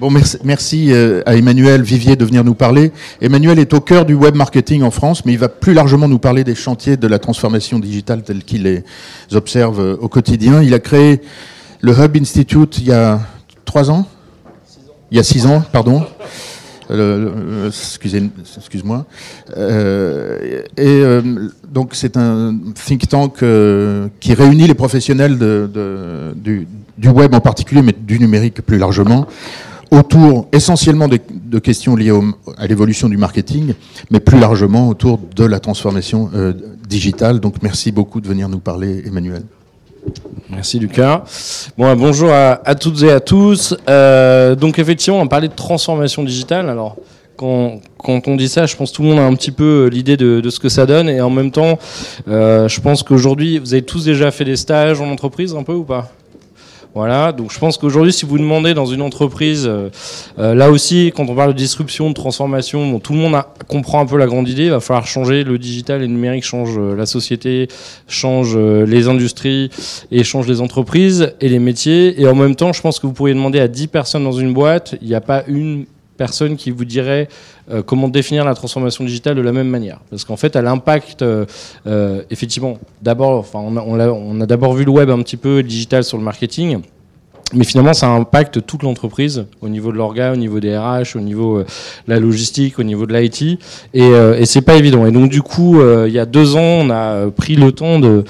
Bon, merci, euh, à Emmanuel Vivier de venir nous parler. Emmanuel est au cœur du web marketing en France, mais il va plus largement nous parler des chantiers de la transformation digitale tels qu'il les observe euh, au quotidien. Il a créé le Hub Institute il y a trois ans? Il y a six ans, pardon. Euh, excusez-moi. Et donc c'est un think tank qui réunit les professionnels du, web en particulier, mais du numérique plus largement, autour essentiellement de, questions liées à l'évolution du marketing, mais plus largement autour de la transformation euh, digitale. Donc merci beaucoup de venir nous parler, Emmanuel. Merci Lucas. Bon, bonjour à, toutes et à tous. Euh, donc effectivement, on parlait de transformation digitale. Alors quand, quand, on dit ça, je pense que tout le monde a un petit peu l'idée de, ce que ça donne. Et en même temps, euh, je pense qu'aujourd'hui, vous avez tous déjà fait des stages en entreprise un peu ou pas? Voilà, donc je pense qu'aujourd'hui, si vous demandez dans une entreprise, euh, euh, là aussi, quand on parle de disruption, de transformation, tout le monde comprend un peu la grande idée. Il va falloir changer le digital et le numérique, change euh, la société, change les industries et change les entreprises et les métiers. Et en même temps, je pense que vous pourriez demander à 10 personnes dans une boîte, il n'y a pas une personne qui vous dirait euh, comment définir la transformation digitale de la même manière. Parce qu'en fait, elle impacte euh, euh, effectivement, d'abord, enfin, on a, d'abord vu le web un petit peu digital sur le marketing. Mais finalement, ça impacte toute l'entreprise au niveau de l'orga, au niveau des RH, au niveau de la logistique, au niveau de l'IT. Et, et c'est pas évident. Et donc, du coup, il y a deux ans, on a pris le temps de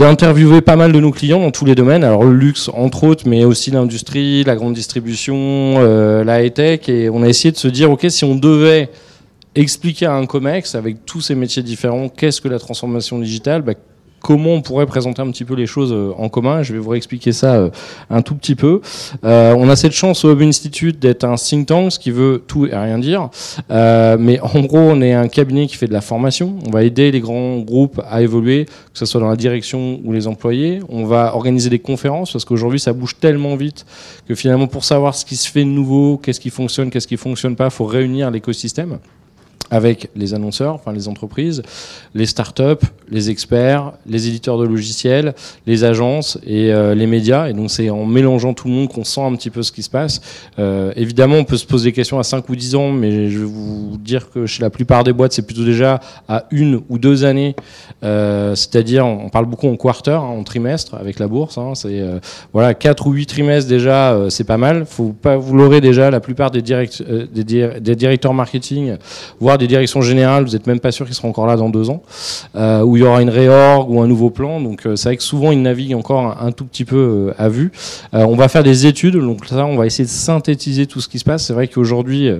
d'interviewer pas mal de nos clients dans tous les domaines, alors le luxe entre autres, mais aussi l'industrie, la grande distribution, euh, la high-tech, et on a essayé de se dire, ok, si on devait expliquer à un COMEX, avec tous ces métiers différents, qu'est-ce que la transformation digitale, bah, comment on pourrait présenter un petit peu les choses euh, en commun. Je vais vous réexpliquer ça euh, un tout petit peu. Euh, on a cette chance au Hub Institute d'être un think tank, ce qui veut tout et rien dire. Euh, mais en gros, on est un cabinet qui fait de la formation. On va aider les grands groupes à évoluer, que ce soit dans la direction ou les employés. On va organiser des conférences parce qu'aujourd'hui, ça bouge tellement vite que finalement, pour savoir ce qui se fait de nouveau, qu'est-ce qui fonctionne, qu'est-ce qui fonctionne pas, faut réunir l'écosystème avec les annonceurs, enfin les entreprises, les startups, les experts, les éditeurs de logiciels, les agences et euh, les médias. Et donc c'est en mélangeant tout le monde qu'on sent un petit peu ce qui se passe. Euh, évidemment, on peut se poser des questions à 5 ou 10 ans, mais je vais vous dire que chez la plupart des boîtes, c'est plutôt déjà à une ou deux années. Euh, C'est-à-dire, on parle beaucoup en quarter, hein, en trimestre avec la bourse. Hein, c'est voilà, 4 ou 8 trimestres déjà, c'est pas mal. Vous l'aurez déjà. La plupart des directeurs marketing, voire des directions générales, vous n'êtes même pas sûr qu'ils seront encore là dans deux ans, euh, où il y aura une réorg ou un nouveau plan. Donc euh, c'est vrai que souvent ils naviguent encore un, tout petit peu euh, à vue. on va faire des études, donc là on va essayer de synthétiser tout ce qui se passe. C'est vrai qu'aujourd'hui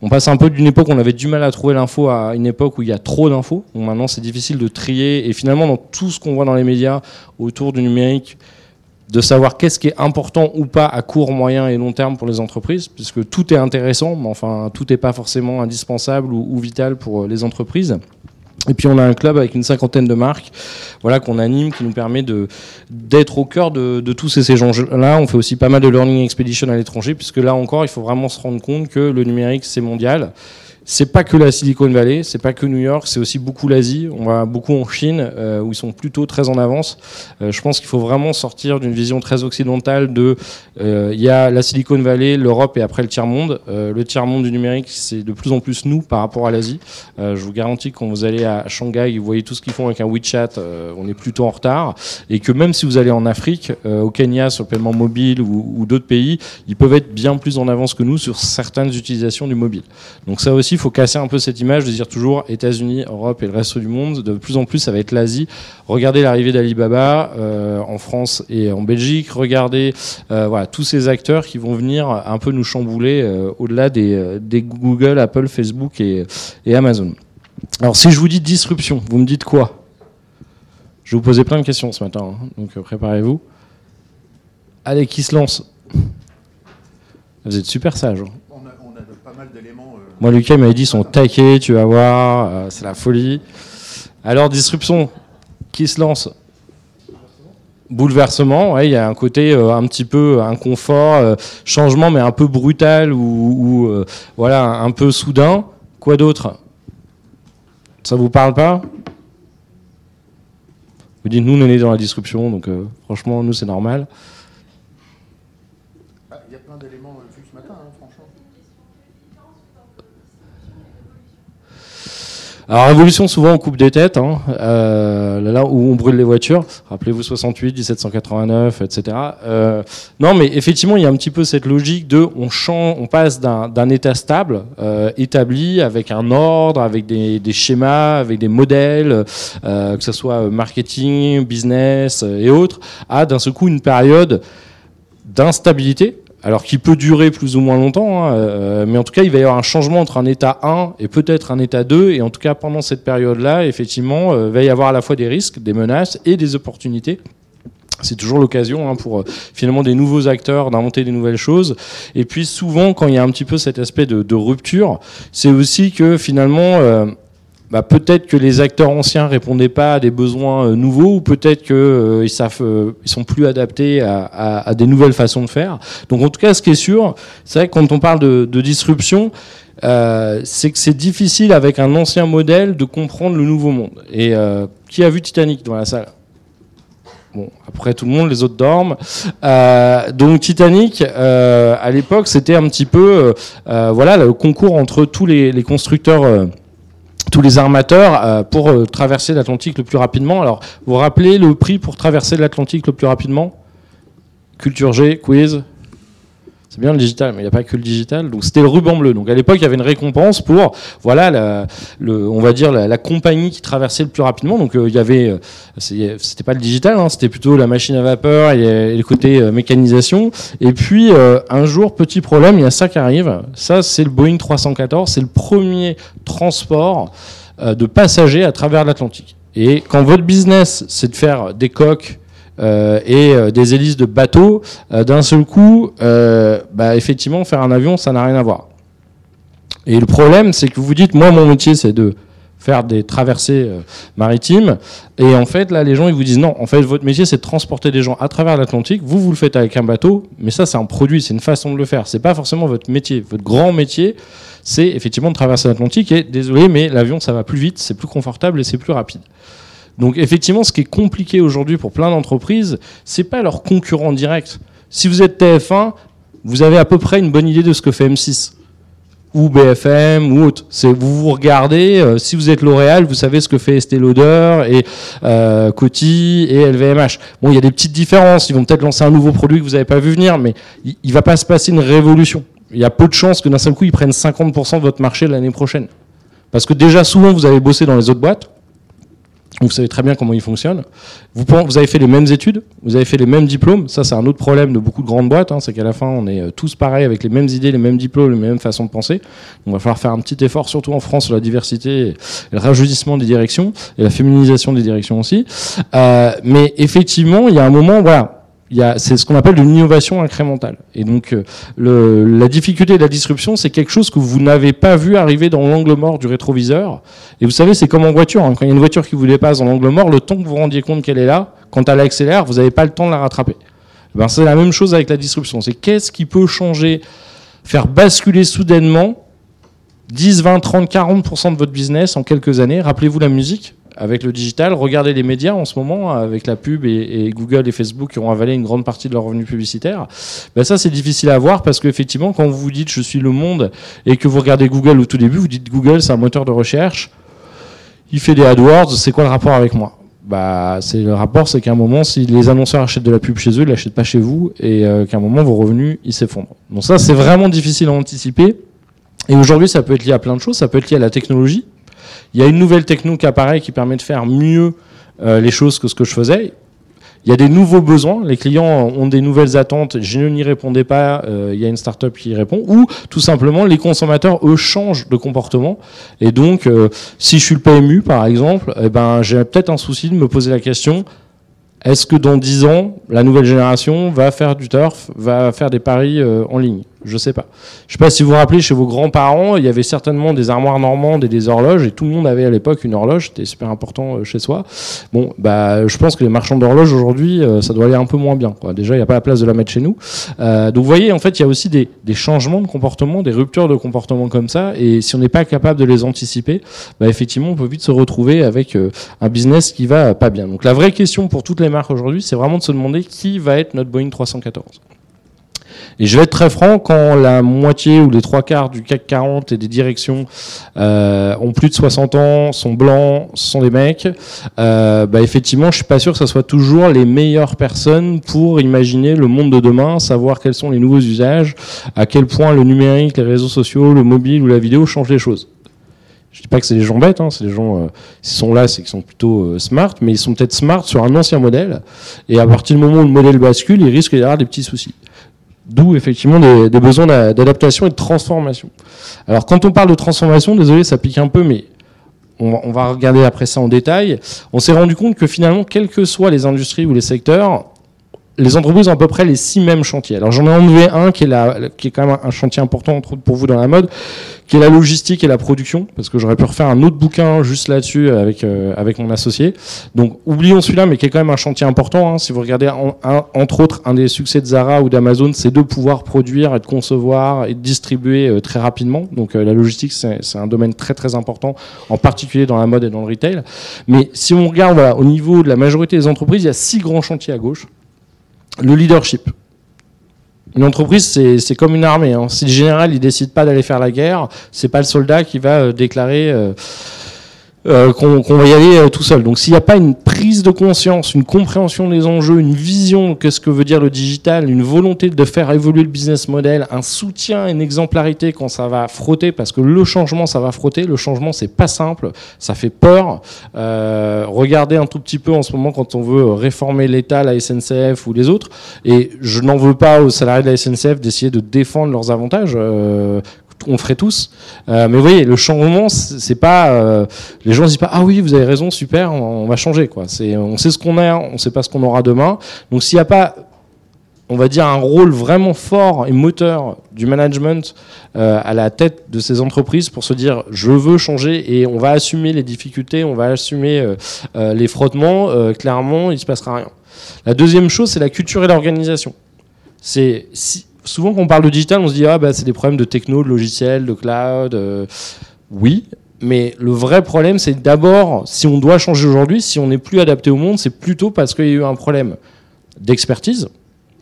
on passe un peu d'une époque où on avait du mal à trouver l'info à une époque où il y a trop d'infos. maintenant c'est difficile de trier et finalement dans tout ce qu'on voit dans les médias autour du numérique de savoir qu'est-ce qui est important ou pas à court, moyen et long terme pour les entreprises, puisque tout est intéressant, mais enfin tout n'est pas forcément indispensable ou, vital pour les entreprises. Et puis on a un club avec une cinquantaine de marques, voilà qu'on anime, qui nous permet de d'être au cœur de, de tous ces échanges-là. On fait aussi pas mal de learning expedition à l'étranger, puisque là encore, il faut vraiment se rendre compte que le numérique c'est mondial c'est pas que la Silicon Valley, c'est pas que New York, c'est aussi beaucoup l'Asie. On va beaucoup en Chine euh, où ils sont plutôt très en avance. Euh, je pense qu'il faut vraiment sortir d'une vision très occidentale de euh, il y a la Silicon Valley, l'Europe et après le tiers monde. Le tiers monde du numérique, c'est de plus en plus nous par rapport à l'Asie. je vous garantis que quand vous allez à Shanghai, vous voyez tout ce qu'ils font avec un WeChat, on est plutôt en retard et que même si vous allez en Afrique, au Kenya sur le paiement mobile ou, ou d'autres pays, ils peuvent être bien plus en avance que nous sur certaines utilisations du mobile. Donc ça aussi il faut casser un peu cette image de dire toujours États-Unis, Europe et le reste du monde. De plus en plus, ça va être l'Asie. Regardez l'arrivée d'Alibaba euh, en France et en Belgique. Regardez euh, tous ces acteurs qui vont venir un peu nous chambouler euh, au-delà des, Google, Apple, Facebook et, Amazon. Alors, si je vous dis disruption, vous me dites quoi? Je vous poser plein de questions ce matin, hein, donc préparez-vous. Allez, qui se lance? Vous êtes super sage. Hein. On a pas mal d'éléments. Moi, Lucas m'avait dit, ils sont taqués, tu vas voir, euh, c'est la folie. Alors, disruption, qui se lance Bouleversement, il y a un côté euh, un petit peu inconfort, euh, changement, mais un peu brutal ou, voilà, un peu soudain. Quoi d'autre? Ça vous parle pas? Vous dites, nous, on est dans la disruption, donc franchement, nous, c'est normal. Il y a plein d'éléments, vu ce matin, hein, franchement. Alors révolution souvent on coupe des têtes, hein, euh, là, où on brûle les voitures. Rappelez-vous 68, 1789, etc. Non, mais effectivement il y a un petit peu cette logique de on change, on passe d'un état stable, euh, établi avec un ordre, avec des, des schémas, avec des modèles, euh, que ce soit marketing, business et autres, à d'un seul coup une période d'instabilité alors qui peut durer plus ou moins longtemps, hein, euh, mais en tout cas, il va y avoir un changement entre un état 1 et peut-être un état 2, et en tout cas, pendant cette période-là, effectivement, euh, va y avoir à la fois des risques, des menaces et des opportunités. C'est toujours l'occasion hein, pour euh, finalement des nouveaux acteurs d'inventer des nouvelles choses. Et puis souvent, quand il y a un petit peu cet aspect de, de rupture, c'est aussi que finalement, bah, peut-être que les acteurs anciens répondaient pas à des besoins euh, nouveaux, ou peut-être qu'ils euh, savent, euh, ils sont plus adaptés à, des nouvelles façons de faire. Donc en tout cas, ce qui est sûr, c'est vrai que quand on parle de, disruption, c'est que c'est difficile avec un ancien modèle de comprendre le nouveau monde. Et qui a vu Titanic dans la salle? Bon, après tout le monde, les autres dorment. Donc Titanic, à l'époque, c'était un petit peu, voilà, le concours entre tous les constructeurs tous les armateurs euh, pour euh, traverser l'Atlantique le plus rapidement. Alors, vous vous rappelez le prix pour traverser l'Atlantique le plus rapidement? Culture G, quiz c'est bien le digital, mais il n'y a pas que le digital. Donc c'était le ruban bleu. Donc à l'époque, il y avait une récompense pour, voilà, la, le, on va dire la, compagnie qui traversait le plus rapidement. Donc euh, il y avait, euh, c'était pas le digital, hein, c'était plutôt la machine à vapeur et, le côté euh, mécanisation. Et puis euh, un jour, petit problème, il y a ça qui arrive. Ça, c'est le Boeing 314. C'est le premier transport de passagers à travers l'Atlantique. Et quand votre business, c'est de faire des coques et euh, des hélices de bateaux, euh, d'un seul coup, bah, effectivement, faire un avion, ça n'a rien à voir. Et le problème, c'est que vous dites, moi, mon métier, c'est de faire des traversées maritimes. Et en fait, là, les gens, ils vous disent non. En fait, votre métier, c'est de transporter des gens à travers l'Atlantique. Vous, vous le faites avec un bateau, mais ça, c'est un produit, c'est une façon de le faire. C'est pas forcément votre métier. Votre grand métier, c'est effectivement de traverser l'Atlantique. Et désolé, mais l'avion, ça va plus vite, c'est plus confortable et c'est plus rapide. Donc effectivement, ce qui est compliqué aujourd'hui pour plein d'entreprises, c'est pas leur concurrent direct. Si vous êtes TF1, vous avez à peu près une bonne idée de ce que fait M6 ou BFM ou autre. Vous vous regardez. Euh, si vous êtes L'Oréal, vous savez ce que fait Estée Lauder et euh, Coty et LVMH. Bon, il y a des petites différences. Ils vont peut-être lancer un nouveau produit que vous n'avez pas vu venir, mais il, il va pas se passer une révolution. Il y a peu de chances que d'un seul coup ils prennent 50% de votre marché l'année prochaine. Parce que déjà souvent vous avez bossé dans les autres boîtes. Vous savez très bien comment il fonctionne. Vous, vous, avez fait les mêmes études, vous avez fait les mêmes diplômes. Ça, c'est un autre problème de beaucoup de grandes boîtes. Hein, c'est qu'à la fin, on est tous pareils avec les mêmes idées, les mêmes diplômes, les mêmes façons de penser. On va falloir faire un petit effort, surtout en France, sur la diversité, et le rajeunissement des directions et la féminisation des directions aussi. Euh, mais effectivement, il y a un moment, voilà, c'est ce qu'on appelle une innovation incrémentale. Et donc, euh, la difficulté de la disruption, c'est quelque chose que vous n'avez pas vu arriver dans l'angle mort du rétroviseur. Et vous savez, c'est comme en voiture. Hein. Quand il y a une voiture qui vous dépasse dans l'angle mort, le temps que vous vous rendiez compte qu'elle est là, quand elle accélère, vous n'avez pas le temps de la rattraper. Ben, c'est la même chose avec la disruption. C'est qu'est-ce qui peut changer, faire basculer soudainement 10, 20, 30, 40% de votre business en quelques années? Rappelez-vous la musique avec le digital. Regardez les médias en ce moment, avec la pub et, Google et Facebook qui ont avalé une grande partie de leurs revenus publicitaires. Ben ça, c'est difficile à voir parce qu'effectivement, quand vous vous dites je suis le monde et que vous regardez Google au tout début, vous dites Google, c'est un moteur de recherche. Il fait des AdWords, c'est quoi le rapport avec moi? Bah, c'est le rapport, c'est qu'à un moment, si les annonceurs achètent de la pub chez eux, ils l'achètent pas chez vous, et euh, qu'à un moment, vos revenus, ils s'effondrent. Donc ça, c'est vraiment difficile à anticiper. Et aujourd'hui, ça peut être lié à plein de choses. Ça peut être lié à la technologie. Il y a une nouvelle techno qui apparaît qui permet de faire mieux euh, les choses que ce que je faisais. Il y a des nouveaux besoins, les clients ont des nouvelles attentes, je n'y répondais pas, euh, il y a une startup qui y répond, ou tout simplement les consommateurs, eux, changent de comportement. Et donc, euh, si je suis le PMU, par exemple, eh ben, j'ai peut-être un souci de me poser la question, est-ce que dans 10 ans, la nouvelle génération va faire du turf, va faire des paris en ligne? Je sais pas. Je sais pas si vous vous rappelez, chez vos grands-parents, il y avait certainement des armoires normandes et des horloges, et tout le monde avait à l'époque une horloge, c'était super important euh, chez soi. Bon, bah, je pense que les marchands d'horloges aujourd'hui, euh, ça doit aller un peu moins bien. Déjà, il n'y a pas la place de la mettre chez nous. Euh, donc, vous voyez, en fait, il y a aussi des, changements de comportement, des ruptures de comportement comme ça, et si on n'est pas capable de les anticiper, bah, effectivement, on peut vite se retrouver avec un business qui va pas bien. Donc, la vraie question pour toutes les marques aujourd'hui, c'est vraiment de se demander qui va être notre Boeing 314. Et je vais être très franc, quand la moitié ou les trois quarts du CAC 40 et des directions euh, ont plus de 60 ans, sont blancs, sont des mecs, euh, bah effectivement, je suis pas sûr que ce soit toujours les meilleures personnes pour imaginer le monde de demain, savoir quels sont les nouveaux usages, à quel point le numérique, les réseaux sociaux, le mobile ou la vidéo changent les choses. Je dis pas que c'est des gens bêtes, hein, c'est des gens, euh, s'ils sont là, c'est qu'ils sont plutôt euh, smart, mais ils sont peut-être smart sur un ancien modèle, et à partir du moment où le modèle bascule, ils risquent d'avoir des petits soucis. D'où effectivement des, besoins d'adaptation et de transformation. Alors quand on parle de transformation, désolé, ça pique un peu, mais on va regarder après ça en détail. On s'est rendu compte que finalement, quelles que soient les industries ou les secteurs, les entreprises ont à peu près les six mêmes chantiers. Alors j'en ai enlevé un qui est, la, qui est quand même un chantier important entre autres pour vous dans la mode, qui est la logistique et la production, parce que j'aurais pu refaire un autre bouquin juste là-dessus avec euh, avec mon associé. Donc oublions celui-là, mais qui est quand même un chantier important. Hein. Si vous regardez entre autres un des succès de Zara ou d'Amazon, c'est de pouvoir produire et de concevoir et de distribuer euh, très rapidement. Donc euh, la logistique c'est un domaine très très important, en particulier dans la mode et dans le retail. Mais si on regarde voilà, au niveau de la majorité des entreprises, il y a six grands chantiers à gauche. Le leadership. Une entreprise, c'est comme une armée. Hein. Si le général il décide pas d'aller faire la guerre, c'est pas le soldat qui va euh, déclarer euh, euh, qu'on va y aller euh, tout seul. Donc s'il n'y a pas une prise de conscience, une compréhension des enjeux, une vision de ce que veut dire le digital, une volonté de faire évoluer le business model, un soutien, une exemplarité quand ça va frotter, parce que le changement ça va frotter, le changement c'est pas simple, ça fait peur. Euh, regardez un tout petit peu en ce moment quand on veut réformer l'État, la SNCF ou les autres, et je n'en veux pas aux salariés de la SNCF d'essayer de défendre leurs avantages. Euh, on ferait tous. Euh, mais vous voyez, le changement, c'est pas euh, les gens disent pas ah oui vous avez raison super on, va changer quoi. On sait ce qu'on a, on sait pas ce qu'on aura demain. Donc s'il n'y a pas on va dire un rôle vraiment fort et moteur du management euh, à la tête de ces entreprises pour se dire je veux changer et on va assumer les difficultés, on va assumer les frottements, clairement il se passera rien. La deuxième chose c'est la culture et l'organisation. C'est si, souvent quand on parle de digital, on se dit ah bah c'est des problèmes de techno, de logiciel, de cloud. Euh, oui, mais le vrai problème, c'est d'abord, si on doit changer aujourd'hui, si on n'est plus adapté au monde, c'est plutôt parce qu'il y a eu un problème d'expertise.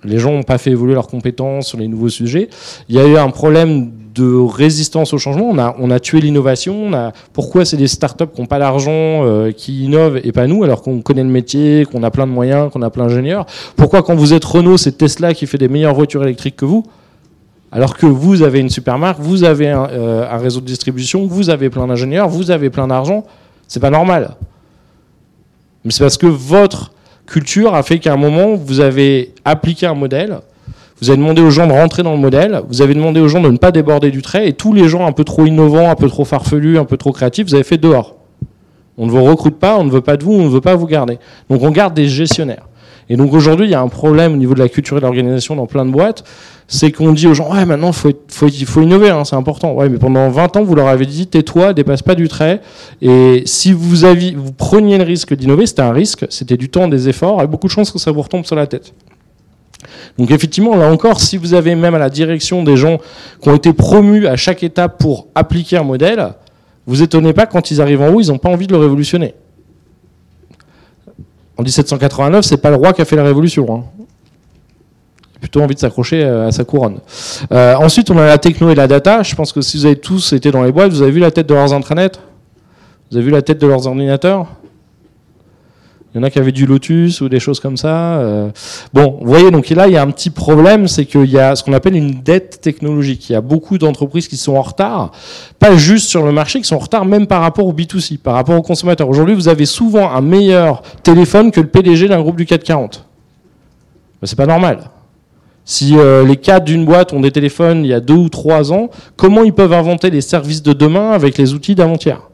Les gens n'ont pas fait évoluer leurs compétences sur les nouveaux sujets. Il y a eu un problème de résistance au changement. On a, tué l'innovation. Pourquoi c'est des startups qui n'ont pas d'argent, euh, qui innovent et pas nous, alors qu'on connaît le métier, qu'on a plein de moyens, qu'on a plein d'ingénieurs Pourquoi quand vous êtes Renault, c'est Tesla qui fait des meilleures voitures électriques que vous alors que vous avez une super marque, vous avez un, euh, un réseau de distribution, vous avez plein d'ingénieurs, vous avez plein d'argent, c'est pas normal. Mais c'est parce que votre culture a fait qu'à un moment, vous avez appliqué un modèle, vous avez demandé aux gens de rentrer dans le modèle, vous avez demandé aux gens de ne pas déborder du trait, et tous les gens un peu trop innovants, un peu trop farfelus, un peu trop créatifs, vous avez fait dehors. On ne vous recrute pas, on ne veut pas de vous, on ne veut pas vous garder. Donc on garde des gestionnaires. Et donc aujourd'hui, il y a un problème au niveau de la culture et de l'organisation dans plein de boîtes, c'est qu'on dit aux gens, ouais, maintenant, il faut innover, hein, c'est important. Ouais, mais pendant 20 ans, vous leur avez dit, tais-toi, dépasse pas du trait. Et si vous vous preniez le risque d'innover, c'était un risque, c'était du temps, des efforts, et beaucoup de chances que ça vous retombe sur la tête. Donc effectivement, là encore, si vous avez même à la direction des gens qui ont été promus à chaque étape pour appliquer un modèle, vous étonnez pas quand ils arrivent en haut, ils n'ont pas envie de le révolutionner. En 1789, c'est pas le roi qui a fait la révolution. Hein. Plutôt envie de s'accrocher à sa couronne. Euh, ensuite, on a la techno et la data. Je pense que si vous avez tous été dans les boîtes, vous avez vu la tête de leurs intranets? Vous avez vu la tête de leurs ordinateurs? Il y en a qui avaient du Lotus ou des choses comme ça. Euh. Bon, vous voyez, donc là, il y a un petit problème, c'est qu'il y a ce qu'on appelle une dette technologique. Il y a beaucoup d'entreprises qui sont en retard, pas juste sur le marché, qui sont en retard même par rapport au B2C, par rapport aux consommateurs. Aujourd'hui, vous avez souvent un meilleur téléphone que le PDG d'un groupe du 440. Ben, c'est pas normal. Si euh, les cadres d'une boîte ont des téléphones il y a deux ou trois ans, comment ils peuvent inventer les services de demain avec les outils d'avant-hier?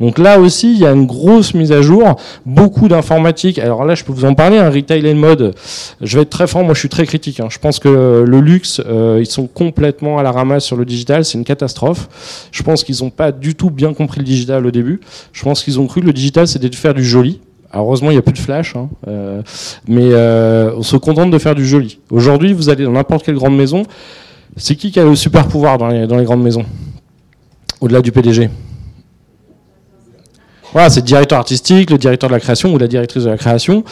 Donc là aussi, il y a une grosse mise à jour, beaucoup d'informatique. Alors là, je peux vous en parler, un retail and mode. Je vais être très franc, moi je suis très critique. Hein. Je pense que le luxe, euh, ils sont complètement à la ramasse sur le digital, c'est une catastrophe. Je pense qu'ils n'ont pas du tout bien compris le digital au début. Je pense qu'ils ont cru que le digital, c'était de faire du joli. Heureusement, il n'y a plus de flash, hein. euh, mais euh, on se contente de faire du joli. Aujourd'hui, vous allez dans n'importe quelle grande maison. C'est qui qui a le super pouvoir dans les grandes maisons? Au-delà du PDG c'est le directeur artistique, le directeur de la création ou la directrice de la création,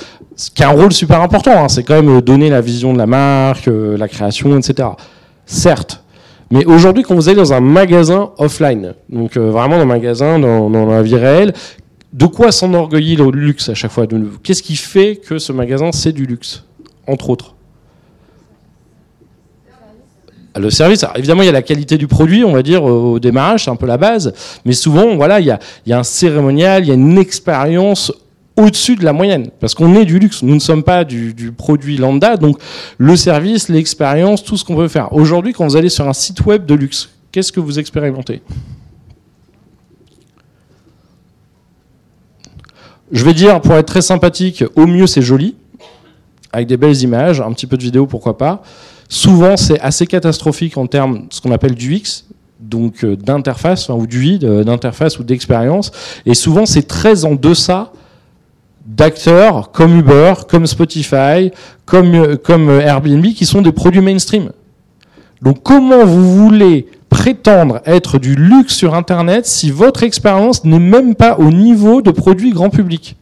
qui a un rôle super important. Hein. C'est quand même donner la vision de la marque, euh, la création, etc. Certes. Mais aujourd'hui, quand vous allez dans un magasin offline, donc euh, vraiment dans un magasin, dans, dans la vie réelle, de quoi s'enorgueillit le luxe à chaque fois Qu'est-ce qui fait que ce magasin, c'est du luxe, entre autres? Le service, évidemment, il y a la qualité du produit, on va dire, au démarrage, c'est un peu la base. Mais souvent, voilà, il y a, un cérémonial, il y a une expérience au-dessus de la moyenne, parce qu'on est du luxe, nous ne sommes pas du, du produit lambda, donc le service, l'expérience, tout ce qu'on peut faire. Aujourd'hui, quand vous allez sur un site web de luxe, qu'est-ce que vous expérimentez? Je vais dire, pour être très sympathique, au mieux c'est joli, avec des belles images, un petit peu de vidéo, pourquoi pas. Souvent, c'est assez catastrophique en termes de ce qu'on appelle du X, donc euh, d'interface, ou du vide, euh, d'interface ou d'expérience. Et souvent, c'est très en deçà d'acteurs comme Uber, comme Spotify, comme, euh, comme Airbnb, qui sont des produits mainstream. Donc comment vous voulez prétendre être du luxe sur Internet si votre expérience n'est même pas au niveau de produits grand public?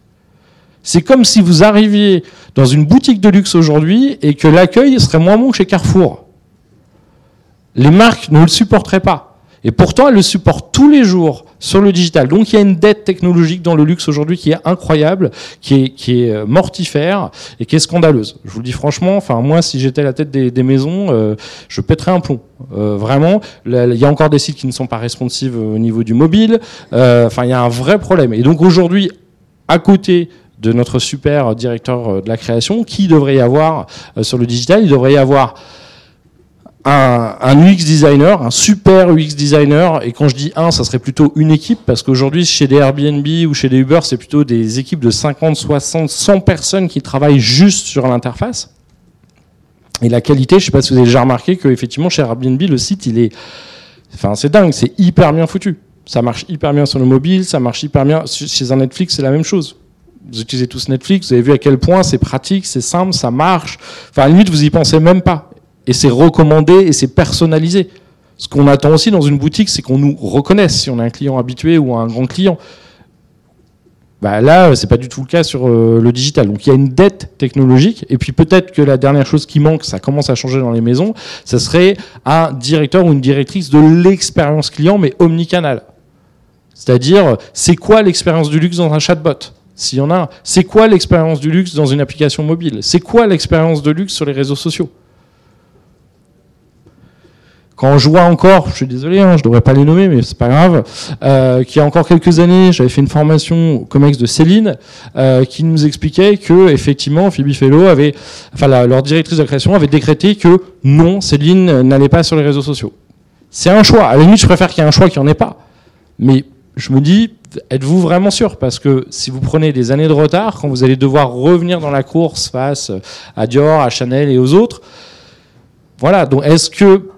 C'est comme si vous arriviez dans une boutique de luxe aujourd'hui et que l'accueil serait moins bon que chez Carrefour. Les marques ne le supporteraient pas. Et pourtant, elles le supportent tous les jours sur le digital. Donc il y a une dette technologique dans le luxe aujourd'hui qui est incroyable, qui est, euh, mortifère et qui est scandaleuse. Je vous le dis franchement, enfin moi si j'étais la tête des, maisons, euh, je pèterais un plomb. Euh, vraiment, il y a encore des sites qui ne sont pas responsives au niveau du mobile. Enfin, il y a un vrai problème. Et donc aujourd'hui, à côté de notre super directeur de la création, qui devrait y avoir sur le digital Il devrait y avoir un, UX designer, un super UX designer, et quand je dis un, ça serait plutôt une équipe, parce qu'aujourd'hui, chez des Airbnb ou chez des Uber, c'est plutôt des équipes de 50, 60, 100 personnes qui travaillent juste sur l'interface. Et la qualité, je sais pas si vous avez déjà remarqué que effectivement chez Airbnb, le site, il est, enfin, c'est dingue, c'est hyper bien foutu. Ça marche hyper bien sur le mobile, ça marche hyper bien. Chez un Netflix, c'est la même chose. Vous utilisez tous Netflix, vous avez vu à quel point c'est pratique, c'est simple, ça marche. Enfin, à la limite, vous y pensez même pas et c'est recommandé et c'est personnalisé. Ce qu'on attend aussi dans une boutique, c'est qu'on nous reconnaisse si on est un client habitué ou un grand client. Bah là, c'est pas du tout le cas sur euh, le digital. Donc il y a une dette technologique. Et puis peut-être que la dernière chose qui manque, ça commence à changer dans les maisons, ça serait un directeur ou une directrice de l'expérience client, mais omnicanal. C'est-à-dire, c'est quoi l'expérience du luxe dans un chatbot? S'il y en a. C'est quoi l'expérience du luxe dans une application mobile? C'est quoi l'expérience de luxe sur les réseaux sociaux? Quand je vois encore, je suis désolé, hein, je devrais pas les nommer, mais c'est pas grave, euh, qu'il y a encore quelques années, j'avais fait une formation au COMEX de Céline, euh, qui nous expliquait que effectivement, Phoebe Fellow avait, enfin leur directrice de création avait décrété que non, Céline n'allait pas sur les réseaux sociaux. C'est un choix. À la je préfère qu'il y ait un choix qui en ait pas. Mais je me dis, êtes-vous vraiment sûr? Parce que si vous prenez des années de retard, quand vous allez devoir revenir dans la course face à Dior, à Chanel et aux autres, voilà. Donc, est-ce que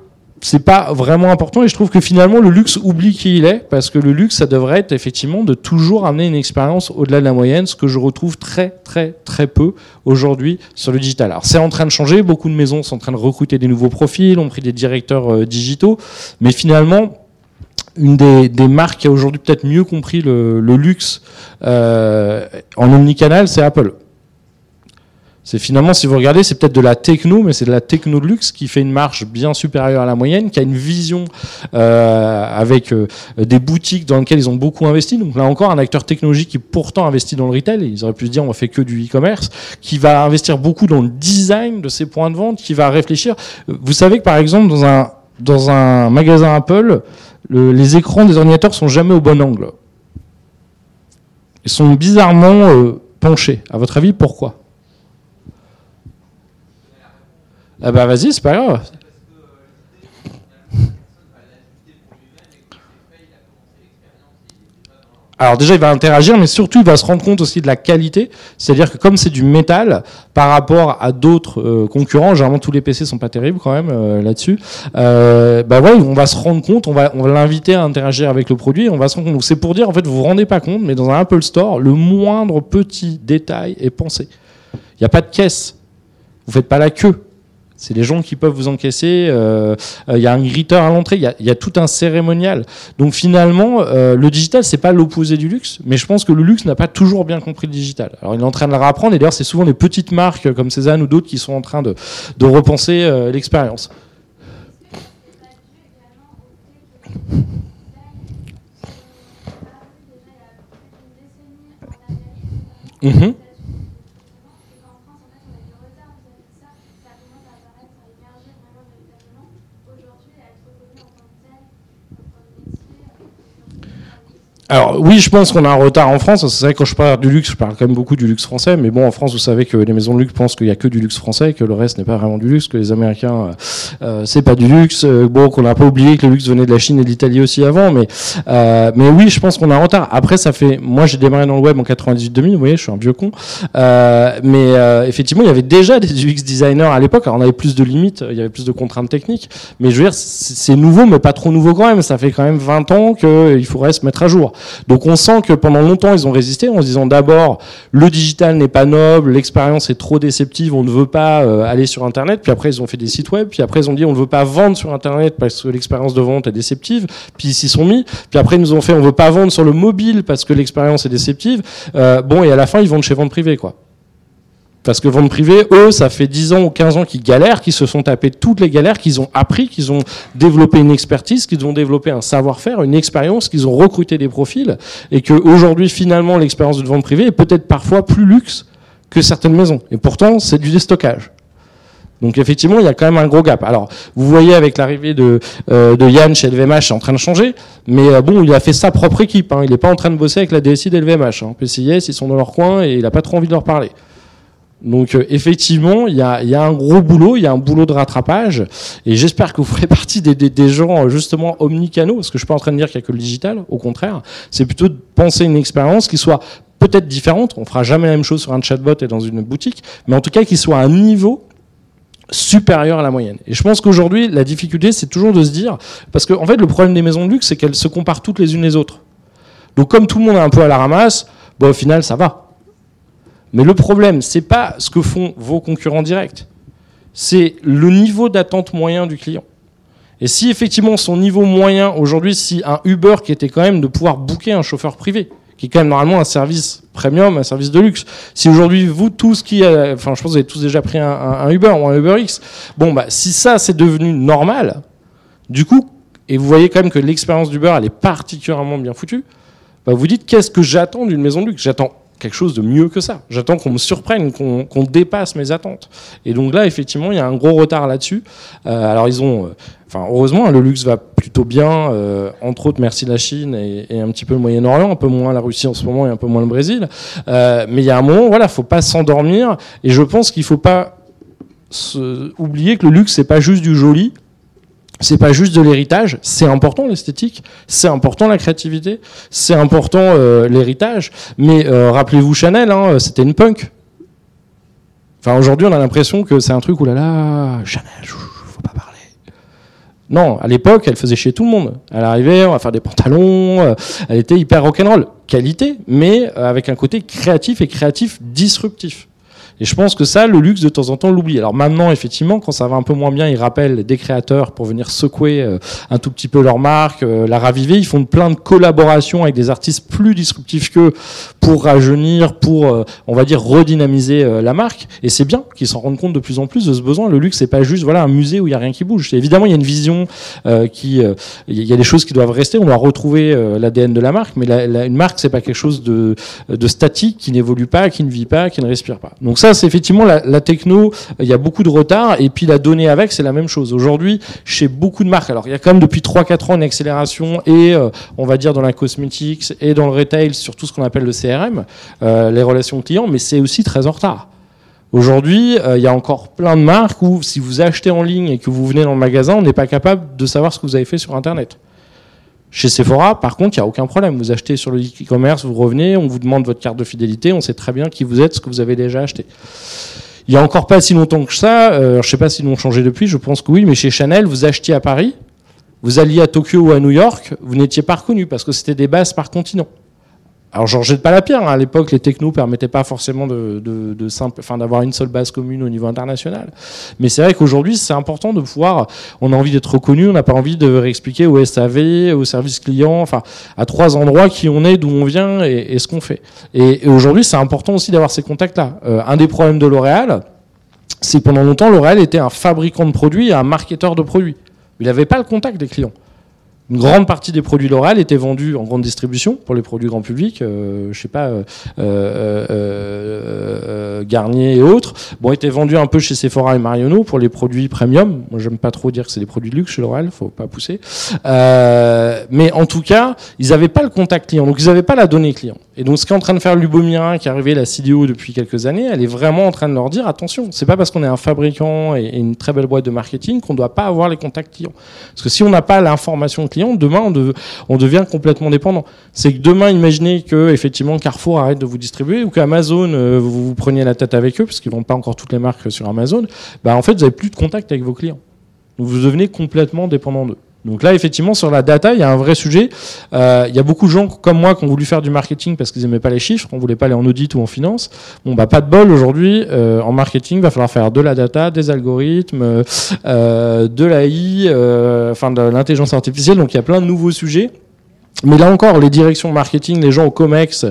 c'est pas vraiment important? Et je trouve que finalement le luxe oublie qui il est parce que le luxe ça devrait être effectivement de toujours amener une expérience au-delà de la moyenne ce que je retrouve très très très peu aujourd'hui sur le digital. Alors c'est en train de changer, beaucoup de maisons sont en train de recruter des nouveaux profils, ont pris des directeurs euh, digitaux, mais finalement une des, marques qui a aujourd'hui peut-être mieux compris le, luxe euh, en omnicanal, c'est Apple. C'est finalement, si vous regardez, c'est peut-être de la techno, mais c'est de la techno de luxe qui fait une marge bien supérieure à la moyenne, qui a une vision euh, avec euh, des boutiques dans lesquelles ils ont beaucoup investi. Donc là encore, un acteur technologique qui pourtant investit dans le retail, ils auraient pu se dire on fait que du e-commerce, qui va investir beaucoup dans le design de ses points de vente, qui va réfléchir. Vous savez que par exemple, dans un, dans un magasin Apple, le, les écrans des ordinateurs sont jamais au bon angle. Ils sont bizarrement euh, penchés. À votre avis, pourquoi? Ah bah vas-y, c'est pas grave. Alors déjà, il va interagir, mais surtout, il va se rendre compte aussi de la qualité. C'est-à-dire que comme c'est du métal, par rapport à d'autres euh, concurrents, généralement tous les PC sont pas terribles quand même euh, là-dessus. Euh, bah ouais, on va se rendre compte, on va, on va l'inviter à interagir avec le produit. On va se rendre compte. C'est pour dire, en fait, vous vous rendez pas compte, mais dans un Apple Store, le moindre petit détail est pensé. Il n'y a pas de caisse. Vous faites pas la queue C'est les gens qui peuvent vous encaisser. Il y a un griteur à l'entrée. Il y, a, tout un cérémonial. Donc finalement, le digital, c'est pas l'opposé du luxe, mais je pense que le luxe n'a pas toujours bien compris le digital. Alors il est en train de le réapprendre. Et d'ailleurs, c'est souvent les petites marques comme Cézanne ou d'autres qui sont en train de, repenser l'expérience. Mhm. Alors oui, je pense qu'on a un retard en France. C'est vrai que quand je parle du luxe, je parle quand même beaucoup du luxe français. Mais bon, en France, vous savez que les maisons de luxe pensent qu'il y a que du luxe français, que le reste n'est pas vraiment du luxe, que les Américains, euh, euh c'est pas du luxe. Euh, bon, qu'on n'a pas oublié que le luxe venait de la Chine et de l'Italie aussi avant. Mais euh, mais oui, je pense qu'on a un retard. Après, ça fait. Moi, j'ai démarré dans le web en 98-2000. Vous voyez, je suis un vieux con. Euh, mais effectivement, il y avait déjà des UX designers à l'époque. Alors, on avait plus de limites, il y avait plus de contraintes techniques. Mais je veux dire, c'est nouveau, mais pas trop nouveau quand même. Ça fait quand même 20 ans qu'il faudrait se mettre à jour. Donc on sent que pendant longtemps ils ont résisté en se disant d'abord le digital n'est pas noble, l'expérience est trop déceptive, on ne veut pas euh, aller sur internet. Puis après ils ont fait des sites web, puis après ils ont dit on ne veut pas vendre sur internet parce que l'expérience de vente est déceptive. Puis ils s'y sont mis. Puis après ils nous ont fait on veut pas vendre sur le mobile parce que l'expérience est déceptive. Euh, bon et à la fin ils vendent chez vente privée quoi. Parce que vente privée, eux, ça fait 10 ans ou 15 ans qu'ils galèrent, qu'ils se sont tapés toutes les galères, qu'ils ont appris, qu'ils ont développé une expertise, qu'ils ont développé un savoir-faire, une expérience, qu'ils ont recruté des profils, et qu'aujourd'hui, finalement, l'expérience de vente privée est peut-être parfois plus luxe que certaines maisons. Et pourtant, c'est du déstockage. Donc effectivement, il y a quand même un gros gap. Alors, vous voyez avec l'arrivée de, euh, de Yann chez LVMH, c'est en train de changer, mais euh, bon, il a fait sa propre équipe. Hein. Il n'est pas en train de bosser avec la DSI d'LVMH. Hein. PCIS, ils sont dans leur coin et il n'a pas trop envie de leur parler. Donc euh, effectivement, il y a, un gros boulot, il y a un boulot de rattrapage, et j'espère que vous ferez partie des, gens justement omnicanaux, parce que je suis pas en train de dire qu'il n'y a que le digital, au contraire, c'est plutôt de penser une expérience qui soit peut-être différente, on fera jamais la même chose sur un chatbot et dans une boutique, mais en tout cas qui soit à un niveau supérieur à la moyenne. Et je pense qu'aujourd'hui, la difficulté, c'est toujours de se dire, parce qu'en en fait, le problème des maisons de luxe, c'est qu'elles se comparent toutes les unes les autres. Donc comme tout le monde est un peu à la ramasse, bon, au final, ça va. Mais le problème, c'est pas ce que font vos concurrents directs, c'est le niveau d'attente moyen du client. Et si effectivement son niveau moyen aujourd'hui, si un Uber qui était quand même de pouvoir booker un chauffeur privé, qui est quand même normalement un service premium, un service de luxe. Si aujourd'hui vous tous qui, enfin je pense que vous avez tous déjà pris un, Uber ou un Uber X, bon bah si ça c'est devenu normal, du coup, et vous voyez quand même que l'expérience d'Uber elle est particulièrement bien foutue, bah vous dites qu'est-ce que j'attends d'une maison de luxe? J'attends quelque chose de mieux que ça. J'attends qu'on me surprenne, qu'on dépasse mes attentes. Et donc là, effectivement, il y a un gros retard là-dessus. Euh, alors ils ont, euh, enfin heureusement, hein, le luxe va plutôt bien, euh, entre autres merci la Chine et, un petit peu le Moyen-Orient, un peu moins la Russie en ce moment et un peu moins le Brésil. mais il y a un moment, voilà, faut pas s'endormir. Et je pense qu'il faut pas oublier que le luxe c'est pas juste du joli c'est pas juste de l'héritage, c'est important l'esthétique, c'est important la créativité, c'est important euh, l'héritage, mais euh, rappelez-vous Chanel, hein, c'était une punk. Enfin aujourd'hui on a l'impression que c'est un truc où là là, Chanel, faut pas parler. Non, à l'époque elle faisait chier tout le monde. Elle arrivait, on va faire des pantalons, euh, elle était hyper rock'n'roll, qualité, mais avec un côté créatif et créatif disruptif. Et je pense que ça, le luxe, de temps en temps, l'oublie. Alors maintenant, effectivement, quand ça va un peu moins bien, ils rappellent des créateurs pour venir secouer euh, un tout petit peu leur marque, euh, la raviver. Ils font plein de collaborations avec des artistes plus disruptifs qu'eux pour rajeunir, pour, euh, on va dire, redynamiser la marque. Et c'est bien qu'ils s'en rendent compte de plus en plus de ce besoin. Le luxe, c'est pas juste voilà un musée où il y a rien qui bouge. Évidemment, il y a une vision qui, il y a des choses qui doivent rester. On doit retrouver l'ADN de la marque, mais une marque, c'est pas quelque chose de, de statique qui n'évolue pas, qui ne vit pas, qui ne respire pas. Donc ça, c'est effectivement la, techno. Il y a beaucoup de retard. Et puis la donnée avec, c'est la même chose. Aujourd'hui, chez beaucoup de marques, alors il y a quand même depuis 3-4 ans une accélération et euh, on va dire dans la cosmetics et dans le retail sur tout ce qu'on appelle le CRM, euh, les relations clients, mais c'est aussi très en retard. Aujourd'hui, euh, il y a encore plein de marques où si vous achetez en ligne et que vous venez dans le magasin, on n'est pas capable de savoir ce que vous avez fait sur Internet. Chez Sephora, par contre, il n'y a aucun problème. Vous achetez sur le e-commerce, vous revenez, on vous demande votre carte de fidélité, on sait très bien qui vous êtes, ce que vous avez déjà acheté. Il y a encore pas si longtemps que ça, euh, je ne sais pas s'ils l'ont changé depuis, je pense que oui, mais chez Chanel, vous achetiez à Paris, vous alliez à Tokyo ou à New York, vous n'étiez pas reconnu parce que c'était des bases par continent. Alors j'en jette pas la pierre. Hein. À l'époque, les technos permettaient pas forcément de, d'avoir une seule base commune au niveau international. Mais c'est vrai qu'aujourd'hui, c'est important de pouvoir. On a envie d'être reconnu. On n'a pas envie de réexpliquer au SAV, au service client, enfin à trois endroits qui on est, d'où on vient et, ce qu'on fait. Et, aujourd'hui, c'est important aussi d'avoir ces contacts-là. Euh, un des problèmes de L'Oréal, c'est que pendant longtemps, L'Oréal était un fabricant de produits et un marketeur de produits. Il n'avait pas le contact des clients. Une grande partie des produits L'Oréal étaient vendus en grande distribution pour les produits grand public, euh, je sais pas, euh, euh, euh, Garnier et autres. Bon, étaient vendus un peu chez Sephora et Marionneau pour les produits premium. Moi, j'aime pas trop dire que c'est des produits de luxe chez L'Oréal, faut pas pousser. mais en tout cas, ils n'avaient pas le contact client, donc ils n'avaient pas la donnée client. Et donc, ce qu'est en train de faire Lubomira, qui est arrivé la CDO depuis quelques années, elle est vraiment en train de leur dire attention, c'est pas parce qu'on est un fabricant et une très belle boîte de marketing qu'on doit pas avoir les contacts clients. Parce que si on n'a pas l'information demain on, devient complètement dépendant. C'est que demain, imaginez que effectivement Carrefour arrête de vous distribuer ou qu'Amazon euh, vous, vous preniez la tête avec eux parce qu'ils vendent pas encore toutes les marques sur Amazon. Bah en fait, vous avez plus de contact avec vos clients. vous devenez complètement dépendant d'eux. Donc là, effectivement, sur la data, il y a un vrai sujet. Euh, il y a beaucoup de gens comme moi qui ont voulu faire du marketing parce qu'ils n'aimaient pas les chiffres, on voulait pas aller en audit ou en finance. Bon, bah pas de bol aujourd'hui. Euh, en marketing, va falloir faire de la data, des algorithmes, euh, de l'AI, enfin de l'intelligence artificielle. Donc il y a plein de nouveaux sujets. Mais là encore, les directions marketing, les gens au COMEX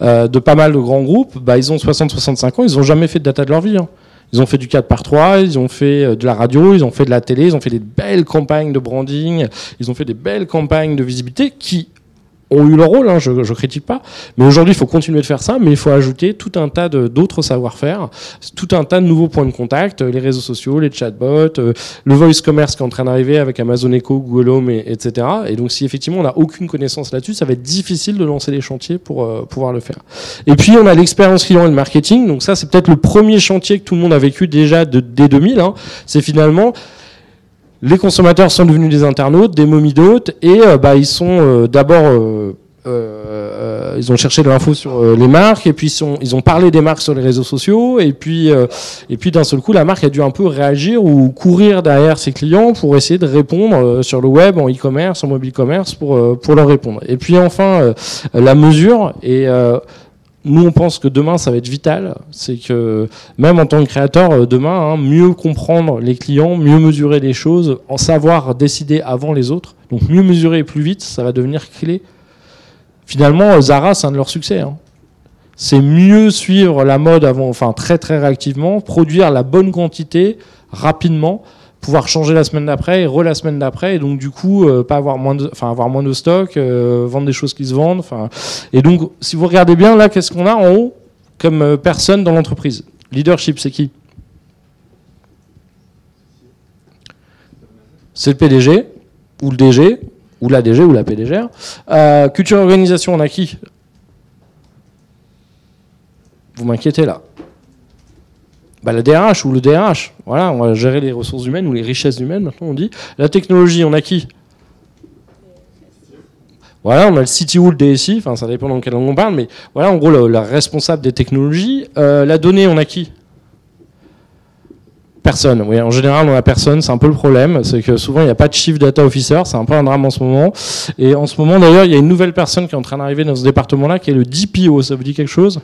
de pas mal de grands groupes, bah, ils ont 60-65 ans, ils n'ont jamais fait de data de leur vie. Hein. Ils ont fait du 4 par 3 ils ont fait euh, de la radio, ils ont fait de la télé, ils ont fait des belles campagnes de branding, ils ont fait des belles campagnes de visibilité qui ont eu leur rôle, hein, je ne critique pas. Mais aujourd'hui, il faut continuer de faire ça, mais il faut ajouter tout un tas d'autres savoir-faire, tout un tas de nouveaux points de contact, les réseaux sociaux, les chatbots, euh, le voice commerce qui est en train d'arriver avec Amazon Echo, Google Home, et, etc. Et donc, si effectivement on n'a aucune connaissance là-dessus, ça va être difficile de lancer les chantiers pour euh, pouvoir le faire. Et puis, on a l'expérience client et le marketing. Donc ça, c'est peut-être le premier chantier que tout le monde a vécu déjà de, dès 2000. Hein. C'est finalement les consommateurs sont devenus des internautes, des momies d'hôtes, et euh, bah, ils sont euh, d'abord... Euh, ils ont cherché de l'info sur les marques et puis sont, ils ont parlé des marques sur les réseaux sociaux et puis et puis d'un seul coup la marque a dû un peu réagir ou courir derrière ses clients pour essayer de répondre sur le web en e-commerce en mobile commerce pour pour leur répondre. Et puis enfin la mesure et nous, on pense que demain, ça va être vital. C'est que même en tant que créateur, euh, demain, hein, mieux comprendre les clients, mieux mesurer les choses, en savoir décider avant les autres. Donc mieux mesurer plus vite, ça va devenir clé. Finalement, Zara, c'est un de leurs succès. Hein. C'est mieux suivre la mode avant, enfin très très réactivement, produire la bonne quantité rapidement pouvoir changer la semaine d'après et re la semaine d'après et donc du coup euh, pas avoir moins de enfin avoir moins de stock euh, vendre des choses qui se vendent enfin. Et donc si vous regardez bien là qu'est-ce qu'on a en haut comme euh, personne dans l'entreprise? Leadership c'est qui? C'est le PDG ou le DG ou la DG ou la PDG culture organisation on a qui? Vous m'inquiétez là bah, la DRH ou le DRH. Voilà, on va gérer les ressources humaines ou les richesses humaines, maintenant on dit. La technologie, on a qui? Voilà, on a le CTO, le DSI, enfin ça dépend dans quelle langue on parle, mais voilà, en gros, la, responsable des technologies. Euh, la donnée, on a qui? Personne. Oui, en général, on a personne. C'est un peu le problème. C'est que souvent, il n'y a pas de chief data officer. C'est un peu un drame en ce moment. Et en ce moment, d'ailleurs, il y a une nouvelle personne qui est en train d'arriver dans ce département-là, qui est le DPO. Ça vous dit quelque chose?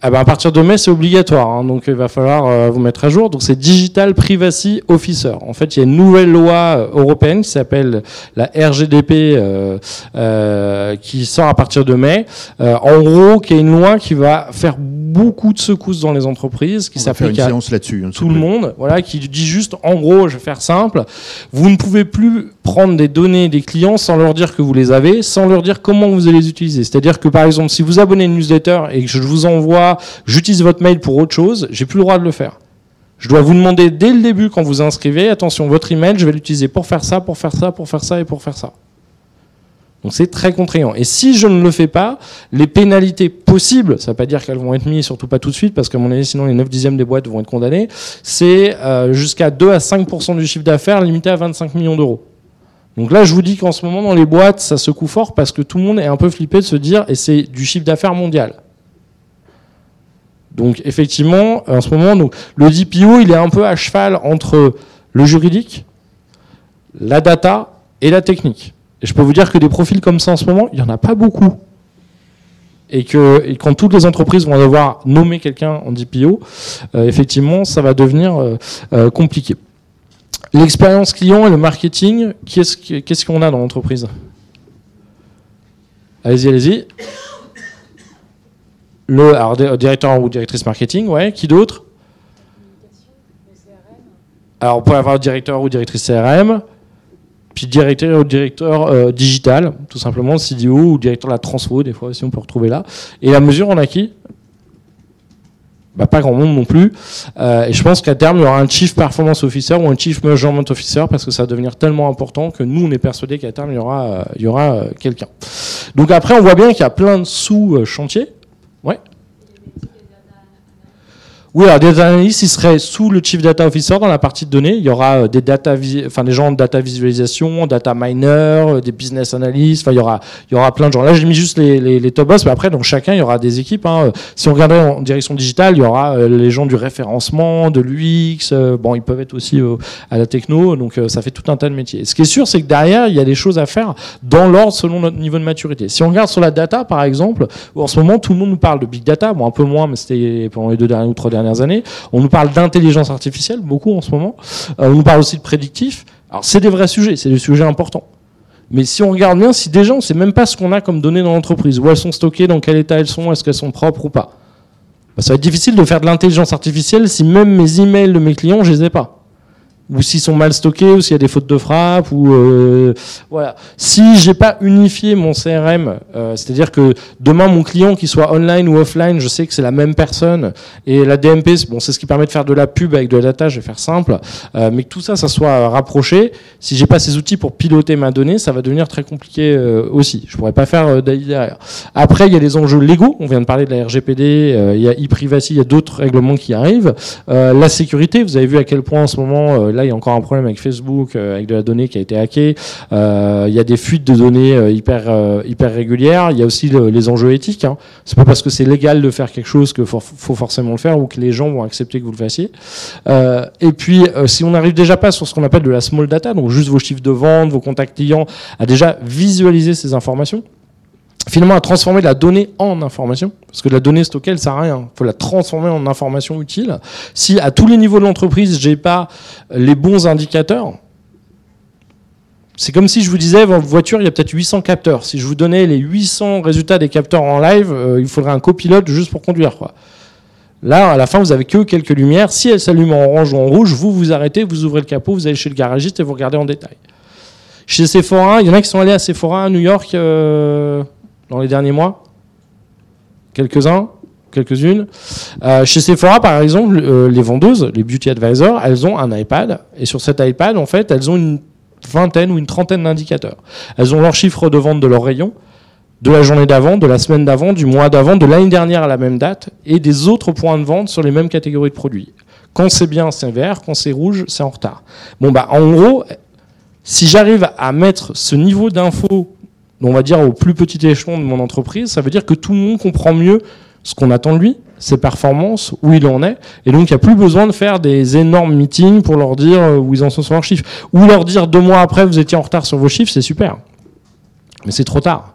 Ah ben à partir de mai, c'est obligatoire, hein, donc il va falloir euh, vous mettre à jour. Donc c'est Digital Privacy Officer. En fait, il y a une nouvelle loi euh, européenne qui s'appelle la RGDP euh, euh, qui sort à partir de mai. en gros, qui est une loi qui va faire beaucoup de secousses dans les entreprises, qui s'applique à hein, tout le monde. Voilà, qui dit juste, en gros, je vais faire simple, vous ne pouvez plus prendre des données des clients sans leur dire que vous les avez, sans leur dire comment vous allez les utiliser. C'est-à-dire que par exemple, si vous abonnez une newsletter et que je vous envoie, j'utilise votre mail pour autre chose, j'ai plus le droit de le faire. Je dois vous demander dès le début quand vous inscrivez, attention, votre email, je vais l'utiliser pour faire ça, pour faire ça, pour faire ça et pour faire ça. Donc c'est très contraignant. Et si je ne le fais pas, les pénalités possibles, ça ne veut pas dire qu'elles vont être mises, surtout pas tout de suite, parce qu'à mon avis, sinon les 9 dixièmes des boîtes vont être condamnées, c'est euh, jusqu'à 2 à 5% du chiffre d'affaires limité à 25 millions d'euros. Donc là, je vous dis qu'en ce moment, dans les boîtes, ça secoue fort parce que tout le monde est un peu flippé de se dire, et c'est du chiffre d'affaires mondial. Donc effectivement, en ce moment, le DPO, il est un peu à cheval entre le juridique, la data et la technique. Et je peux vous dire que des profils comme ça en ce moment, il n'y en a pas beaucoup. et que quand toutes les entreprises vont devoir nommer quelqu'un en DPO, euh, effectivement, ça va devenir compliqué. L'expérience client et le marketing, qu'est-ce qu'on a dans l'entreprise? Allez-y, allez-y. Le alors, directeur ou directrice marketing, ouais. Qui d'autre? Alors, on peut avoir directeur ou directrice CRM, puis directeur ou directeur euh, digital, tout simplement, CDO ou directeur de la transfo, des fois aussi on peut retrouver là. Et la mesure, on a qui? Bah, pas grand monde non plus. Euh, et je pense qu'à terme, il y aura un Chief Performance Officer ou un Chief Measurement Officer parce que ça va devenir tellement important que nous, on est persuadé qu'à terme, il y aura, euh, il y aura quelqu'un. Donc après, on voit bien qu'il y a plein de sous-chantiers. Ouais. Oui, alors des analystes, ils seraient sous le Chief Data Officer dans la partie de données. Il y aura euh, des data, enfin des gens de data visualisation, data miner, euh, des business analysts. Enfin, il y aura, il y aura plein de gens. Là, j'ai mis juste les, les, top boss, mais après, dans chacun, il y aura des équipes. Hein. Si on regardait en direction digitale, il y aura euh, les gens du référencement, de l'UX. Bon, ils peuvent être aussi à la techno, donc ça fait tout un tas de métiers. Ce qui est sûr, c'est que derrière, il y a des choses à faire dans l'ordre selon notre niveau de maturité. Si on regarde sur la data, par exemple, en ce moment, tout le monde nous parle de big data. Bon, un peu moins, mais c'était pendant les deux dernières ou trois dernières années. On nous parle d'intelligence artificielle, beaucoup en ce moment. Euh, on nous parle aussi de prédictif. Alors, c'est des vrais sujets, c'est des sujets importants. Mais si on regarde bien, si déjà on ne sait même pas ce qu'on a comme données dans l'entreprise, où elles sont stockées, dans quel état elles sont, est-ce qu'elles sont propres ou pas, bah, ça va être difficile de faire de l'intelligence artificielle si même mes emails de mes clients, je les ai pas ou s'ils sont mal stockés, ou s'il y a des fautes de frappe, ou euh, voilà. Si j'ai pas unifié mon CRM, euh, c'est-à-dire que demain mon client qui soit online ou offline, je sais que c'est la même personne, et la DMP, bon, c'est ce qui permet de faire de la pub avec de la data, je vais faire simple, euh, mais que tout ça, ça soit rapproché. Si j'ai pas ces outils pour piloter ma donnée, ça va devenir très compliqué euh, aussi. Je pourrais pas faire euh, derrière. Après, il y a les enjeux légaux. On vient de parler de la RGPD, il y a e-privacy, il y a d'autres règlements qui arrivent. la sécurité, vous avez vu à quel point en ce moment là, il y a encore un problème avec Facebook, euh, avec de la donnée qui a été hackée. Euh, il y a des fuites de données euh, hyper, hyper régulières. Il y a aussi les enjeux éthiques. Hein. C'est pas parce que c'est légal de faire quelque chose que faut, faut, forcément le faire ou que les gens vont accepter que vous le fassiez. et puis, si on n'arrive déjà pas sur ce qu'on appelle de la small data, donc juste vos chiffres de vente, vos contacts clients, à déjà visualiser ces informations, finalement à transformer la donnée en information, parce que la donnée stockée, elle sert à rien. Il faut la transformer en information utile. Si à tous les niveaux de l'entreprise, j'ai pas les bons indicateurs, c'est comme si je vous disais, votre voiture, il y a peut-être 800 capteurs. Si je vous donnais les 800 résultats des capteurs en live, euh, il faudrait un copilote juste pour conduire. Quoi. Là, à la fin, vous avez que quelques lumières. Si elles s'allument en orange ou en rouge, vous vous arrêtez, vous ouvrez le capot, vous allez chez le garagiste et vous regardez en détail. Chez Sephora, il y en a qui sont allés à Sephora à New York. Euh, dans les derniers mois? Quelques-uns Quelques-unes euh, Chez Sephora, par exemple, euh, les vendeuses, les beauty advisors, elles ont un iPad. Et sur cet iPad, en fait, elles ont une vingtaine ou une trentaine d'indicateurs. Elles ont leur chiffre de vente de leur rayon, de la journée d'avant, de la semaine d'avant, du mois d'avant, de l'année dernière à la même date, et des autres points de vente sur les mêmes catégories de produits. Quand c'est bien, c'est vert. Quand c'est rouge, c'est en retard. Bon, bah, en gros, si j'arrive à mettre ce niveau d'infos on va dire au plus petit échelon de mon entreprise, ça veut dire que tout le monde comprend mieux ce qu'on attend de lui, ses performances, où il en est. Et donc, il n'y a plus besoin de faire des énormes meetings pour leur dire euh, où ils en sont sur leurs chiffres. Ou leur dire deux mois après, vous étiez en retard sur vos chiffres, c'est super. Mais c'est trop tard.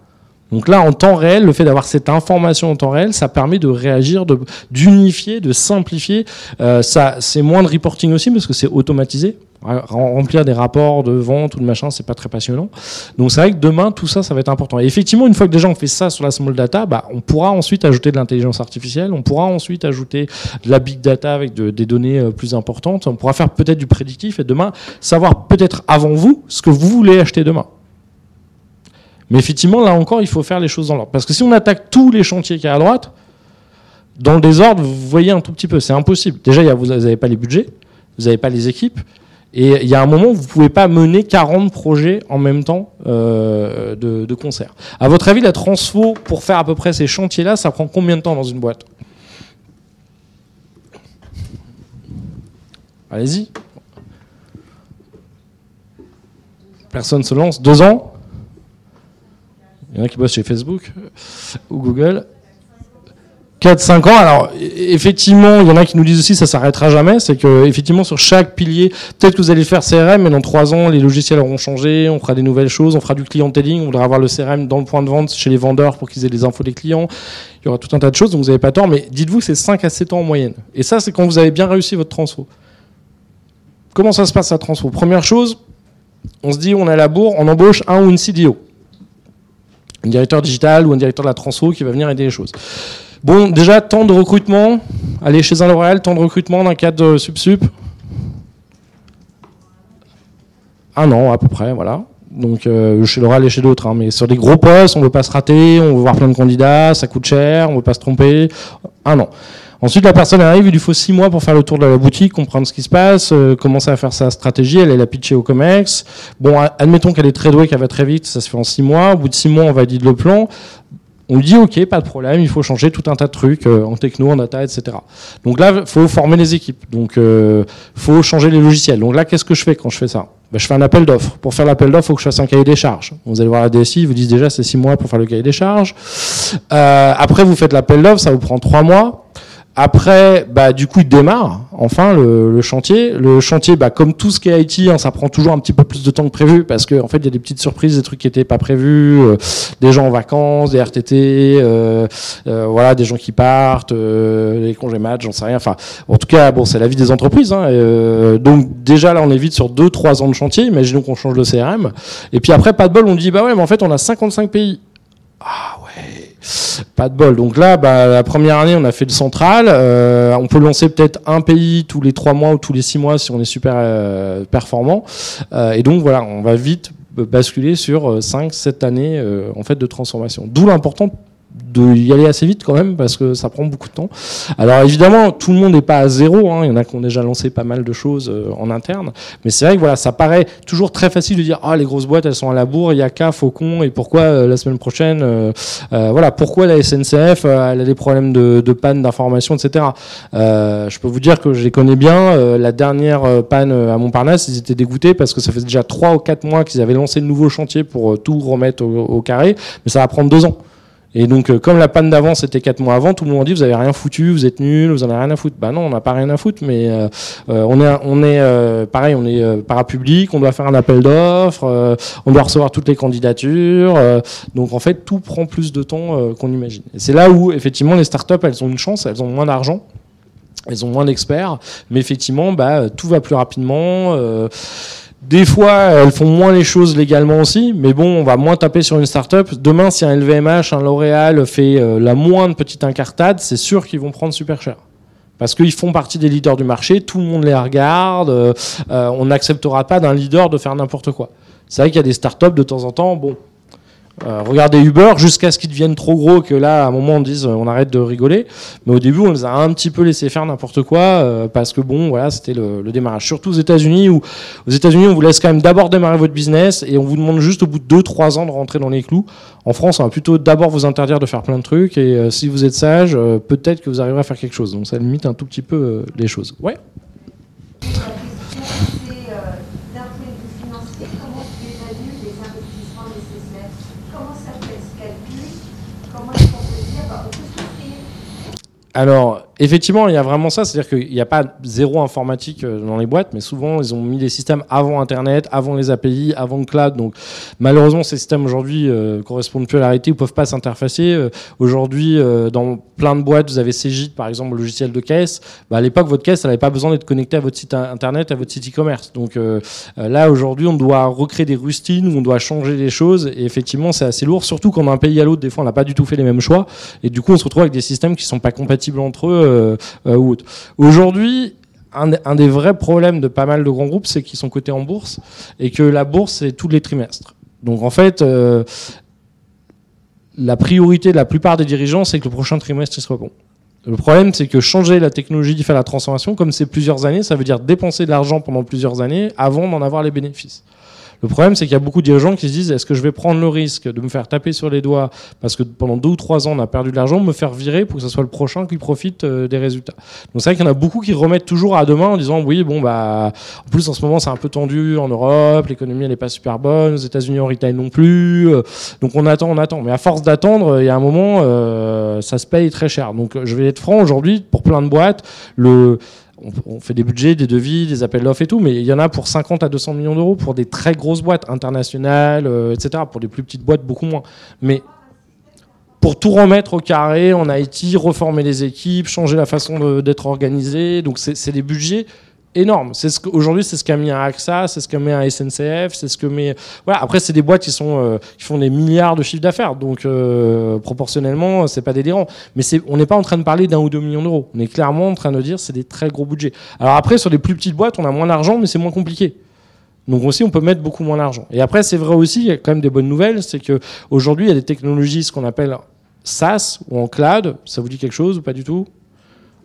Donc là, en temps réel, le fait d'avoir cette information en temps réel, ça permet de réagir, d'unifier, de, simplifier. Euh, ça, c'est moins de reporting aussi parce que c'est automatisé. Remplir des rapports de vente ou de machin, c'est pas très passionnant. Donc c'est vrai que demain, tout ça, ça va être important. Et effectivement, une fois que déjà on fait ça sur la small data, bah, on pourra ensuite ajouter de l'intelligence artificielle, on pourra ensuite ajouter de la big data avec des données euh, plus importantes, on pourra faire peut-être du prédictif et demain savoir peut-être avant vous ce que vous voulez acheter demain. Mais effectivement, là encore, il faut faire les choses dans l'ordre. Parce que si on attaque tous les chantiers qui y à droite, dans le désordre, vous voyez un tout petit peu, c'est impossible. Déjà, vous n'avez pas les budgets, vous n'avez pas les équipes, et il y a un moment où vous ne pouvez pas mener 40 projets en même temps euh, de, concert. À votre avis, la transfo, pour faire à peu près ces chantiers-là, ça prend combien de temps dans une boîte? Allez-y. Personne se lance. Deux ans? Il y en a qui bossent chez Facebook ou Google. 4-5 ans. Alors, e-, effectivement, il y en a qui nous disent aussi ça s'arrêtera jamais. C'est que, effectivement, sur chaque pilier, peut-être que vous allez faire CRM, mais dans 3 ans, les logiciels auront changé, on fera des nouvelles choses, on fera du clienteling, on voudra avoir le CRM dans le point de vente chez les vendeurs pour qu'ils aient les infos des clients. Il y aura tout un tas de choses, donc vous n'avez pas tort, mais dites-vous que c'est 5 à 7 ans en moyenne. Et ça, c'est quand vous avez bien réussi votre transfo. Comment ça se passe, la transfo? Première chose, on se dit, on à la bourre, on embauche un ou une CDO. Un directeur digital ou un directeur de la transfo qui va venir aider les choses. Bon, déjà, temps de recrutement. Aller chez un L'Oréal, temps de recrutement d'un cadre sub-sup. Un an à peu près, voilà. Donc euh, chez L'Oréal et chez d'autres. Hein. mais sur des gros postes, on ne veut pas se rater, on veut voir plein de candidats, ça coûte cher, on ne veut pas se tromper. Un an. Ensuite, la personne arrive, il lui faut six mois pour faire le tour de la boutique, comprendre ce qui se passe, euh, commencer à faire sa stratégie, elle est la pitcher au COMEX. Bon, admettons qu'elle est très douée, qu'elle va très vite, ça se fait en six mois. Au bout de six mois, on valide le plan. On lui dit ok, pas de problème, il faut changer tout un tas de trucs euh, en techno, en data, etc. Donc là, faut former les équipes. Donc, euh, faut changer les logiciels. Donc là, qu'est-ce que je fais quand je fais ça? Ben, Je fais un appel d'offres. Pour faire l'appel d'offres, il faut que je fasse un cahier des charges. Vous allez voir la DSI, ils vous disent déjà c'est six mois pour faire le cahier des charges. Euh, après, vous faites l'appel d'offres, ça vous prend trois mois. Après, bah, du coup, il démarre enfin le, chantier. Le chantier, bah, comme tout ce qui est IT, hein, ça prend toujours un petit peu plus de temps que prévu parce qu'en en fait, il y a des petites surprises, des trucs qui n'étaient pas prévus, euh, des gens en vacances, des RTT, euh, euh, voilà, des gens qui partent, euh, les congés match, j'en sais rien. Enfin, en tout cas, bon, c'est la vie des entreprises. Hein, donc déjà là, on est vite sur 2-3 ans de chantier. Imaginons qu'on change de CRM. Et puis après, pas de bol, on dit bah ouais, mais en fait, on a 55 pays. Ah ouais pas de bol. Donc là, bah, la première année, on a fait le central. Euh, on peut lancer peut-être un pays tous les trois mois ou tous les six mois si on est super euh, performant. Euh, et donc voilà, on va vite basculer sur 5-7 années en fait de transformation. D'où l'important de y aller assez vite quand même parce que ça prend beaucoup de temps. Alors évidemment, tout le monde n'est pas à zéro. Hein. Il y en a qui ont déjà lancé pas mal de choses euh, en interne, mais c'est vrai que voilà, ça paraît toujours très facile de dire ah les grosses boîtes elles sont à la bourre, il y a qu'à Faucon et pourquoi euh, la semaine prochaine, euh, voilà pourquoi la SNCF elle a des problèmes de, de panne d'information, etc. je peux vous dire que je les connais bien. la dernière panne à Montparnasse, ils étaient dégoûtés parce que ça fait déjà trois ou quatre mois qu'ils avaient lancé le nouveau chantier pour tout remettre au, au carré, mais ça va prendre deux ans. Et donc, euh, comme la panne d'avant, c'était quatre mois avant, tout le monde dit vous avez rien foutu, vous êtes nul, vous en avez rien à foutre. Bah non, on n'a pas rien à foutre, mais euh, euh, on est, on est pareil, on est parapublic, on doit faire un appel d'offres, on doit recevoir toutes les candidatures. donc en fait, tout prend plus de temps qu'on imagine. Et c'est là où effectivement les startups, elles ont une chance, elles ont moins d'argent. Elles ont moins d'experts, mais effectivement, bah, tout va plus rapidement. Des fois, elles font moins les choses légalement aussi, mais bon, on va moins taper sur une start-up. Demain, si un LVMH, un L'Oréal fait euh, la moindre petite incartade, c'est sûr qu'ils vont prendre super cher. Parce qu'ils font partie des leaders du marché, tout le monde les regarde, euh, euh, on n'acceptera pas d'un leader de faire n'importe quoi. C'est vrai qu'il y a des start-up de temps en temps, bon, euh, regardez Uber jusqu'à ce qu'ils deviennent trop gros que là à un moment on dise on arrête de rigoler. Mais au début on les a un petit peu laissé faire n'importe quoi euh, parce que bon voilà c'était le, démarrage. Surtout aux États-Unis où aux États-Unis on vous laisse quand même d'abord démarrer votre business et on vous demande juste au bout de 2-3 ans de rentrer dans les clous. En France on va plutôt d'abord vous interdire de faire plein de trucs et euh, si vous êtes sage peut-être que vous arriverez à faire quelque chose. Donc ça limite un tout petit peu les choses. Ouais Alors, effectivement, il y a vraiment ça, c'est-à-dire qu'il n'y a pas zéro informatique euh, dans les boîtes, mais souvent ils ont mis des systèmes avant Internet, avant les API, avant le cloud. Donc, malheureusement, ces systèmes aujourd'hui euh, correspondent plus à la réalité, ils peuvent pas s'interfacer. Euh, aujourd'hui, dans plein de boîtes, vous avez Cegid, par exemple, le logiciel de caisse. Bah, à l'époque, votre caisse, elle n'avait pas besoin d'être connectée à votre site Internet, à votre site e-commerce. Donc là, aujourd'hui, on doit recréer des rustines, on doit changer les choses, et effectivement, c'est assez lourd, surtout quand d'un pays à l'autre, des fois, on n'a pas du tout fait les mêmes choix, et du coup, on se retrouve avec des systèmes qui sont pas compatibles entre eux euh, euh, ou autres. Aujourd'hui, un, des vrais problèmes de pas mal de grands groupes, c'est qu'ils sont cotés en bourse et que la bourse, c'est tous les trimestres. Donc en fait, euh, la priorité de la plupart des dirigeants, c'est que le prochain trimestre soit bon. Le problème, c'est que changer la technologie, faire la transformation, comme c'est plusieurs années, ça veut dire dépenser de l'argent pendant plusieurs années avant d'en avoir les bénéfices. Le problème, c'est qu'il y a beaucoup de dirigeants qui se disent est-ce que je vais prendre le risque de me faire taper sur les doigts parce que pendant deux ou trois ans on a perdu de l'argent, me faire virer pour que ce soit le prochain qui profite euh, des résultats? Donc c'est vrai qu'il y en a beaucoup qui remettent toujours à demain en disant oui bon bah en plus en ce moment c'est un peu tendu en Europe, l'économie elle n'est pas super bonne, aux États-Unis en retail non plus, euh, donc on attend, on attend. Mais à force d'attendre, il y a un moment euh, ça se paye très cher. Donc je vais être franc aujourd'hui pour plein de boîtes, le on, fait des budgets, des devis, des appels d'offres et tout, mais il y en a pour 50 à 200 millions d'euros pour des très grosses boîtes internationales, euh, etc. Pour des plus petites boîtes, beaucoup moins. Mais pour tout remettre au carré en Haïti, reformer les équipes, changer la façon d'être organisé, donc c'est des budgets énorme. Aujourd'hui, c'est ce qu'a mis un AXA, c'est ce qu'a mis un SNCF, c'est ce que met. Voilà. Après, c'est des boîtes euh, qui font des milliards de chiffres d'affaires, donc euh, proportionnellement, c'est pas délirant. Mais on n'est pas en train de parler d'un ou deux millions d'euros. On est clairement en train de dire c'est des très gros budgets. Alors après, sur les plus petites boîtes, on a moins d'argent, mais c'est moins compliqué. Donc aussi, on peut mettre beaucoup moins d'argent. Et après, c'est vrai aussi, il y a quand même des bonnes nouvelles, c'est que aujourd'hui, il y a des technologies, ce qu'on appelle SaaS ou en cloud. Ça vous dit quelque chose ou pas du tout?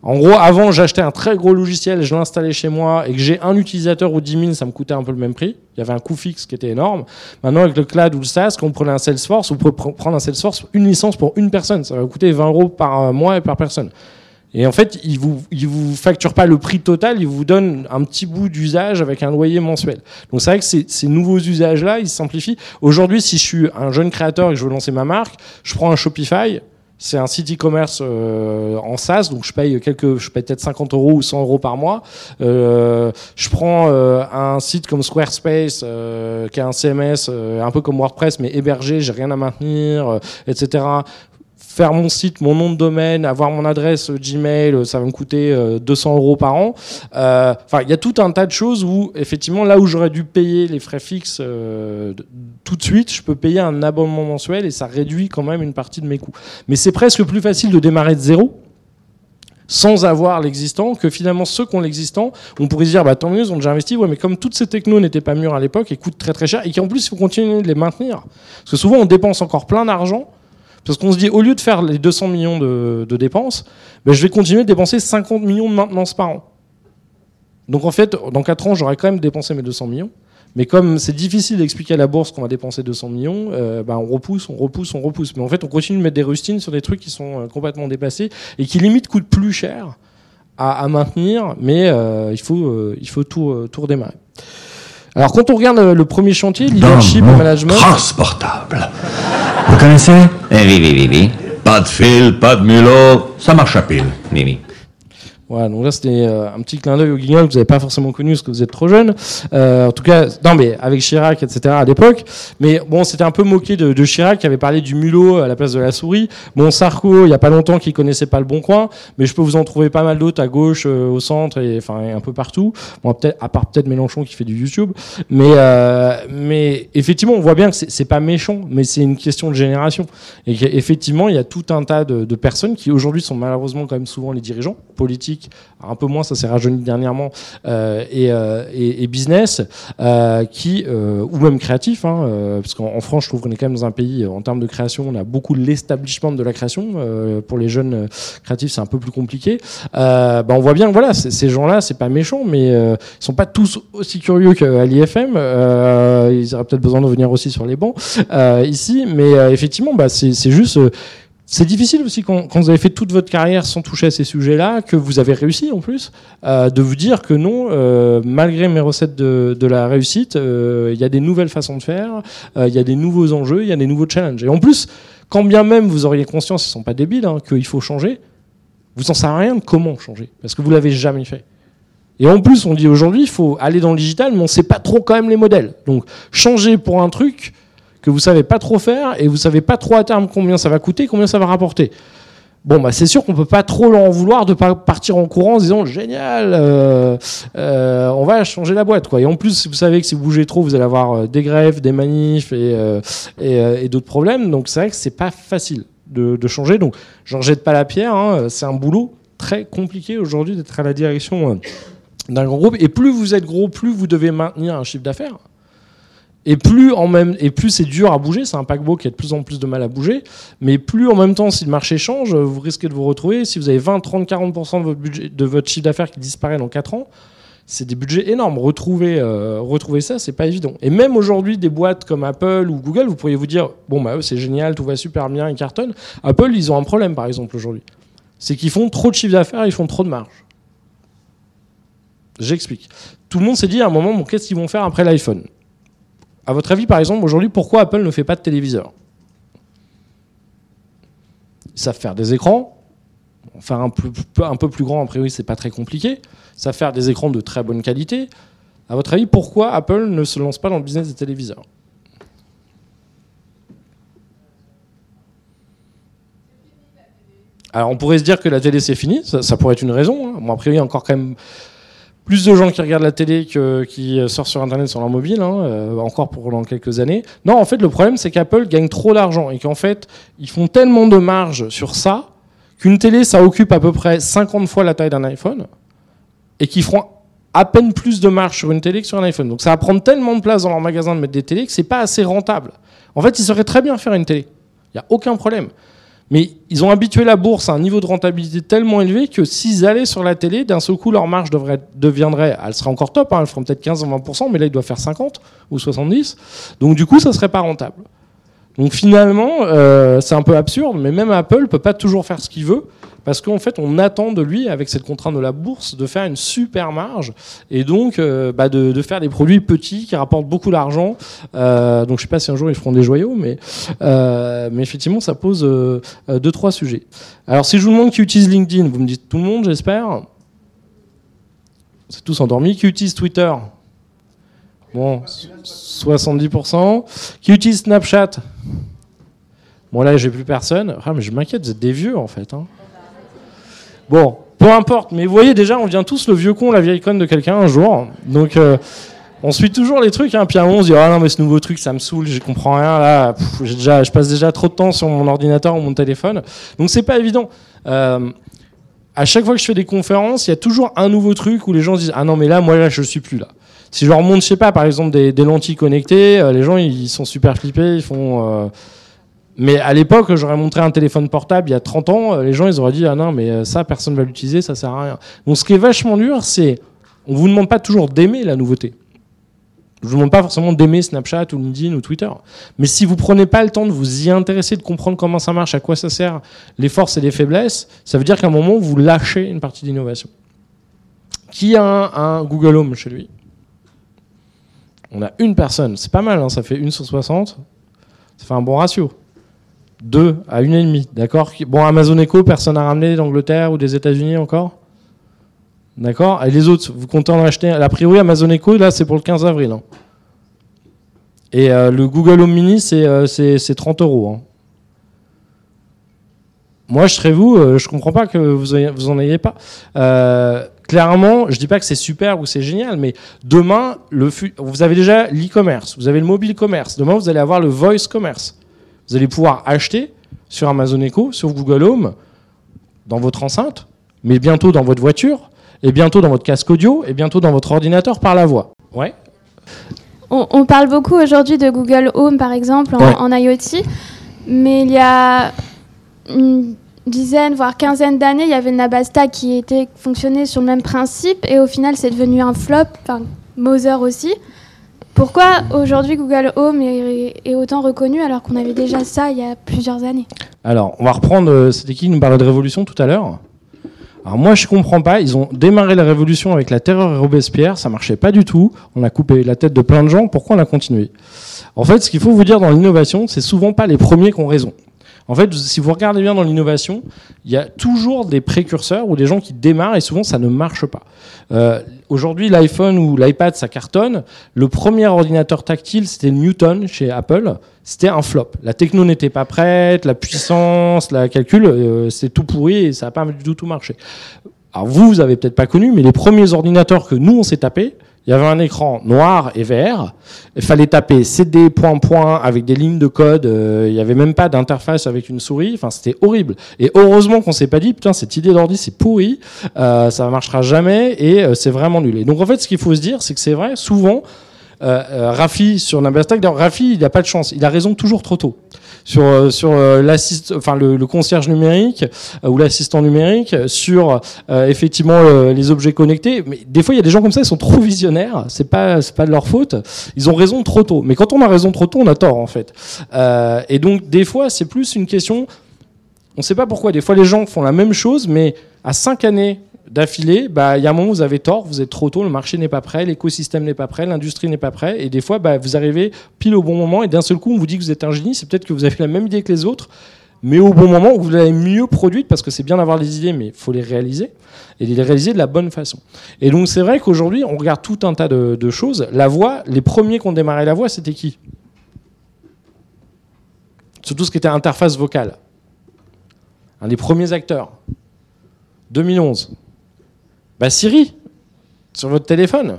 En gros, avant, j'achetais un très gros logiciel, je l'installais chez moi et que j'ai un utilisateur ou 10 000, ça me coûtait un peu le même prix. Il y avait un coût fixe qui était énorme. Maintenant, avec le cloud ou le SaaS, quand vous prenez un Salesforce, vous pouvez prendre un Salesforce, une licence pour une personne. Ça va coûter 20 euros par euh, mois et par personne. Et en fait, il vous, il vous facture pas le prix total, il vous donne un petit bout d'usage avec un loyer mensuel. Donc c'est vrai que ces, ces nouveaux usages-là, ils simplifient. Aujourd'hui, si je suis un jeune créateur et que je veux lancer ma marque, je prends un Shopify, c'est un site e-commerce euh, en SaaS, donc je paye quelques, je paye peut-être 50 euros ou 100 euros par mois. Euh, je prends euh, un site comme Squarespace, qui est un CMS un peu comme WordPress, mais hébergé, j'ai rien à maintenir, etc faire mon site, mon nom de domaine, avoir mon adresse Gmail, ça va me coûter 200 euros par an. Enfin, il y a tout un tas de choses où, effectivement, là où j'aurais dû payer les frais fixes tout de suite, je peux payer un abonnement mensuel et ça réduit quand même une partie de mes coûts. Mais c'est presque plus facile de démarrer de zéro sans avoir l'existant, que finalement ceux qui ont l'existant, on pourrait se dire bah tant mieux, ils ont déjà investi, ouais, mais comme toutes ces technos n'étaient pas mûres à l'époque et coûtent très très cher, et qu'en plus il faut continuer de les maintenir, parce que souvent on dépense encore plein d'argent, parce qu'on se dit au lieu de faire les 200 millions de, dépenses, ben, je vais continuer de dépenser 50 millions de maintenance par an. Donc en fait, dans 4 ans, j'aurais quand même dépensé mes 200 millions. Mais comme c'est difficile d'expliquer à la bourse qu'on va dépenser 200 millions, euh, bah, on repousse, on repousse, on repousse. Mais en fait, on continue de mettre des rustines sur des trucs qui sont euh, complètement dépassés et qui limite coûtent plus cher à, maintenir, mais euh, il faut, il faut tout, tout redémarrer. Alors quand on regarde le premier chantier, leadership management. Transportable. Vous connaissez? Eh Oui, oui, oui, oui. Pas de fil, pas de mulot, ça marche à pile. Oui, oui. Voilà, donc là c'était euh, un petit clin d'œil au guignol que vous n'avez pas forcément connu parce que vous êtes trop jeune. Euh, en tout cas, non mais avec Chirac, etc. à l'époque. Mais bon, c'était un peu moqué de, Chirac qui avait parlé du mulot à la place de la souris. Bon, Sarko, il y a pas longtemps, qui connaissait pas le bon coin, mais je peux vous en trouver pas mal d'autres à gauche, euh, au centre et enfin un peu partout. Bon, peut-être à part peut-être Mélenchon qui fait du YouTube, mais euh, mais effectivement, on voit bien que c'est pas méchant, mais c'est une question de génération et qu'effectivement, il y a tout un tas de personnes qui aujourd'hui sont malheureusement quand même souvent les dirigeants politiques un peu moins, ça s'est rajeuni dernièrement, euh, euh, et, business, euh, qui, ou même créatif, hein, parce qu'en France, je trouve qu'on est quand même dans un pays, en termes de création, on a beaucoup l'establishment de la création. pour les jeunes créatifs, c'est un peu plus compliqué. Bah, on voit bien, voilà, ces gens-là, c'est pas méchant, mais ils sont pas tous aussi curieux qu'à l'IFM. ils auraient peut-être besoin de venir aussi sur les bancs ici, mais effectivement, bah, c'est juste c'est difficile aussi quand, vous avez fait toute votre carrière sans toucher à ces sujets-là, que vous avez réussi en plus, euh, de vous dire que non, euh, malgré mes recettes de, la réussite, euh, il y a des nouvelles façons de faire, il y a des nouveaux enjeux, il y a des nouveaux challenges. Et en plus, quand bien même vous auriez conscience, ils ne sont pas débiles, hein, qu'il faut changer, vous en savez rien de comment changer, parce que vous l'avez jamais fait. Et en plus, on dit aujourd'hui, il faut aller dans le digital, mais on ne sait pas trop quand même les modèles. Donc, changer pour un truc, que vous savez pas trop faire et vous savez pas trop à terme combien ça va coûter, combien ça va rapporter. Bon, bah, c'est sûr qu'on peut pas trop leur en vouloir de partir en courant en disant génial, euh, euh, on va changer la boîte. Et en plus, vous savez que si vous bougez trop, vous allez avoir euh, des grèves, des manifs et, et, d'autres problèmes. Donc, c'est vrai que c'est pas facile de, changer. Donc, j'en jette pas la pierre. Hein. C'est un boulot très compliqué aujourd'hui d'être à la direction d'un grand groupe. Et plus vous êtes gros, plus vous devez maintenir un chiffre d'affaires. Et plus, plus c'est dur à bouger, c'est un paquebot qui a de plus en plus de mal à bouger, mais plus en même temps, si le marché change, vous risquez de vous retrouver, si vous avez 20, 30, 40% de votre, budget, de votre chiffre d'affaires qui disparaît dans 4 ans, c'est des budgets énormes. Retrouver, euh, retrouver ça, c'est pas évident. Et même aujourd'hui, des boîtes comme Apple ou Google, vous pourriez vous dire, bon, bah, c'est génial, tout va super bien, ils cartonnent. Apple, ils ont un problème, par exemple, aujourd'hui. C'est qu'ils font trop de chiffre d'affaires, ils font trop de marge. J'explique. Tout le monde s'est dit à un moment, bon, qu'est-ce qu'ils vont faire après l'iPhone? À votre avis, par exemple, aujourd'hui, pourquoi Apple ne fait pas de téléviseur? Ils savent faire des écrans. Faire un, peu, plus grand, a priori, c'est pas très compliqué. Ça faire des écrans de très bonne qualité. À votre avis, pourquoi Apple ne se lance pas dans le business des téléviseurs? Alors on pourrait se dire que la télé c'est fini, ça, pourrait être une raison. Hein. Bon, a priori, encore quand même plus de gens qui regardent la télé que qui sortent sur Internet sur leur mobile, hein, euh, encore pour dans quelques années. Non, en fait, le problème, c'est qu'Apple gagne trop d'argent et qu'en fait, ils font tellement de marge sur ça qu'une télé, ça occupe à peu près 50 fois la taille d'un iPhone et qu'ils feront à peine plus de marge sur une télé que sur un iPhone. Donc ça va prendre tellement de place dans leur magasin de mettre des télés que c'est pas assez rentable. En fait, ils sauraient très bien faire une télé. Il n'y a aucun problème. Mais ils ont habitué la bourse à un niveau de rentabilité tellement élevé que s'ils allaient sur la télé, d'un seul coup, leur marge deviendrait, elle serait encore top, hein, elle ferait peut-être 15 ou 20%, mais là, ils doivent faire 50 ou 70. Donc, du coup, ça serait pas rentable. Donc, finalement, euh, c'est un peu absurde, mais même Apple peut pas toujours faire ce qu'il veut parce qu'en fait, on attend de lui, avec cette contrainte de la bourse, de faire une super marge et donc euh, bah, de, faire des produits petits qui rapportent beaucoup d'argent. Euh, donc, je sais pas si un jour ils feront des joyaux, mais, mais effectivement, ça pose deux, trois sujets. Alors, si je vous demande qui utilise LinkedIn, vous me dites tout le monde, j'espère. C'est tous endormis. Qui utilise Twitter? Bon, 70%. Qui utilise Snapchat? Bon, là, j'ai plus personne. Ah, mais je m'inquiète, vous êtes des vieux, en fait. Hein. Bon, peu importe, mais vous voyez déjà, on vient tous le vieux con, la vieille conne de quelqu'un un jour. Donc, euh, on suit toujours les trucs, hein, puis à un moment on se dit ah non mais ce nouveau truc ça me saoule, je comprends rien là, déjà, je passe déjà trop de temps sur mon ordinateur ou mon téléphone, donc c'est pas évident. Euh, à chaque fois que je fais des conférences, il y a toujours un nouveau truc où les gens se disent ah non mais là moi là je suis plus là. Si je leur montre je sais pas par exemple des, lentilles connectées, euh, les gens ils sont super flippés, ils font mais à l'époque, j'aurais montré un téléphone portable il y a 30 ans, euh, les gens ils auraient dit ah non mais euh, ça personne va l'utiliser, ça sert à rien. Donc ce qui est vachement dur, c'est on vous demande pas toujours d'aimer la nouveauté. Je vous demande pas forcément d'aimer Snapchat ou LinkedIn ou Twitter. Mais si vous prenez pas le temps de vous y intéresser, de comprendre comment ça marche, à quoi ça sert, les forces et les faiblesses, ça veut dire qu'à un moment vous lâchez une partie d'innovation. Qui a un, Google Home chez lui? On a une personne, c'est pas mal, hein, ça fait une sur 60, ça fait un bon ratio. 2 à 1,5. D'accord Bon, Amazon Echo, personne n'a ramené d'Angleterre ou des États-Unis encore? D'accord Et les autres, vous comptez en acheter A priori, Amazon Echo, là, c'est pour le 15 avril. Hein. Et euh, le Google Home Mini, c'est 30 euh, euros. Hein. Moi, je serais vous, euh, je comprends pas que vous, n'en vous en ayez pas. Clairement, je dis pas que c'est super ou c'est génial, mais demain, le vous avez déjà l'e-commerce, vous avez le mobile commerce. Demain, vous allez avoir le voice commerce. Vous allez pouvoir acheter sur Amazon Echo, sur Google Home, dans votre enceinte, mais bientôt dans votre voiture, et bientôt dans votre casque audio, et bientôt dans votre ordinateur par la voix. Ouais. On, parle beaucoup aujourd'hui de Google Home, par exemple, en, IoT, mais il y a une dizaine, voire quinzaine d'années, il y avait Nabasta qui était fonctionnait sur le même principe, et au final, c'est devenu un flop, enfin, Mother aussi. Pourquoi aujourd'hui Google Home est, autant reconnu alors qu'on avait déjà ça il y a plusieurs années? Alors, on va reprendre, euh, c'était qui nous parlait de révolution tout à l'heure? Alors moi je comprends pas, ils ont démarré la révolution avec la terreur et Robespierre, ça marchait pas du tout, on a coupé la tête de plein de gens, pourquoi on a continué? En fait ce qu'il faut vous dire dans l'innovation, c'est souvent pas les premiers qui ont raison. En fait, si vous regardez bien dans l'innovation, il y a toujours des précurseurs ou des gens qui démarrent et souvent ça ne marche pas. Euh, Aujourd'hui, l'iPhone ou l'iPad, ça cartonne. Le premier ordinateur tactile, c'était Newton chez Apple. C'était un flop. La techno n'était pas prête, la puissance, la calcul, euh, c'est tout pourri et ça n'a pas du tout marché. Alors vous, vous avez peut-être pas connu, mais les premiers ordinateurs que nous on s'est tapés, il y avait un écran noir et vert. Il fallait taper CD point point avec des lignes de code. Euh, il n'y avait même pas d'interface avec une souris. Enfin, c'était horrible. Et heureusement qu'on s'est pas dit putain cette idée d'ordi c'est pourri, euh, ça marchera jamais et euh, c'est vraiment nul. Et donc en fait, ce qu'il faut se dire, c'est que c'est vrai. Souvent, euh, Rafi sur Nabastak. D'ailleurs, Rafi, il n'a pas de chance. Il a raison toujours trop tôt sur euh, sur l'assist, enfin le, concierge numérique ou l'assistant numérique, sur effectivement les objets connectés. Mais des fois, il y a des gens comme ça, ils sont trop visionnaires. C'est pas c'est pas de leur faute. Ils ont raison trop tôt. Mais quand on a raison trop tôt, on a tort en fait. et donc des fois, c'est plus une question. On ne sait pas pourquoi. Des fois, les gens font la même chose, mais à cinq années d'affilée, bah, il y a un moment où vous avez tort, vous êtes trop tôt, le marché n'est pas prêt, l'écosystème n'est pas prêt, l'industrie n'est pas prêt, et des fois, bah, vous arrivez pile au bon moment, et d'un seul coup, on vous dit que vous êtes un génie, c'est peut-être que vous avez la même idée que les autres, mais au bon moment vous l'avez mieux produite, parce que c'est bien d'avoir des idées, mais il faut les réaliser, et les réaliser de la bonne façon. Et donc, c'est vrai qu'aujourd'hui, on regarde tout un tas de, de choses. La voix, les premiers qui ont démarré la voix, c'était qui? Surtout ce qui était interface vocale. Un des premiers acteurs. 2011. Bah Siri, sur votre téléphone.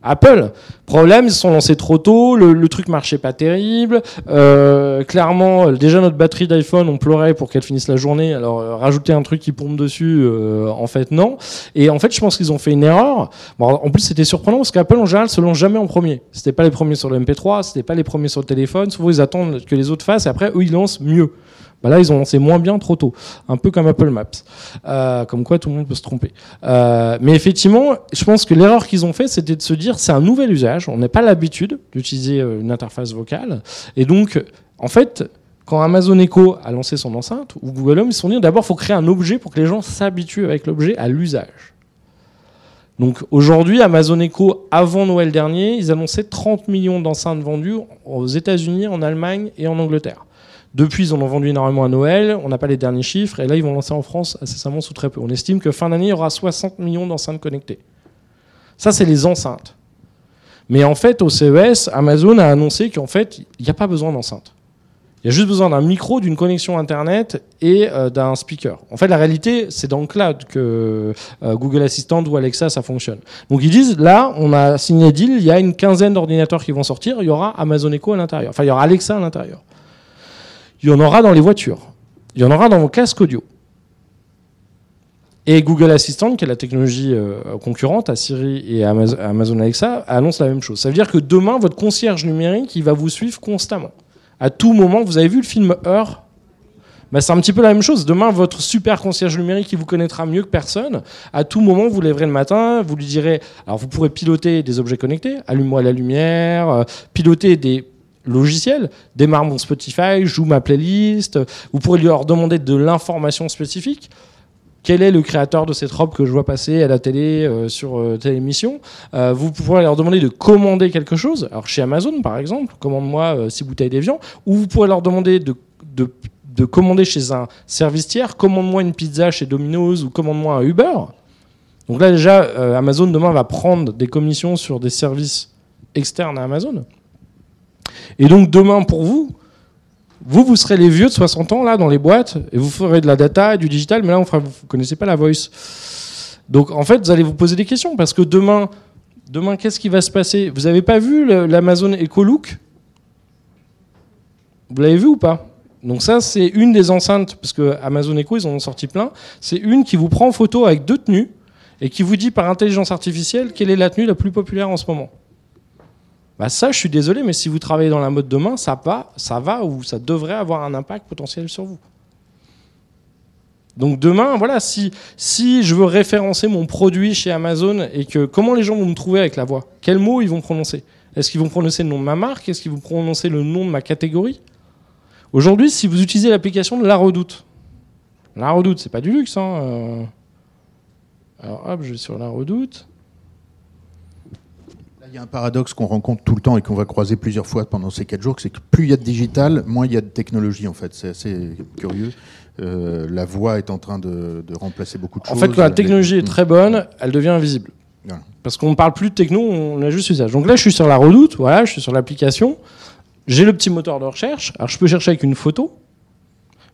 Apple, problème, ils se sont lancés trop tôt, le, truc marchait pas terrible. Euh, clairement, déjà notre batterie d'iPhone, on pleurait pour qu'elle finisse la journée. Alors euh, rajouter un truc qui pompe dessus, euh, en fait non. Et en fait, je pense qu'ils ont fait une erreur. En plus, c'était surprenant parce qu'Apple en général se lance jamais en premier. C'était pas les premiers sur le MP3, c'était pas les premiers sur le téléphone. Souvent, ils attendent que les autres fassent et après, eux, ils lancent mieux. Bah là, ils ont lancé moins bien trop tôt, un peu comme Apple Maps. Euh, comme quoi, tout le monde peut se tromper. Euh, mais effectivement, je pense que l'erreur qu'ils ont fait, c'était de se dire, c'est un nouvel usage. On n'a pas l'habitude d'utiliser euh, une interface vocale, et donc, en fait, quand Amazon Echo a lancé son enceinte, ou Google Home, ils se sont dit d'abord, il faut créer un objet pour que les gens s'habituent avec l'objet à l'usage. Donc aujourd'hui, Amazon Echo, avant Noël dernier, ils annonçaient 30 millions d'enceintes vendues aux États-Unis, en Allemagne et en Angleterre. Depuis, ils en ont vendu énormément à Noël. On n'a pas les derniers chiffres. Et là, ils vont lancer en France incessamment sous très peu. On estime que fin d'année, il y aura 60 millions d'enceintes connectées. Ça, c'est les enceintes. Mais en fait, au CES, Amazon a annoncé qu'en fait, il n'y a pas besoin d'enceinte. Il y a juste besoin d'un micro, d'une connexion Internet et euh, d'un speaker. En fait, la réalité, c'est dans le cloud que euh, Google Assistant ou Alexa, ça fonctionne. Donc ils disent, là, on a signé deal, il y a une quinzaine d'ordinateurs qui vont sortir, il y aura Amazon Echo à l'intérieur. Enfin, il y aura Alexa à l'intérieur il y en aura dans les voitures, il y en aura dans vos casques audio. Et Google Assistant, qui est la technologie euh, concurrente à Siri et à Amazon Alexa, annonce la même chose. Ça veut dire que demain, votre concierge numérique, il va vous suivre constamment. À tout moment, vous avez vu le film Heure bah, c'est un petit peu la même chose. Demain, votre super concierge numérique, il vous connaîtra mieux que personne. À tout moment, vous lèverez le matin, vous lui direz. Alors, vous pourrez piloter des objets connectés, allume-moi la lumière, euh, piloter des logiciel, démarre mon Spotify, joue ma playlist. Vous pourrez leur demander de l'information spécifique. Quel est le créateur de cette robe que je vois passer à la télé euh, sur euh, telle émission? Euh, Vous pourrez leur demander de commander quelque chose. Alors chez Amazon, par exemple, commande-moi six bouteilles d'évian. Ou vous pourrez leur demander de, de, de commander chez un service tiers. Commande-moi une pizza chez Domino's ou commande-moi un Uber. Donc là déjà, Amazon demain va prendre des commissions sur des services externes à Amazon. Et donc demain pour vous, vous, vous serez les vieux de 60 ans là dans les boîtes et vous ferez de la data et du digital, mais là on vous ne connaissez pas la voice. Donc en fait, vous allez vous poser des questions parce que demain, demain qu'est-ce qui va se passer? Vous n'avez pas vu l'Amazon EcoLook? Vous l'avez vu ou pas? Donc ça, c'est une des enceintes, parce que Amazon Echo, ils en ont sorti plein. C'est une qui vous prend en photo avec deux tenues et qui vous dit par intelligence artificielle quelle est la tenue la plus populaire en ce moment. Bah ça, je suis désolé, mais si vous travaillez dans la mode demain, ça va, ça va ou ça devrait avoir un impact potentiel sur vous. Donc demain, voilà, si, je veux référencer mon produit chez Amazon et que comment les gens vont me trouver avec la voix? Quels mots ils vont prononcer? Est-ce qu'ils vont prononcer le nom de ma marque? Est-ce qu'ils vont prononcer le nom de ma catégorie? Aujourd'hui, si vous utilisez l'application de La Redoute, La Redoute, c'est pas du luxe. Hein euh. Alors hop, je vais sur La Redoute. Il y a un paradoxe qu'on rencontre tout le temps et qu'on va croiser plusieurs fois pendant ces quatre jours, c'est que plus il y a de digital, moins il y a de technologie en fait. C'est assez curieux. Euh, la voix est en train de, remplacer beaucoup de choses. En fait, quand la technologie est très bonne, elle devient invisible. Parce qu'on ne parle plus de techno, on a juste usage. Donc là, je suis sur la redoute, voilà, je suis sur l'application. J'ai le petit moteur de recherche. Alors, je peux chercher avec une photo,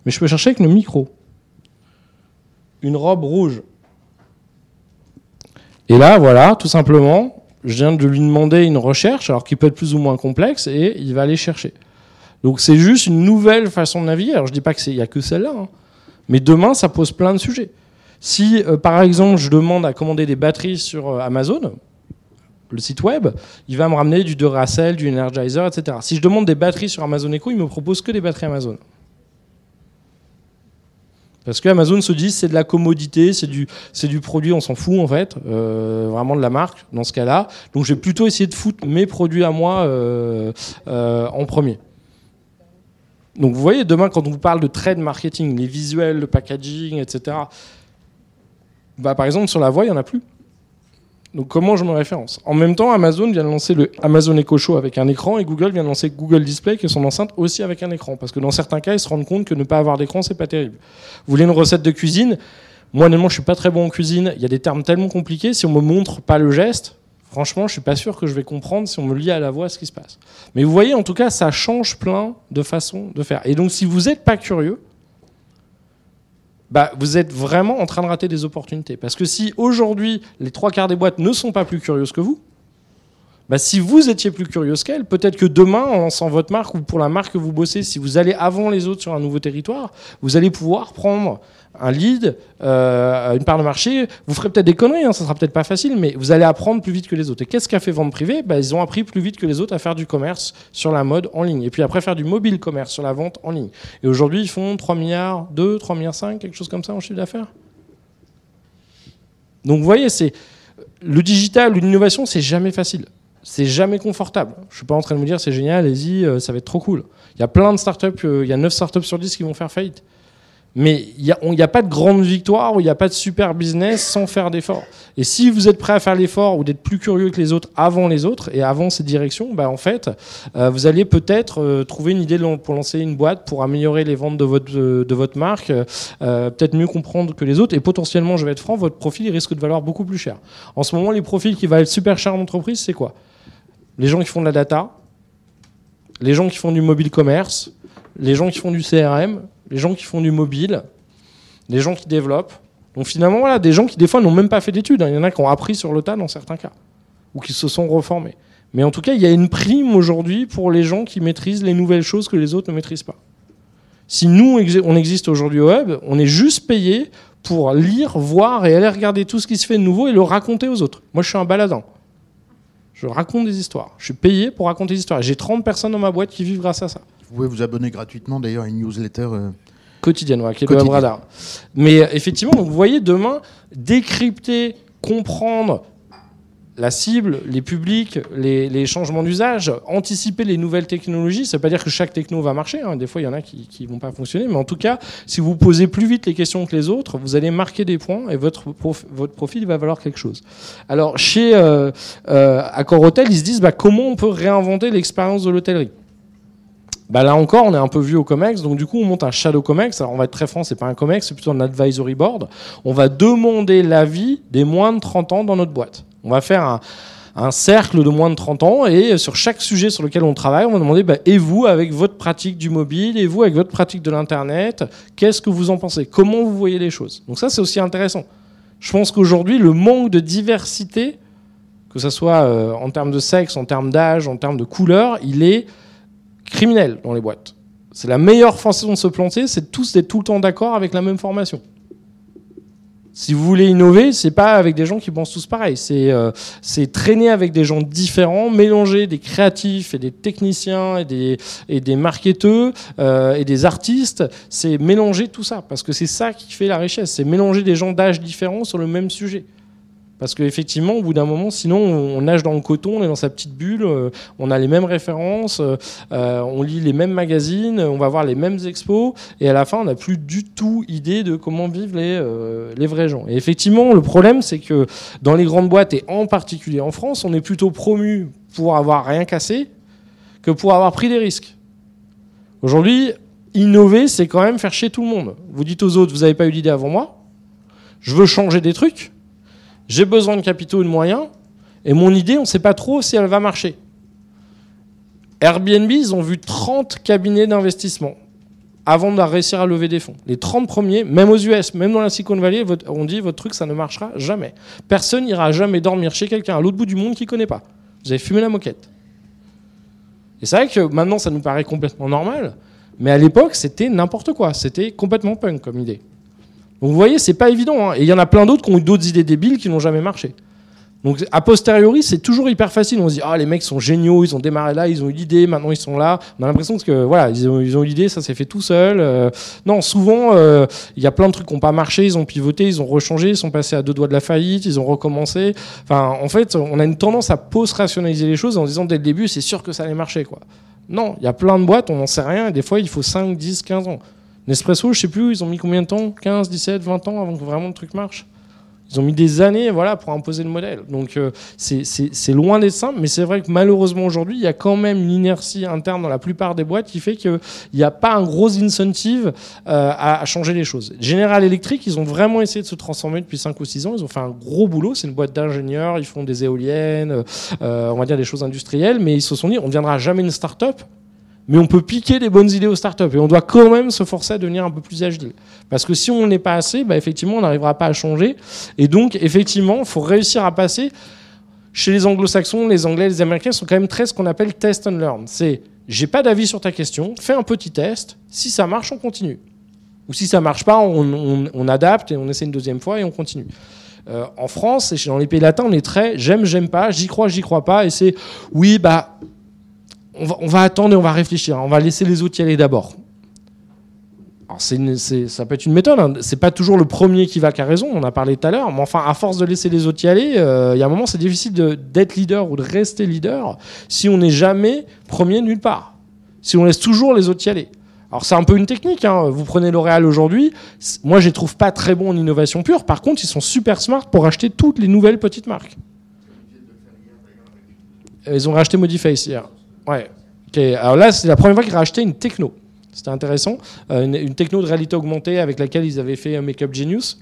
mais je peux chercher avec le micro. Une robe rouge. Et là, voilà, tout simplement, je viens de lui demander une recherche, alors qui peut être plus ou moins complexe, et il va aller chercher. Donc c'est juste une nouvelle façon de naviguer. Alors je dis pas qu'il n'y a que celle-là, hein. mais demain ça pose plein de sujets. Si euh, par exemple je demande à commander des batteries sur euh, Amazon, le site web, il va me ramener du Duracell, du Energizer, etc. Si je demande des batteries sur Amazon Echo, il me propose que des batteries Amazon. Parce que Amazon se dit c'est de la commodité, c'est du, c'est du produit, on s'en fout en fait, euh, vraiment de la marque dans ce cas-là. Donc je vais plutôt essayer de foutre mes produits à moi euh, euh, en premier. Donc vous voyez, demain quand on vous parle de trade marketing, les visuels, le packaging, etc. Bah, par exemple sur la voix, il n'y en a plus. Donc comment je me référence? En même temps, Amazon vient de lancer le Amazon Echo Show avec un écran et Google vient de lancer Google Display qui est son enceinte aussi avec un écran. Parce que dans certains cas, ils se rendent compte que ne pas avoir d'écran, c'est pas terrible. Vous voulez une recette de cuisine? Moi, honnêtement, je suis pas très bon en cuisine. Il y a des termes tellement compliqués. Si on me montre pas le geste, franchement, je suis pas sûr que je vais comprendre si on me lit à la voix ce qui se passe. Mais vous voyez, en tout cas, ça change plein de façons de faire. Et donc, si vous n'êtes pas curieux, bah, vous êtes vraiment en train de rater des opportunités. Parce que si aujourd'hui, les trois quarts des boîtes ne sont pas plus curieuses que vous, bah, si vous étiez plus curieuse qu'elles, peut-être que demain, en lançant votre marque ou pour la marque que vous bossez, si vous allez avant les autres sur un nouveau territoire, vous allez pouvoir prendre un lead, euh, une part de marché. Vous ferez peut-être des conneries, hein, ça sera peut-être pas facile, mais vous allez apprendre plus vite que les autres. Et qu'est-ce qu'a fait Vente Privée? Bah, Ils ont appris plus vite que les autres à faire du commerce sur la mode en ligne. Et puis après, faire du mobile commerce sur la vente en ligne. Et aujourd'hui, ils font 3 milliards 2, 3 milliards 5, quelque chose comme ça en chiffre d'affaires. Donc vous voyez, c'est le digital, l'innovation, c'est jamais facile c'est jamais confortable. Je suis pas en train de me dire c'est génial, allez-y, euh, ça va être trop cool. Il y a plein de startups, euh, il y a 9 startups sur 10 qui vont faire faillite. Mais il n'y a, pas de grande victoire ou il n'y a pas de super business sans faire d'efforts. Et si vous êtes prêt à faire l'effort ou d'être plus curieux que les autres avant les autres et avant ces directions, bah en fait, euh, vous allez peut-être trouver une idée pour lancer une boîte, pour améliorer les ventes de votre, de votre marque, peut-être mieux comprendre que les autres. Et potentiellement, je vais être franc, votre profil il risque de valoir beaucoup plus cher. En ce moment, les profils qui valent super cher en entreprise, c'est quoi? Les gens qui font de la data, les gens qui font du mobile commerce, les gens qui font du CRM, les gens qui font du mobile, les gens qui développent. Donc finalement, voilà, des gens qui des fois n'ont même pas fait d'études. Hein. Il y en a qui ont appris sur le tas dans certains cas, ou qui se sont reformés. Mais en tout cas, il y a une prime aujourd'hui pour les gens qui maîtrisent les nouvelles choses que les autres ne maîtrisent pas. Si nous, on existe aujourd'hui au web, on est juste payé pour lire, voir et aller regarder tout ce qui se fait de nouveau et le raconter aux autres. Moi, je suis un baladin. Je raconte des histoires. Je suis payé pour raconter des histoires. J'ai 30 personnes dans ma boîte qui vivent grâce à ça. Vous pouvez vous abonner gratuitement d'ailleurs à une newsletter. Euh, Quotidienne, qui est le radar. Mais euh, effectivement, vous voyez, demain, décrypter, comprendre la cible, les publics, les, changements d'usage, anticiper les nouvelles technologies. Ça ne veut pas dire que chaque techno va marcher. Hein. Des fois, il y en a qui ne vont pas fonctionner. Mais en tout cas, si vous posez plus vite les questions que les autres, vous allez marquer des points et votre, votre profil va valoir quelque chose. Alors, chez euh, euh, Accor Hotel, ils se disent bah, comment on peut réinventer l'expérience de l'hôtellerie? Bah là encore, on est un peu vu au COMEX, donc du coup, on monte un shadow COMEX. Alors, on va être très franc, c'est pas un COMEX, c'est plutôt un advisory board. On va demander l'avis des moins de 30 ans dans notre boîte. On va faire un, cercle de moins de 30 ans et sur chaque sujet sur lequel on travaille, on va demander bah, et vous avec votre pratique du mobile et vous avec votre pratique de l'internet, qu'est-ce que vous en pensez? Comment vous voyez les choses? Donc ça c'est aussi intéressant. Je pense qu'aujourd'hui le manque de diversité, que ce soit euh, en termes de sexe, en termes d'âge, en termes de couleur, il est criminel dans les boîtes. C'est la meilleure façon de se planter, c'est tous d'être tout le temps d'accord avec la même formation. Si vous voulez innover, c'est pas avec des gens qui pensent tous pareil. C'est euh, traîner avec des gens différents, mélanger des créatifs et des techniciens et des, et des marketeurs euh, et des artistes. C'est mélanger tout ça parce que c'est ça qui fait la richesse. C'est mélanger des gens d'âge différents sur le même sujet. Parce qu'effectivement, au bout d'un moment, sinon, on nage dans le coton, on est dans sa petite bulle, euh, on a les mêmes références, euh, on lit les mêmes magazines, on va voir les mêmes expos, et à la fin, on n'a plus du tout idée de comment vivent les, euh, les vrais gens. Et effectivement, le problème, c'est que dans les grandes boîtes, et en particulier en France, on est plutôt promu pour avoir rien cassé que pour avoir pris des risques. Aujourd'hui, innover, c'est quand même faire chier tout le monde. Vous dites aux autres, vous n'avez pas eu l'idée avant moi, je veux changer des trucs j'ai besoin de capitaux et de moyens, et mon idée, on ne sait pas trop si elle va marcher. Airbnb, ils ont vu 30 cabinets d'investissement avant de réussir à lever des fonds. Les 30 premiers, même aux US, même dans la Silicon Valley, on dit votre truc, ça ne marchera jamais. Personne n'ira jamais dormir chez quelqu'un à l'autre bout du monde qui ne connaît pas. Vous avez fumé la moquette. Et c'est vrai que maintenant, ça nous paraît complètement normal, mais à l'époque, c'était n'importe quoi. C'était complètement punk comme idée. Donc vous voyez, c'est pas évident. Hein. Et il y en a plein d'autres qui ont eu d'autres idées débiles qui n'ont jamais marché. Donc a posteriori, c'est toujours hyper facile. On se dit ah les mecs sont géniaux, ils ont démarré là, ils ont eu l'idée, maintenant ils sont là. On a l'impression que voilà, ils ont, eu l'idée, ça s'est fait tout seul. Euh, non, souvent euh, il y a plein de trucs qui n'ont pas marché, ils ont pivoté, ils ont rechangé, ils sont passés à deux doigts de la faillite, ils ont recommencé. Enfin, en fait, on a une tendance à post-rationaliser les choses en disant dès le début, c'est sûr que ça allait marcher quoi. Non, il y a plein de boîtes, on n'en sait rien, et des fois il faut 5, 10, 15 ans. Nespresso, je sais plus, ils ont mis combien de temps? 15, 17, 20 ans avant que vraiment le truc marche ils ont mis des années voilà, pour imposer le modèle. Donc euh, c'est loin d'être simple, mais c'est vrai que malheureusement aujourd'hui, il y a quand même une inertie interne dans la plupart des boîtes qui fait qu'il n'y a pas un gros incentive euh, à, changer les choses. General Electric, ils ont vraiment essayé de se transformer depuis 5 ou 6 ans. Ils ont fait un gros boulot. C'est une boîte d'ingénieurs, ils font des éoliennes, euh, on va dire des choses industrielles, mais ils se sont dit on ne deviendra jamais une start-up mais on peut piquer des bonnes idées aux startups et on doit quand même se forcer à devenir un peu plus agile. Parce que si on n'est pas assez, bah, effectivement, on n'arrivera pas à changer. Et donc, effectivement, il faut réussir à passer. Chez les anglo-saxons, les anglais, les américains sont quand même très ce qu'on appelle test and learn. C'est j'ai pas d'avis sur ta question, fais un petit test. Si ça marche, on continue. Ou si ça marche pas, on, adapte et on essaie une deuxième fois et on continue. Euh, en France et dans les pays latins, on est très j'aime, j'aime pas, j'y crois, j'y crois pas. Et c'est oui, bah on va, attendre et on va réfléchir. On va laisser les autres y aller d'abord. Alors ça peut être une méthode. Hein. C'est pas toujours le premier qui va qui a raison. On a parlé tout à l'heure. Mais enfin, à force de laisser les autres y aller, euh, il y a un moment, c'est difficile d'être leader ou de rester leader si on n'est jamais premier nulle part. Si on laisse toujours les autres y aller. Alors c'est un peu une technique. Hein. Vous prenez L'Oréal aujourd'hui. Moi, je les trouve pas très bons en innovation pure. Par contre, ils sont super smart pour acheter toutes les nouvelles petites marques. Ils ont racheté Modiface hier. Ouais. Alors là, c'est la première fois qu'ils racheté une techno. C'était intéressant. Euh, une, techno de réalité augmentée avec laquelle ils avaient fait Makeup Genius,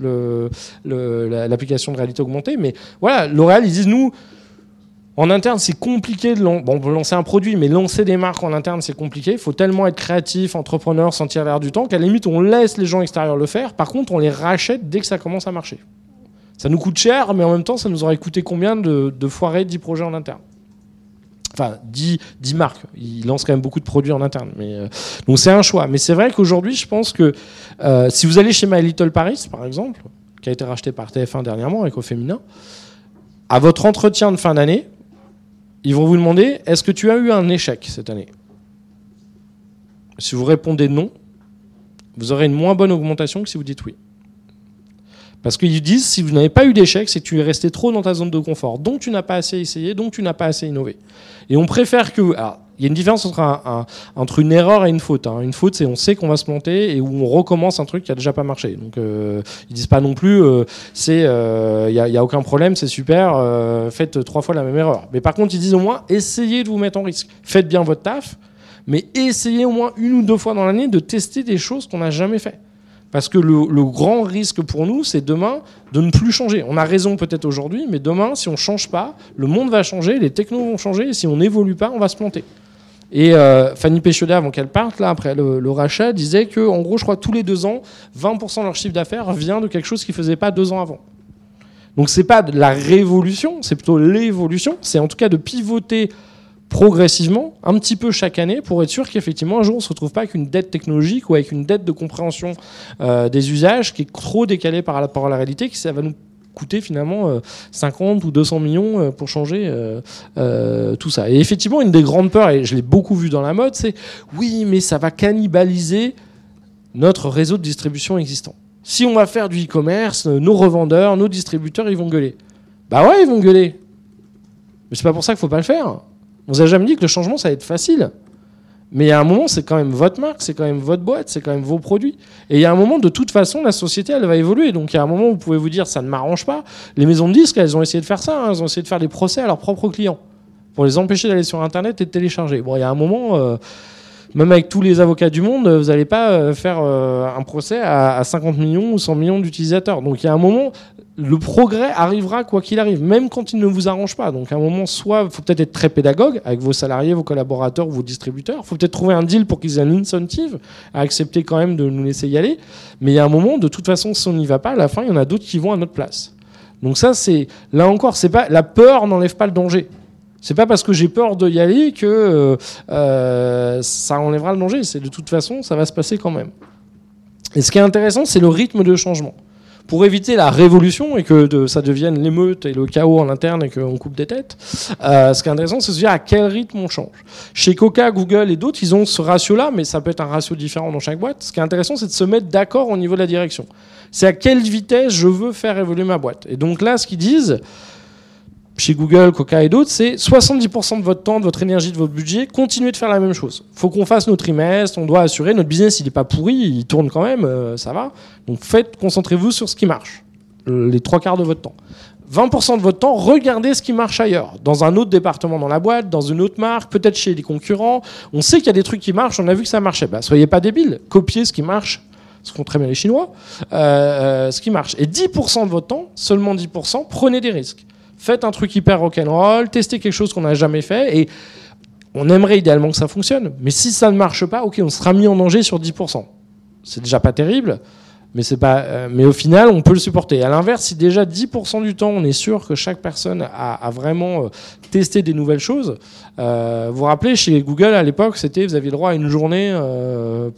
l'application de réalité augmentée. Mais voilà, L'Oréal, ils disent nous, en interne, c'est compliqué de bon, lancer un produit, mais lancer des marques en interne, c'est compliqué. Il faut tellement être créatif, entrepreneur, sentir l'air du temps qu'à la limite, on laisse les gens extérieurs le faire. Par contre, on les rachète dès que ça commence à marcher. Ça nous coûte cher, mais en même temps, ça nous aurait coûté combien de, de foirer 10 projets en interne? Enfin 10, 10 marques. Il lance quand même beaucoup de produits en interne. Mais, euh, donc c'est un choix. Mais c'est vrai qu'aujourd'hui, je pense que euh, si vous allez chez My Little Paris, par exemple, qui a été racheté par TF1 dernièrement avec au féminin, à votre entretien de fin d'année, ils vont vous demander est-ce que tu as eu un échec cette année? Si vous répondez non, vous aurez une moins bonne augmentation que si vous dites oui. Parce qu'ils disent, si vous n'avez pas eu d'échec, c'est que tu es resté trop dans ta zone de confort. Donc tu n'as pas assez essayé, donc tu n'as pas assez innové. Et on préfère que... il y a une différence entre, une erreur et une faute. Hein. Une faute, c'est on sait qu'on va se planter et où on recommence un truc qui a déjà pas marché. Donc euh, ils disent pas non plus, euh, c'est, il euh, a, a, aucun problème, c'est super, euh, faites trois fois la même erreur. Mais par contre, ils disent au moins, essayez de vous mettre en risque. Faites bien votre taf, mais essayez au moins une ou deux fois dans l'année de tester des choses qu'on n'a jamais fait. Parce que le, grand risque pour nous, c'est demain de ne plus changer. On a raison peut-être aujourd'hui, mais demain, si on ne change pas, le monde va changer, les technos vont changer, et si on n'évolue pas, on va se planter. Et euh, Fanny Péchodet, avant qu'elle parte, là, après le, rachat, disait que, en gros, je crois, tous les deux ans, 20% de leur chiffre d'affaires vient de quelque chose qu'ils ne faisaient pas deux ans avant. Donc c'est pas de la révolution, c'est plutôt l'évolution. C'est en tout cas de pivoter progressivement, un petit peu chaque année, pour être sûr qu'effectivement, un jour, on ne se retrouve pas avec une dette technologique ou avec une dette de compréhension euh, des usages qui est trop décalée par rapport à la réalité, que ça va nous coûter finalement 50 euh, ou 200 millions euh, pour changer tout ça. Et effectivement, une des grandes peurs, et je l'ai beaucoup vu dans la mode, c'est oui, mais ça va cannibaliser notre réseau de distribution existant. Si on va faire du e-commerce, nos revendeurs, nos distributeurs, ils vont gueuler. Bah ouais, ils vont gueuler. Mais c'est pas pour ça qu'il faut pas le faire. On vous a jamais dit que le changement, ça va être facile. Mais il y a un moment, c'est quand même votre marque, c'est quand même votre boîte, c'est quand même vos produits. Et il y a un moment, de toute façon, la société, elle va évoluer. Donc il y a un moment où vous pouvez vous dire, ça ne m'arrange pas. Les maisons de disques, elles ont essayé de faire ça. Hein. Elles ont essayé de faire des procès à leurs propres clients pour les empêcher d'aller sur Internet et de télécharger. Bon, il y a un moment, euh, même avec tous les avocats du monde, vous n'allez pas euh, faire euh, un procès à, à 50 millions ou 100 millions d'utilisateurs. Donc il y a un moment, le progrès arrivera quoi qu'il arrive, même quand il ne vous arrange pas. Donc à un moment, soit il faut peut-être être très pédagogue avec vos salariés, vos collaborateurs, vos distributeurs. Il faut peut-être trouver un deal pour qu'ils aient un incentive à accepter quand même de nous laisser y aller. Mais il y a un moment, de toute façon, si on n'y va pas, à la fin, il y en a d'autres qui vont à notre place. Donc ça, c'est là encore, c'est pas la peur n'enlève pas le danger. C'est pas parce que j'ai peur d'y aller que euh, euh, ça enlèvera le danger. C'est de toute façon, ça va se passer quand même. Et ce qui est intéressant, c'est le rythme de changement. pour éviter la révolution et que ça devienne l'émeute et le chaos en interne et qu'on coupe des têtes. Euh, ce qui est intéressant, c'est de se dire à quel rythme on change. Chez Coca, Google et d'autres, ils ont ce ratio-là, mais ça peut être un ratio différent dans chaque boîte. Ce qui est intéressant, c'est de se mettre d'accord au niveau de la direction. C'est à quelle vitesse je veux faire évoluer ma boîte. Et donc là, ce qu'ils disent, chez Google, Coca et d'autres, c'est 70% de votre temps, de votre énergie, de votre budget, continuez de faire la même chose. faut qu'on fasse nos trimestres, on doit assurer, notre business, il n'est pas pourri, il tourne quand même, euh, ça va. Donc faites, concentrez-vous sur ce qui marche, les trois quarts de votre temps. 20% de votre temps, regardez ce qui marche ailleurs, dans un autre département dans la boîte, dans une autre marque, peut-être chez les concurrents. On sait qu'il y a des trucs qui marchent, on a vu que ça marchait. Bah, soyez pas débiles, copiez ce qui marche, ce font très bien les Chinois, euh, euh, ce qui marche. Et 10% de votre temps, seulement 10%, prenez des risques faites un truc hyper rock'n'roll, testez quelque chose qu'on n'a jamais fait et on aimerait idéalement que ça fonctionne. Mais si ça ne marche pas, ok, on sera mis en danger sur 10%. C'est déjà pas terrible, mais, c'est pas, euh, mais au final, on peut le supporter. À l'inverse, si déjà 10% du temps, on est sûr que chaque personne a, vraiment euh, testé des nouvelles choses, euh, vous vous rappelez, chez Google, à l'époque, c'était vous aviez le droit à une journée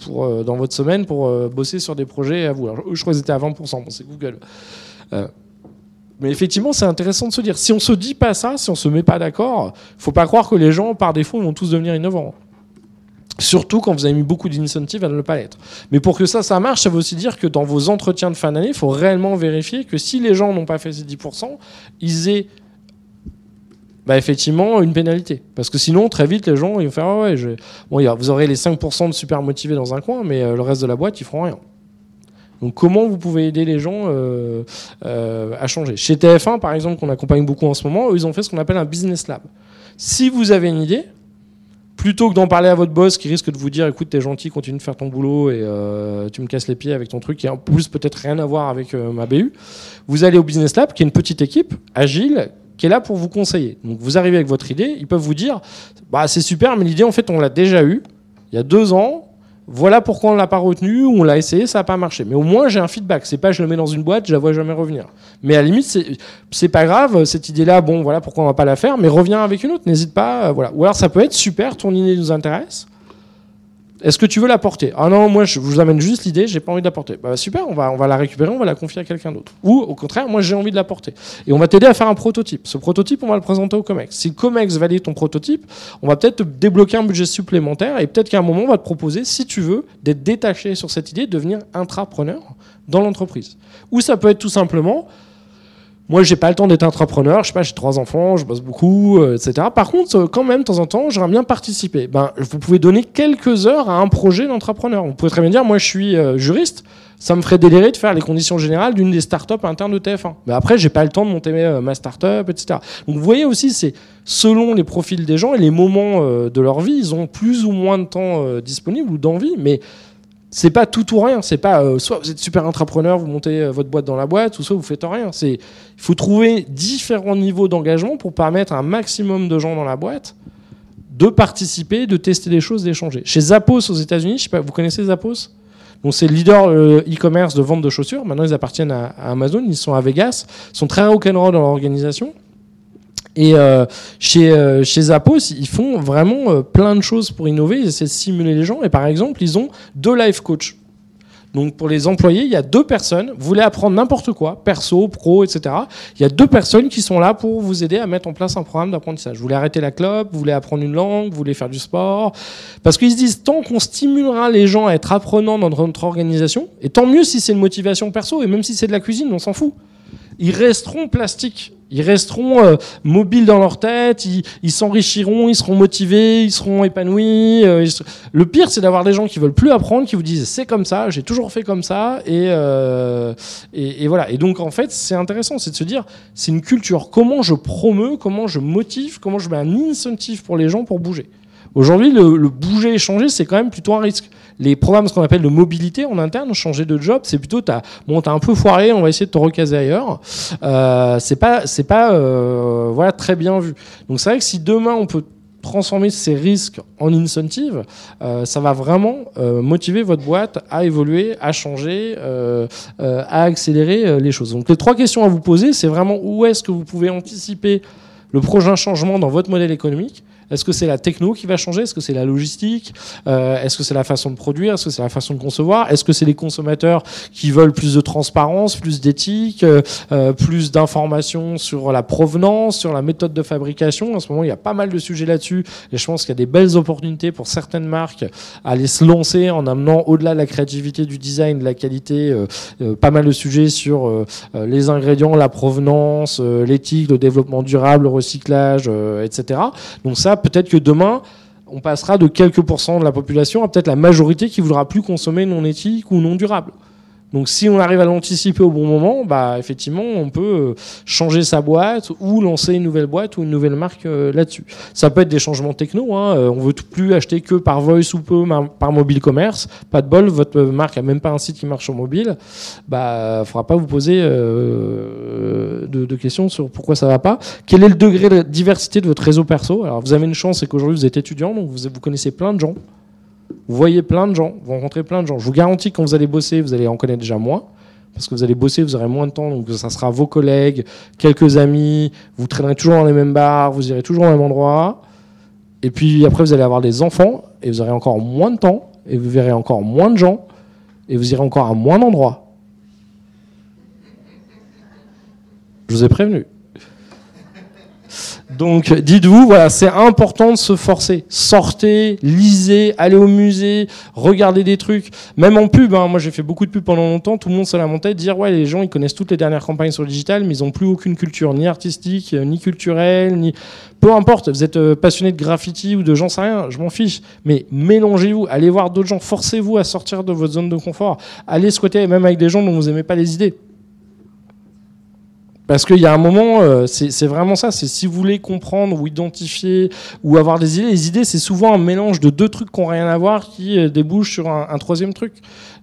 pour, dans votre semaine pour bosser sur des projets à vous. Alors, je crois que c'était à 20%, bon, c'est Google. Mais effectivement, c'est intéressant de se dire, si on se dit pas ça, si on se met pas d'accord, faut pas croire que les gens, par défaut, vont tous devenir innovants. Surtout quand vous avez mis beaucoup d'incentives à ne pas l'être. Mais pour que ça, ça marche, ça veut aussi dire que dans vos entretiens de fin d'année, il faut réellement vérifier que si les gens n'ont pas fait ces 10%, ils aient bah, effectivement une pénalité. Parce que sinon, très vite, les gens vont faire ouais, bon, vous aurez les 5% de super motivés dans un coin, mais euh, le reste de la boîte, ils feront rien. Donc comment vous pouvez aider les gens euh, euh, à changer? Chez TF1, par exemple, qu'on accompagne beaucoup en ce moment, ils ont fait ce qu'on appelle un business lab. Si vous avez une idée, plutôt que d'en parler à votre boss qui risque de vous dire écoute t'es gentil continue de faire ton boulot et euh, tu me casses les pieds avec ton truc qui a en plus peut-être rien à voir avec ma BU vous allez au business lab qui est une petite équipe agile qui est là pour vous conseiller donc vous arrivez avec votre idée ils peuvent vous dire bah c'est super mais l'idée en fait on l'a déjà eu il y a deux ans voilà pourquoi on l'a pas retenu, on l'a essayé, ça n'a pas marché. Mais au moins j'ai un feedback. C'est pas je le mets dans une boîte, je la vois jamais revenir. Mais à la limite, c'est pas grave, cette idée-là, bon voilà pourquoi on va pas la faire, mais reviens avec une autre, n'hésite pas. Euh, voilà. Ou alors ça peut être super, ton idée nous intéresse. Est-ce que tu veux la porter? Ah non, moi je vous amène juste l'idée, j'ai pas envie de la porter. Bah super, on va, on va la récupérer, on va la confier à quelqu'un d'autre. Ou au contraire, moi j'ai envie de la porter. Et on va t'aider à faire un prototype. Ce prototype, on va le présenter au COMEX. Si le COMEX valide ton prototype, on va peut-être te débloquer un budget supplémentaire et peut-être qu'à un moment, on va te proposer, si tu veux, d'être détaché sur cette idée, de devenir intrapreneur dans l'entreprise. Ou ça peut être tout simplement, moi, j'ai pas le temps d'être entrepreneur. Je sais pas, j'ai trois enfants, je bosse beaucoup, euh, etc. Par contre, euh, quand même, de temps en temps, j'aimerais bien participer. Ben, vous pouvez donner quelques heures à un projet d'entrepreneur. Vous pouvez très bien dire, moi, je suis euh, juriste. Ça me ferait délirer de faire les conditions générales d'une des startups internes de TF1. Mais après, j'ai pas le temps de monter ma startup, etc. Donc, vous voyez aussi, c'est selon les profils des gens et les moments de leur vie, ils ont plus ou moins de temps disponible ou d'envie. Mais c'est pas tout ou rien. C'est pas euh, soit vous êtes super entrepreneur, vous montez euh, votre boîte dans la boîte, ou soit vous faites rien. C'est il faut trouver différents niveaux d'engagement pour permettre à un maximum de gens dans la boîte de participer, de tester des choses, d'échanger. Chez Zappos aux États-Unis, je sais pas, vous connaissez Zappos? Donc c'est le leader euh, e-commerce de vente de chaussures. Maintenant ils appartiennent à, Amazon, ils sont à Vegas, ils sont très rock'n'roll dans l'organisation. Et euh, chez, euh, chez Zappos, ils font vraiment euh, plein de choses pour innover. Ils essaient de simuler les gens. Et par exemple, ils ont deux life coach. Donc pour les employés, il y a deux personnes. Vous voulez apprendre n'importe quoi, perso, pro, etc. Il y a deux personnes qui sont là pour vous aider à mettre en place un programme d'apprentissage. Vous voulez arrêter la clope, vous voulez apprendre une langue, vous voulez faire du sport. Parce qu'ils se disent, tant qu'on stimulera les gens à être apprenants dans notre organisation, et tant mieux si c'est une motivation perso, et même si c'est de la cuisine, on s'en fout. Ils resteront plastiques ils resteront euh, mobiles dans leur tête, ils s'enrichiront, ils, seront motivés, ils seront épanouis. Euh, le pire, c'est d'avoir des gens qui veulent plus apprendre, qui vous disent c'est comme ça, j'ai toujours fait comme ça, euh, et, voilà. Et donc en fait, c'est intéressant, c'est de se dire, c'est une culture. Comment je promeux, comment je motive, comment je mets un incentive pour les gens pour bouger. Aujourd'hui, le, bouger et changer, c'est quand même plutôt un risque les programmes, ce qu'on appelle de mobilité en interne, changer de job, c'est plutôt t'as bon, as un peu foiré, on va essayer de te recaser ailleurs. Euh, c'est pas, c'est pas, euh, voilà, très bien vu. Donc c'est vrai que si demain on peut transformer ces risques en incentive, euh, ça va vraiment euh, motiver votre boîte à évoluer, à changer, à accélérer les choses. Donc les trois questions à vous poser, c'est vraiment où est-ce que vous pouvez anticiper le prochain changement dans votre modèle économique Est-ce que c'est la techno qui va changer? Est-ce que c'est la logistique? Euh, Est-ce que c'est la façon de produire? Est-ce que c'est la façon de concevoir? Est-ce que c'est les consommateurs qui veulent plus de transparence, plus d'éthique, euh, euh, plus d'informations sur la provenance, sur la méthode de fabrication? En ce moment, il y a pas mal de sujets là-dessus et je pense qu'il y a des belles opportunités pour certaines marques à aller se lancer en amenant au-delà de la créativité, du design, de la qualité, pas mal de sujets sur les ingrédients, la provenance, l'éthique, le développement durable, le recyclage, etc. Donc ça, peut-être que demain, on passera de quelques pourcents de la population à peut-être la majorité qui voudra plus consommer non éthique ou non durable. Donc si on arrive à l'anticiper au bon moment, bah effectivement, on peut euh, changer sa boîte ou lancer une nouvelle boîte ou une nouvelle marque euh, là-dessus. Ça peut être des changements techno. Hein. Euh, on veut plus acheter que par voice ou peu par mobile commerce. Pas de bol, votre marque a même pas un site qui marche sur mobile. Bah, faudra pas vous poser de, questions sur pourquoi ça va pas. Quel est le degré de diversité de votre réseau perso? Alors vous avez une chance, c'est qu'aujourd'hui vous êtes étudiant, donc vous connaissez plein de gens. Vous voyez plein de gens, vous rencontrez plein de gens. Je vous garantis que quand vous allez bosser, vous allez en connaître déjà moins. Parce que vous allez bosser, vous aurez moins de temps, donc ça sera vos collègues, quelques amis, vous traînerez toujours dans les mêmes bars, vous irez toujours au même endroit. Et puis après, vous allez avoir des enfants, et vous aurez encore moins de temps, et vous verrez encore moins de gens, et vous irez encore à moins d'endroits. Je vous ai prévenu. Donc dites-vous, voilà, c'est important de se forcer. Sortez, lisez, allez au musée, regardez des trucs. Même en pub, hein, moi j'ai fait beaucoup de pub pendant longtemps, tout le monde se lamentait de dire ouais les gens ils connaissent toutes les dernières campagnes sur le digital, mais ils n'ont plus aucune culture, ni artistique, euh, ni culturelle, ni peu importe. Vous êtes euh, passionné de graffiti ou de j'en sais rien, je m'en fiche. Mais mélangez-vous, allez voir d'autres gens, forcez-vous à sortir de votre zone de confort, allez squatter même avec des gens dont vous n'aimez pas les idées. Parce qu'il y a un moment, euh, c'est vraiment ça. C'est si vous voulez comprendre ou identifier ou avoir des idées, les idées, c'est souvent un mélange de deux trucs qui n'ont rien à voir qui euh, débouchent sur un, troisième truc.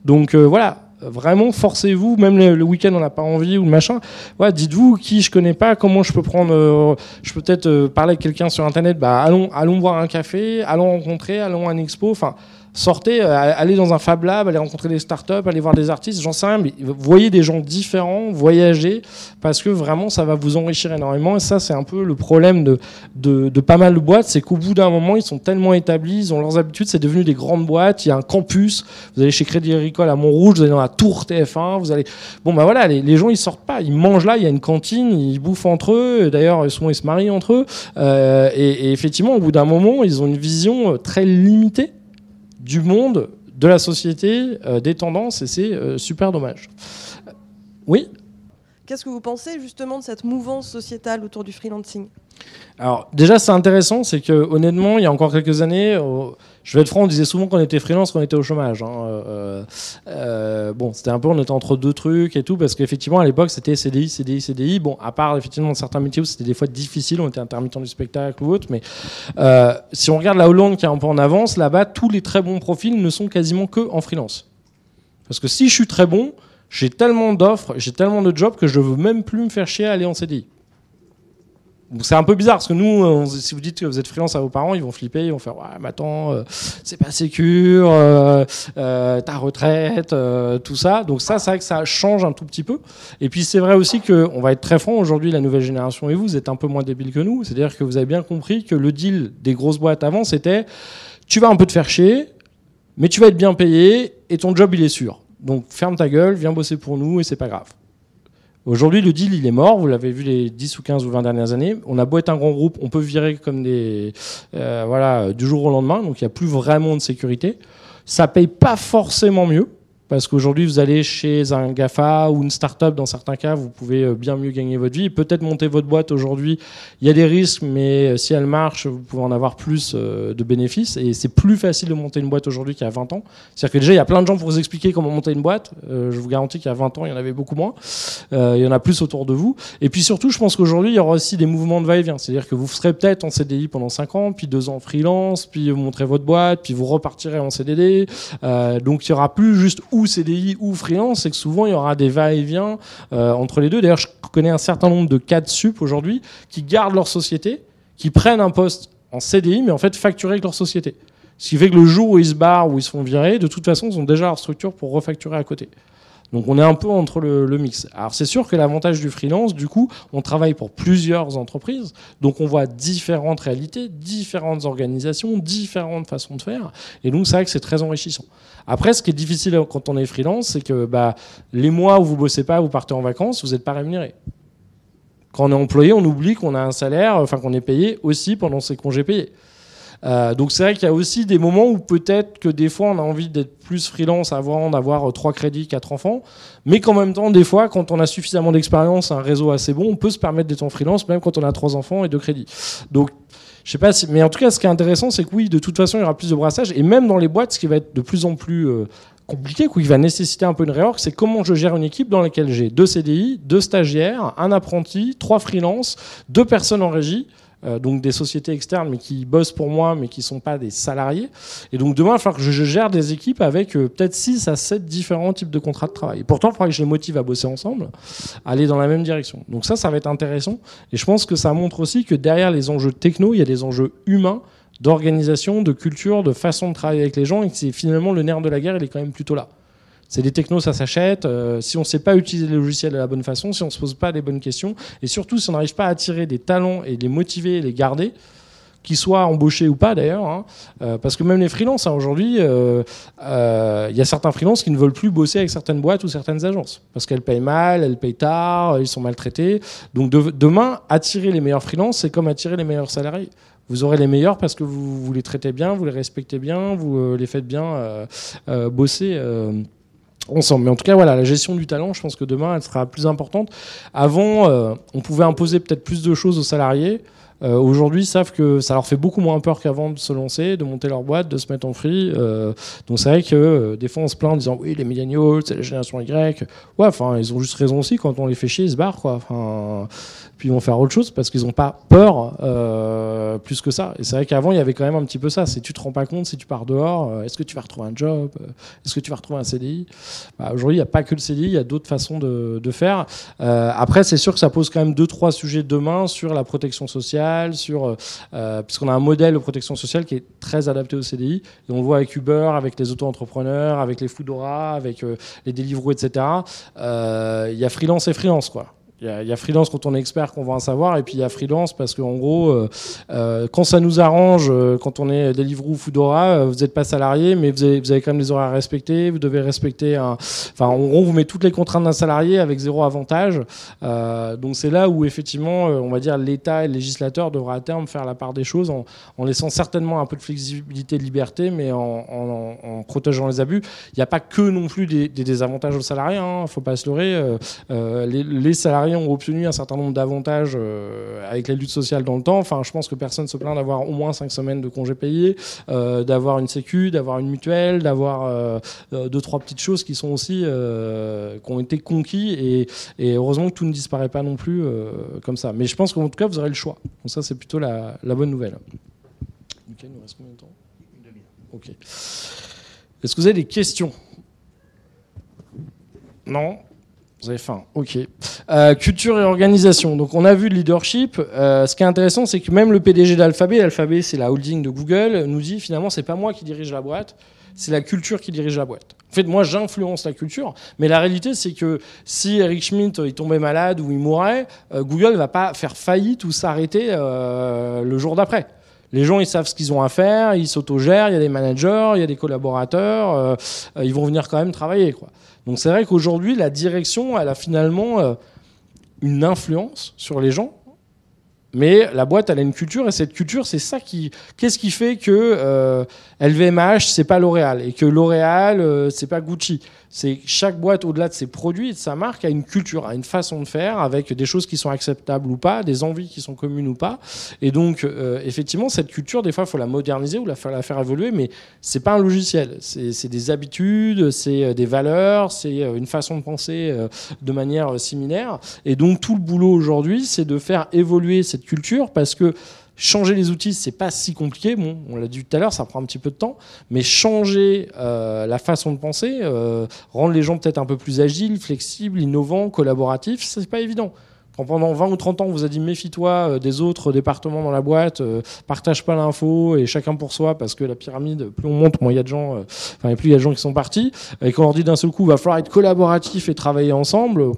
Donc euh, voilà, vraiment forcez-vous. Même le, week-end, on n'a pas envie ou le machin. Ouais, dites-vous qui je connais pas, comment je peux prendre. je peux peut-être parler avec quelqu'un sur internet. Bah allons, allons boire un café, allons rencontrer, allons à un expo. Enfin sortez, euh, allez dans un Fab Lab, allez rencontrer des startups, allez voir des artistes, j'en sais rien, mais voyez des gens différents, voyagez, parce que vraiment ça va vous enrichir énormément. Et ça, c'est un peu le problème de, de, pas mal de boîtes, c'est qu'au bout d'un moment, ils sont tellement établis, ils ont leurs habitudes, c'est devenu des grandes boîtes, il y a un campus, vous allez chez Crédit Agricole à Montrouge, vous allez dans la tour TF1, vous allez. Bon, bah voilà, les, gens ils sortent pas, ils mangent là, il y a une cantine, ils bouffent entre eux, d'ailleurs, souvent ils se marient entre eux, euh, et, et effectivement, au bout d'un moment, ils ont une vision euh, très limitée du monde, de la société, euh, des tendances, et c'est euh, super dommage. Oui? Qu'est-ce que vous pensez justement de cette mouvance sociétale autour du freelancing? Alors déjà c'est intéressant, c'est que honnêtement il y a encore quelques années, je vais être franc, on disait souvent qu'on était freelance, qu'on était au chômage. Hein. Euh, euh, bon, c'était un peu, on était entre deux trucs et tout, parce qu'effectivement, à l'époque, c'était CDI, CDI, CDI. Bon, à part effectivement certains métiers où c'était des fois difficile, on était intermittent du spectacle ou autre, mais euh, si on regarde la Hollande qui est un peu en avance, là-bas, tous les très bons profils ne sont quasiment que en freelance. Parce que si je suis très bon, j'ai tellement d'offres, j'ai tellement de jobs que je ne veux même plus me faire chier à aller en CDI c'est un peu bizarre parce que nous, si vous dites que vous êtes freelance à vos parents, ils vont flipper, ils vont faire ouais, mais attends, euh, c'est pas sécure, euh, euh, ta retraite, tout ça. Donc ça, c'est vrai que ça change un tout petit peu. Et puis c'est vrai aussi que, on va être très franc aujourd'hui, la nouvelle génération et vous, vous êtes un peu moins débiles que nous. C'est-à-dire que vous avez bien compris que le deal des grosses boîtes avant, c'était tu vas un peu te faire chier, mais tu vas être bien payé et ton job il est sûr. Donc ferme ta gueule, viens bosser pour nous et c'est pas grave. Aujourd'hui, le deal, il est mort. Vous l'avez vu les 10 ou 15 ou 20 dernières années. On a beau être un grand groupe, on peut virer comme des, euh, voilà, du jour au lendemain. Donc, il n'y a plus vraiment de sécurité. Ça paye pas forcément mieux. Parce qu'aujourd'hui, vous allez chez un GAFA ou une start-up, dans certains cas, vous pouvez euh, bien mieux gagner votre vie. Peut-être monter votre boîte aujourd'hui. Il y a des risques, mais euh, si elle marche, vous pouvez en avoir plus euh, de bénéfices. Et c'est plus facile de monter une boîte aujourd'hui qu'il y a 20 ans. C'est-à-dire que déjà, il y a plein de gens pour vous expliquer comment monter une boîte. je vous garantis qu'il y a 20 ans, il y en avait beaucoup moins. il y en a plus autour de vous. Et puis surtout, je pense qu'aujourd'hui, il y aura aussi des mouvements de va-et-vient. C'est-à-dire que vous serez peut-être en CDI pendant 5 ans, puis 2 ans freelance, puis vous montrez votre boîte, puis vous repartirez en CDD. donc il y aura plus juste où CDI ou freelance, c'est que souvent il y aura des va-et-vient euh, entre les deux. D'ailleurs, je connais un certain nombre de cas de sup aujourd'hui qui gardent leur société, qui prennent un poste en CDI, mais en fait facturé avec leur société. Ce qui fait que le jour où ils se barrent ou ils se font virer, de toute façon, ils ont déjà leur structure pour refacturer à côté. Donc on est un peu entre le, mix. Alors c'est sûr que l'avantage du freelance, du coup, on travaille pour plusieurs entreprises, donc on voit différentes réalités, différentes organisations, différentes façons de faire, et donc c'est vrai que c'est très enrichissant. Après, ce qui est difficile quand on est freelance, c'est que bah, les mois où vous bossez pas, vous partez en vacances, vous n'êtes pas rémunéré. Quand on est employé, on oublie qu'on a un salaire, enfin qu'on est payé aussi pendant ses congés payés. Euh, donc c'est vrai qu'il y a aussi des moments où peut-être que des fois on a envie d'être plus freelance avant d'avoir euh, trois crédits, quatre enfants, mais qu'en même temps des fois quand on a suffisamment d'expérience, un réseau assez bon, on peut se permettre d'être en freelance même quand on a trois enfants et deux crédits. Donc je sais pas si, mais en tout cas ce qui est intéressant c'est que oui de toute façon il y aura plus de brassage et même dans les boîtes ce qui va être de plus en plus euh, compliqué, qui va nécessiter un peu une réorg, c'est comment je gère une équipe dans laquelle j'ai deux CDI, deux stagiaires, un apprenti, trois freelances, deux personnes en régie. Euh, donc des sociétés externes, mais qui bossent pour moi, mais qui ne sont pas des salariés. Et donc demain, il va falloir que je gère des équipes avec euh, peut-être 6 à 7 différents types de contrats de travail. Et pourtant, il faudra que je les motive à bosser ensemble, à aller dans la même direction. Donc ça, ça va être intéressant. Et je pense que ça montre aussi que derrière les enjeux techno, il y a des enjeux humains d'organisation, de culture, de façon de travailler avec les gens, et que c'est finalement le nerf de la guerre, il est quand même plutôt là. C'est des technos, ça s'achète. Euh, si on ne sait pas utiliser les logiciels de la bonne façon, si on ne se pose pas les bonnes questions, et surtout si on n'arrive pas à attirer des talents et les motiver les garder, qu'ils soient embauchés ou pas d'ailleurs, hein, euh, parce que même les freelances, hein, aujourd'hui, euh, il y a certains freelances qui ne veulent plus bosser avec certaines boîtes ou certaines agences, parce qu'elles payent mal, elles payent tard, ils sont maltraités. Donc demain, attirer les meilleurs freelances, c'est comme attirer les meilleurs salariés vous aurez les meilleurs parce que vous, les traitez bien, vous les respectez bien, vous les faites bien bosser ensemble. Mais en tout cas, voilà, la gestion du talent, je pense que demain, elle sera plus importante. Avant, euh, on pouvait imposer peut-être plus de choses aux salariés. Euh, aujourd'hui, savent que ça leur fait beaucoup moins peur qu'avant de se lancer, de monter leur boîte, de se mettre en free. Euh, donc c'est vrai que des fois, on se plaint en disant oui, les millennials, c'est la génération Y. Ouais, enfin, ils ont juste raison aussi. Quand on les fait chier, ils se barrent, quoi. Puis ils vont faire autre chose parce qu'ils n'ont pas peur euh, plus que ça. Et c'est vrai qu'avant, il y avait quand même un petit peu ça. C'est tu te rends pas compte si tu pars dehors, euh, est-ce que tu vas retrouver un job euh, Est-ce que tu vas retrouver un CDI bah, Aujourd'hui, il n'y a pas que le CDI, il y a d'autres façons de, de faire. après, c'est sûr que ça pose quand même deux, trois sujets demain sur la protection sociale, sur, puisqu'on a un modèle de protection sociale qui est très adapté au CDI. Et on le voit avec Uber, avec les auto-entrepreneurs, avec les Foodora, avec les Deliveroo, etc. Il y a freelance et freelance, quoi. Il y, a freelance quand on est expert qu'on va en savoir, et puis il y a freelance parce qu'en gros, euh, euh, quand ça nous arrange, euh, quand on est Deliveroo ou Foodora, vous n'êtes pas salarié, mais vous avez, quand même des horaires à respecter, vous devez respecter un... Enfin, en gros, vous met toutes les contraintes d'un salarié avec zéro avantage. donc c'est là où effectivement, on va dire, l'État et le législateur devra à terme faire la part des choses en, laissant certainement un peu de flexibilité, de liberté, mais en, protégeant les abus. Il n'y a pas que non plus des, désavantages aux salariés, il hein, ne faut pas se leurrer. Les salariés ont obtenu un certain nombre d'avantages euh, avec les luttes sociales dans le temps. Enfin, je pense que personne ne se plaint d'avoir au moins 5 semaines de congés payés, euh, d'avoir une sécu, d'avoir une mutuelle, d'avoir euh, deux, trois petites choses qui sont aussi, qui ont été conquis et, heureusement que tout ne disparaît pas non plus comme ça. Mais je pense qu'en tout cas, vous aurez le choix. Donc ça, c'est plutôt la, bonne nouvelle. Ok, nous reste combien de temps? Une demi-heure. Ok. Est-ce que vous avez des questions? Non? Vous avez faim, ok. Euh, culture et organisation. Donc on a vu le leadership. Euh, ce qui est intéressant, c'est que même le PDG d'Alphabet, Alphabet c'est la holding de Google, nous dit finalement c'est pas moi qui dirige la boîte, c'est la culture qui dirige la boîte. En fait, moi j'influence la culture, mais la réalité c'est que si Eric Schmidt il tombait malade ou il mourait, euh, Google va pas faire faillite ou s'arrêter le jour d'après. Les gens, ils savent ce qu'ils ont à faire, ils s'autogèrent, il y a des managers, il y a des collaborateurs, ils vont venir quand même travailler. Quoi. Donc c'est vrai qu'aujourd'hui, la direction, elle a finalement euh, une influence sur les gens. Mais la boîte, elle a une culture et cette culture, c'est ça qui. Qu'est-ce qui fait que euh, LVMH, c'est pas L'Oréal et que L'Oréal, euh, c'est pas Gucci c'est chaque boîte, au-delà de ses produits et de sa marque, a une culture, a une façon de faire avec des choses qui sont acceptables ou pas, des envies qui sont communes ou pas. Et donc, euh, effectivement, cette culture, des fois, il faut la moderniser ou la faire, la faire évoluer, mais c'est pas un logiciel. C'est des habitudes, c'est euh, des valeurs, c'est euh, une façon de penser de manière similaire. Et donc, tout le boulot aujourd'hui, c'est de faire évoluer cette culture parce que Changer les outils, c'est pas si compliqué. Bon, on l'a dit tout à l'heure, ça prend un petit peu de temps, mais changer euh, la façon de penser, euh, rendre les gens peut-être un peu plus agiles, flexibles, innovants, collaboratifs, c'est pas évident. quand pendant 20 ou 30 ans on vous a dit méfie-toi des autres départements dans la boîte, partage pas l'info et chacun pour soi parce que la pyramide, plus on monte, moins il y a de gens, enfin plus il y a de gens qui sont partis, et qu'on leur dit d'un seul coup, va falloir être collaboratif et travailler ensemble.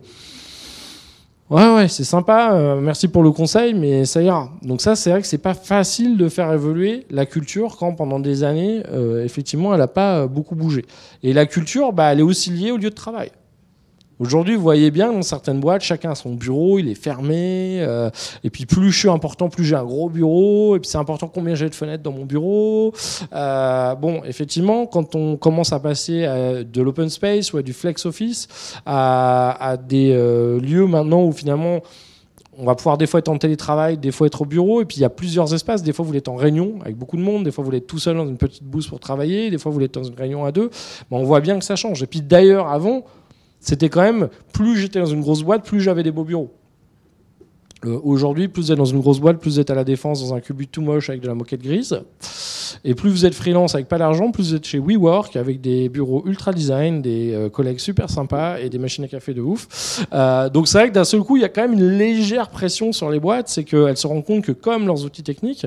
Ouais, ouais, c'est sympa, euh, merci pour le conseil, mais ça ira. Donc ça, c'est vrai que c'est pas facile de faire évoluer la culture quand pendant des années, euh, effectivement, elle n'a pas euh, beaucoup bougé. Et la culture, bah, elle est aussi liée au lieu de travail. Aujourd'hui, vous voyez bien, dans certaines boîtes, chacun a son bureau, il est fermé. Euh, et puis, plus je suis important, plus j'ai un gros bureau. Et puis, c'est important combien j'ai de fenêtres dans mon bureau. Euh, bon, effectivement, quand on commence à passer à de l'open space ou du flex office, à, des euh, lieux maintenant où finalement on va pouvoir des fois être en télétravail, des fois être au bureau, et puis il y a plusieurs espaces. Des fois, vous êtes en réunion avec beaucoup de monde, des fois, vous êtes tout seul dans une petite bouse pour travailler, des fois, vous êtes dans une réunion à deux. on voit bien que ça change. Et puis d'ailleurs, avant, c'était quand même, plus j'étais dans une grosse boîte, plus j'avais des beaux bureaux. Euh, aujourd'hui, plus vous êtes dans une grosse boîte, plus vous êtes à la défense dans un cubit tout moche avec de la moquette grise. Et plus vous êtes freelance avec pas d'argent, plus vous êtes chez WeWork avec des bureaux ultra design, des euh, collègues super sympas et des machines à café de ouf. Euh, donc c'est vrai que d'un seul coup, il y a quand même une légère pression sur les boîtes, c'est qu'elles se rendent compte que comme leurs outils techniques,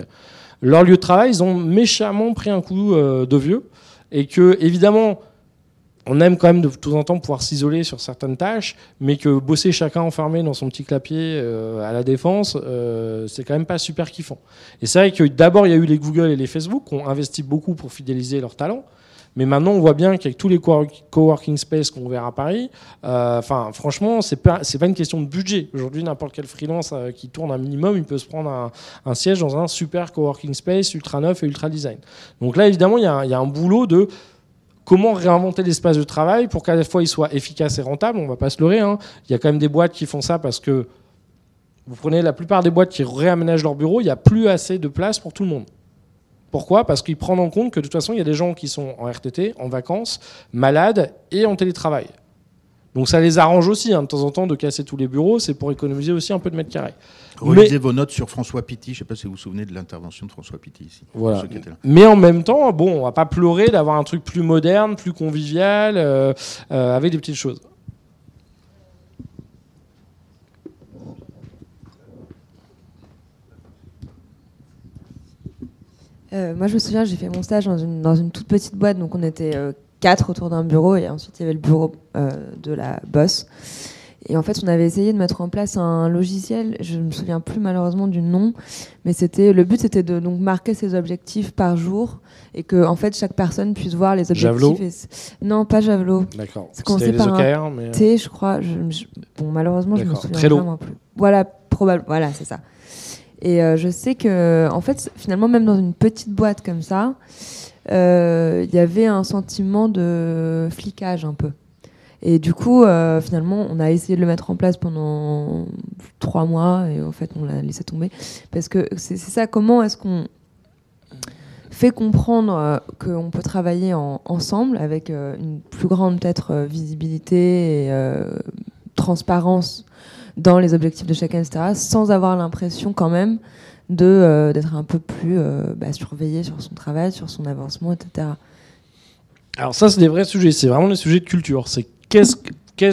leur lieu de travail, ils ont méchamment pris un coup de vieux. Et que, évidemment, on aime quand même de temps en temps pouvoir s'isoler sur certaines tâches, mais que bosser chacun enfermé dans son petit clapier euh, à la défense, euh, c'est quand même pas super kiffant. Et c'est vrai que d'abord il y a eu les Google et les Facebook qui ont investi beaucoup pour fidéliser leurs talents. Mais maintenant, on voit bien qu'avec tous les coworking space qu'on verra à Paris, euh, enfin, franchement, c'est pas c'est pas une question de budget. Aujourd'hui, n'importe quel freelance qui tourne un minimum, il peut se prendre un, siège dans un super coworking space ultra neuf et ultra design. Donc là, évidemment, il y, a un boulot de comment réinventer l'espace de travail pour qu'à la fois il soit efficace et rentable. On va pas se leurrer. Hein. Il y a quand même des boîtes qui font ça parce que vous prenez la plupart des boîtes qui réaménagent leur bureau, il n'y a plus assez de place pour tout le monde. Pourquoi? Parce qu'ils prennent en compte que de toute façon, il y a des gens qui sont en RTT, en vacances, malades et en télétravail. Donc ça les arrange aussi, hein, de temps en temps, de casser tous les bureaux, c'est pour économiser aussi un peu de mètres carrés. Relisez vos notes sur François Pitti, je ne sais pas si vous vous souvenez de l'intervention de François Pitti ici. Voilà. Mais en même temps, bon, on va pas pleurer d'avoir un truc plus moderne, plus convivial, euh, euh, avec des petites choses. Euh, moi, je me souviens, j'ai fait mon stage dans une, dans une, toute petite boîte, donc on était quatre autour d'un bureau et ensuite il y avait le bureau euh, de la boss. Et en fait, on avait essayé de mettre en place un logiciel, je ne me souviens plus malheureusement du nom, mais c'était le but c'était de donc marquer ses objectifs par jour et que en fait chaque personne puisse voir les objectifs. Non, pas Javelot. D'accord. C'est commencé par un mais... T, je crois. bon, malheureusement, je me souviens pas plus. Voilà, probable. Voilà, c'est ça. Et euh, je sais que en fait, finalement, même dans une petite boîte comme ça, euh, il y avait un sentiment de flicage un peu. Et du coup, euh, finalement, on a essayé de le mettre en place pendant trois mois et en fait, on l'a laissé tomber. Parce que c'est ça, comment est-ce qu'on fait comprendre euh, qu'on peut travailler ensemble avec une plus grande peut-être visibilité et transparence dans les objectifs de chacun, etc., sans avoir l'impression quand même de euh, d'être un peu plus euh, bah, surveillé sur son travail, sur son avancement, etc. Alors ça, c'est des vrais sujets. C'est vraiment des sujets de culture. C'est qu'est-ce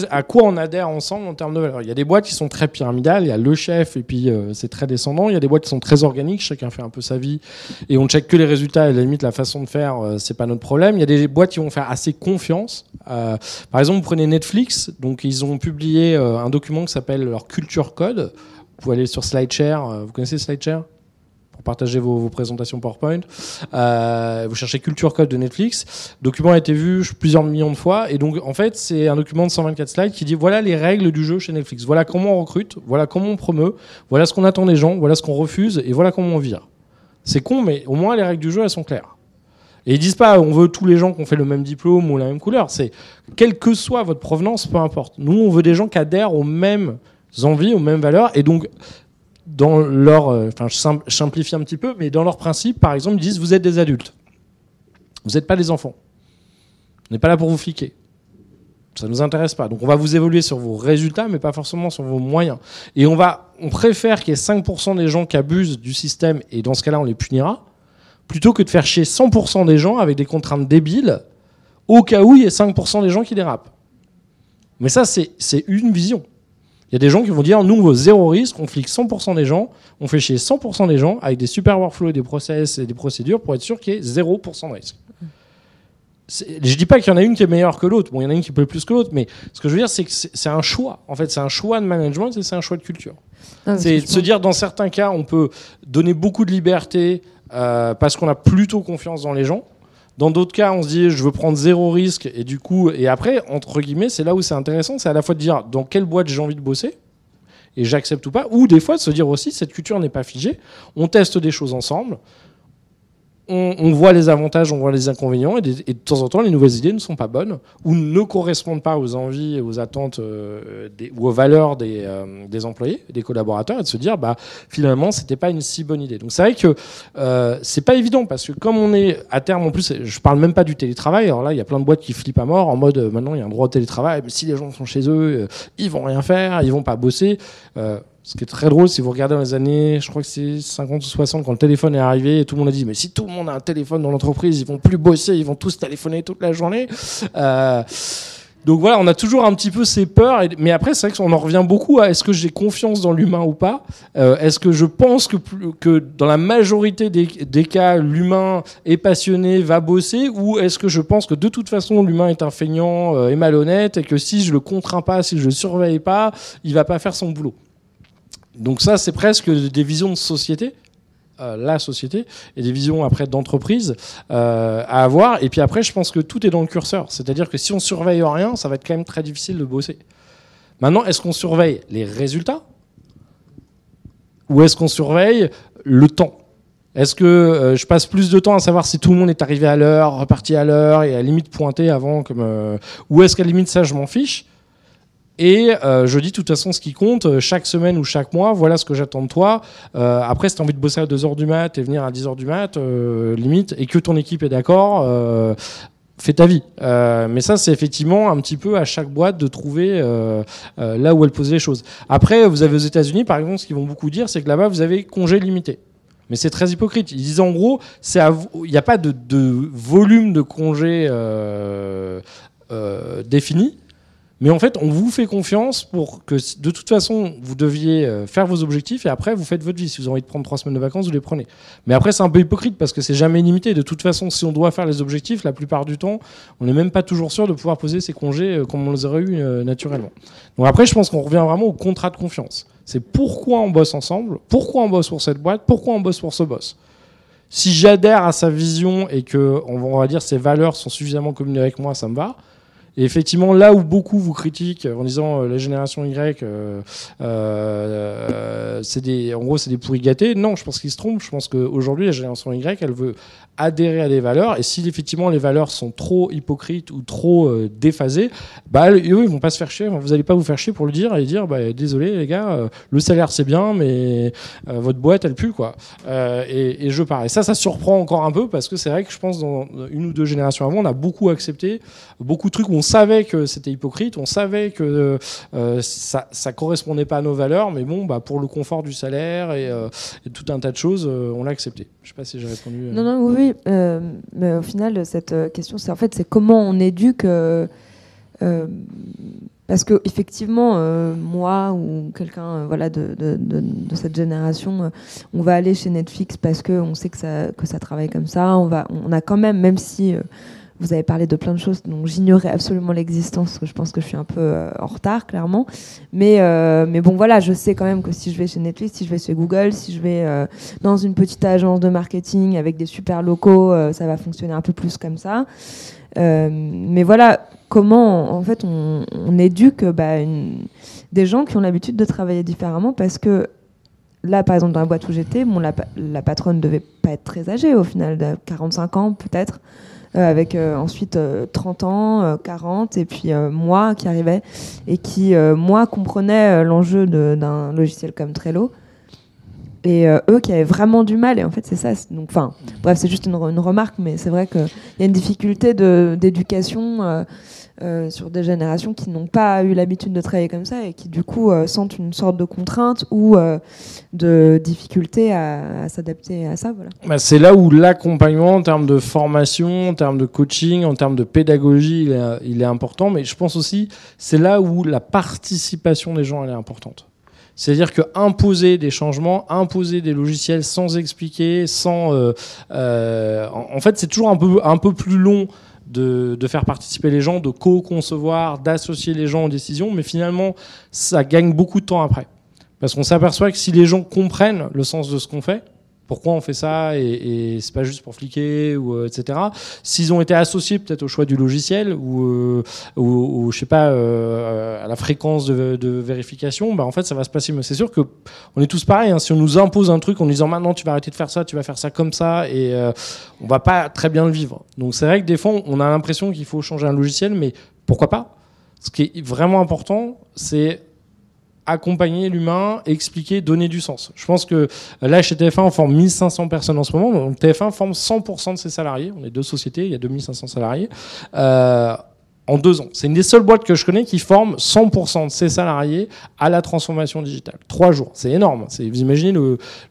à quoi on adhère ensemble en termes de valeur. Il y a des boîtes qui sont très pyramidales, il y a le chef et puis euh, c'est très descendant. Il y a des boîtes qui sont très organiques, chacun fait un peu sa vie et on ne check que les résultats et à la limite la façon de faire, c'est pas notre problème. Il y a des boîtes qui vont faire assez confiance. par exemple, vous prenez Netflix, donc ils ont publié un document qui s'appelle leur culture code. Vous pouvez aller sur SlideShare. Euh, vous connaissez SlideShare pour partager vos, présentations PowerPoint. Euh, vous cherchez Culture Code de Netflix. Le document a été vu plusieurs millions de fois. Et donc, en fait, c'est un document de 124 slides qui dit voilà les règles du jeu chez Netflix. Voilà comment on recrute. Voilà comment on promeut. Voilà ce qu'on attend des gens. Voilà ce qu'on refuse. Et voilà comment on vire. C'est con, mais au moins les règles du jeu, elles sont claires. Et ils disent pas on veut tous les gens qui ont fait le même diplôme ou la même couleur. C'est quelle que soit votre provenance, peu importe. Nous, on veut des gens qui adhèrent aux mêmes envies, aux mêmes valeurs. Et donc, dans leur, euh, enfin, je simplifie un petit peu, mais dans leur principe, par exemple, ils disent vous êtes des adultes, vous n'êtes pas des enfants. On n'est pas là pour vous fliquer. Ça ne nous intéresse pas. Donc on va vous évoluer sur vos résultats, mais pas forcément sur vos moyens. Et on va, on préfère qu'il y ait 5% des gens qui abusent du système, et dans ce cas-là, on les punira, plutôt que de faire chier 100% des gens avec des contraintes débiles, au cas où il y ait 5% des gens qui dérapent. Mais ça, c'est une vision. Il y a des gens qui vont dire nous on veut zéro risque, on flique 100% des gens, on fait chier 100% des gens avec des super workflows et des process et des procédures pour être sûr qu'il y ait 0% de risque. Je dis pas qu'il y en a une qui est meilleure que l'autre. Bon, il y en a une qui peut plus que l'autre, mais ce que je veux dire, c'est que c'est un choix. En fait, c'est un choix de management et c'est un choix de culture. C'est de se dire, dans certains cas, on peut donner beaucoup de liberté euh, parce qu'on a plutôt confiance dans les gens. Dans d'autres cas, on se dit je veux prendre zéro risque et du coup et après entre guillemets, c'est là où c'est intéressant, c'est à la fois de dire dans quelle boîte j'ai envie de bosser et j'accepte ou pas, ou des fois de se dire aussi cette culture n'est pas figée, on teste des choses ensemble, on, voit les avantages, on voit les inconvénients, et, de temps en temps, les nouvelles idées ne sont pas bonnes ou ne correspondent pas aux envies aux attentes euh, ou aux valeurs euh, des, employés, des collaborateurs, et de se dire, bah, finalement, c'était pas une si bonne idée. Donc c'est vrai que euh, c'est pas évident parce que comme on est à terme, en plus, je parle même pas du télétravail. Alors là, il y a plein de boîtes qui flippent à mort en mode, maintenant, il y a un droit au télétravail, mais si les gens sont chez eux, ils vont rien faire, ils vont pas bosser. Ce qui est très drôle, si vous regardez dans les années, je crois que c'est 50 ou 60, quand le téléphone est arrivé, et tout le monde a dit, mais si tout le monde a un téléphone dans l'entreprise, ils vont plus bosser, ils vont tous téléphoner toute la journée. Euh, donc voilà, on a toujours un petit peu ces peurs, mais après c'est vrai qu'on en revient beaucoup à est-ce que j'ai confiance dans l'humain ou pas? Euh, Est-ce que je pense que, dans la majorité des, des cas, l'humain est passionné, va bosser, ou est-ce que je pense que de toute façon l'humain est un feignant euh, et malhonnête et que si je le contrains pas, si je le surveille pas, il va pas faire son boulot? Donc ça, c'est presque des visions de société. Euh, la société et des visions après d'entreprise euh, à avoir. Et puis après je pense que tout est dans le curseur. C'est à dire que si on surveille rien ça va être quand même très difficile de bosser. Maintenant est-ce qu'on surveille les résultats ou est-ce qu'on surveille le temps? Est-ce que euh, je passe plus de temps à savoir si tout le monde est arrivé à l'heure, reparti à l'heure et à la limite pointé avant comme ou est-ce qu'à la limite ça je m'en fiche? Et euh, je dis de toute façon ce qui compte, euh, chaque semaine ou chaque mois, voilà ce que j'attends de toi. Euh, après, si tu as envie de bosser à 2h du mat et venir à 10h du mat, limite, et que ton équipe est d'accord, fais ta vie. mais ça, c'est effectivement un petit peu à chaque boîte de trouver là où elle pose les choses. Après, vous avez aux États-Unis, par exemple, ce qu'ils vont beaucoup dire, c'est que là-bas, vous avez congé limité. Mais c'est très hypocrite. Ils disent en gros, il n'y a pas de, de, volume de congé défini mais en fait, on vous fait confiance pour que de toute façon, vous deviez euh, faire vos objectifs et après, vous faites votre vie. Si vous avez envie de prendre trois semaines de vacances, vous les prenez. Mais après, c'est un peu hypocrite parce que c'est jamais limité. De toute façon, si on doit faire les objectifs, la plupart du temps, on n'est même pas toujours sûr de pouvoir poser ses congés euh, comme on les aurait eu euh, naturellement. Donc après, je pense qu'on revient vraiment au contrat de confiance. C'est pourquoi on bosse ensemble, pourquoi on bosse pour cette boîte, pourquoi on bosse pour ce boss. Si j'adhère à sa vision et que, on va dire, ses valeurs sont suffisamment communes avec moi, ça me va. Et effectivement, là où beaucoup vous critiquent en disant euh, la génération Y, euh, euh, c'est des, en gros, c'est des pourris gâtés. Non, je pense qu'ils se trompent. Je pense qu'aujourd'hui, la génération Y, elle veut adhérer à des valeurs. Et si effectivement les valeurs sont trop hypocrites ou trop déphasées, bah, eux, ils vont pas se faire chier. Vous n'allez pas vous faire chier pour le dire et dire bah, désolé les gars, le salaire c'est bien, mais votre boîte elle pue. Quoi. Et, et, je pars. Et ça, ça surprend encore un peu parce que c'est vrai que je pense dans une ou deux générations avant, on a beaucoup accepté beaucoup de trucs où on savait que c'était hypocrite, on savait que ça, ça correspondait pas à nos valeurs, mais bon, bah, pour le confort du salaire et, et tout un tas de choses, on l'a accepté. Je sais pas si j'ai répondu. Non, non, oui, oui, euh, mais au final, cette euh, question, c'est en fait, c'est comment on éduque. Euh, parce que effectivement, moi ou quelqu'un voilà de, cette génération, on va aller chez Netflix parce que on sait que ça que ça travaille comme ça. On va, on a quand même, même si vous avez parlé de plein de choses dont j'ignorais absolument l'existence, je pense que je suis un peu euh, en retard, clairement. Mais, euh, mais bon, voilà, je sais quand même que si je vais chez Netflix, si je vais chez Google, si je vais euh, dans une petite agence de marketing avec des super locaux, ça va fonctionner un peu plus comme ça. mais voilà, comment en fait on, éduque bah, des gens qui ont l'habitude de travailler différemment parce que là, par exemple, dans la boîte où j'étais, bon, la, la patronne devait pas être très âgée au final, de 45 ans peut-être. Euh, avec euh, ensuite 30 euh, ans, 40, et puis moi qui arrivais et qui, moi, comprenait l'enjeu d'un logiciel comme Trello. et eux qui avaient vraiment du mal. Et en fait, c'est ça. Donc, enfin, bref, c'est juste une, remarque, mais c'est vrai qu'il y a une difficulté d'éducation sur des générations qui n'ont pas eu l'habitude de travailler comme ça et qui du coup euh, sentent une sorte de contrainte ou euh, de difficulté à, s'adapter à ça. Voilà. Bah, c'est là où l'accompagnement en termes de formation, en termes de coaching, en termes de pédagogie, il est, important, mais je pense aussi c'est là où la participation des gens elle est importante. C'est-à-dire que imposer des changements, imposer des logiciels sans expliquer, sans, en, fait, c'est toujours un peu un peu plus long de, faire participer les gens, de co-concevoir, d'associer les gens aux décisions, mais finalement, ça gagne beaucoup de temps après. Parce qu'on s'aperçoit que si les gens comprennent le sens de ce qu'on fait, pourquoi on fait ça et, c'est pas juste pour fliquer ou euh, etc. S'ils ont été associés peut-être au choix du logiciel ou, euh, ou, je sais pas euh, à la fréquence de, vérification, bah en fait ça va se passer. Mais c'est sûr que on est tous pareils. Hein. Si on nous impose un truc en disant maintenant tu vas arrêter de faire ça, tu vas faire ça comme ça et on va pas très bien le vivre. Donc c'est vrai que des fois on a l'impression qu'il faut changer un logiciel, mais pourquoi pas? Ce qui est vraiment important, c'est accompagner l'humain, expliquer, donner du sens. Je pense que là, chez TF1, on forme 1500 personnes en ce moment. Donc TF1 forme 100% de ses salariés. On est deux sociétés, il y a 2500 salariés. Euh, en deux ans. C'est une des seules boîtes que je connais qui forme 100% de ses salariés à la transformation digitale. Trois jours, c'est énorme. Vous imaginez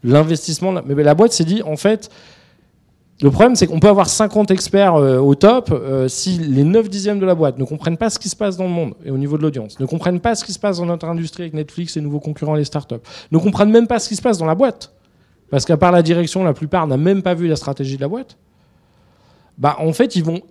l'investissement. Mais la boîte s'est dit, en fait, le problème, c'est qu'on peut avoir 50 experts euh, au top euh, si les 9 dixièmes de la boîte ne comprennent pas ce qui se passe dans le monde et au niveau de l'audience, ne comprennent pas ce qui se passe dans notre industrie avec Netflix, les nouveaux concurrents, les startups, ne comprennent même pas ce qui se passe dans la boîte. Parce qu'à part la direction, la plupart n'a même pas vu la stratégie de la boîte. Bah, en fait, ils vont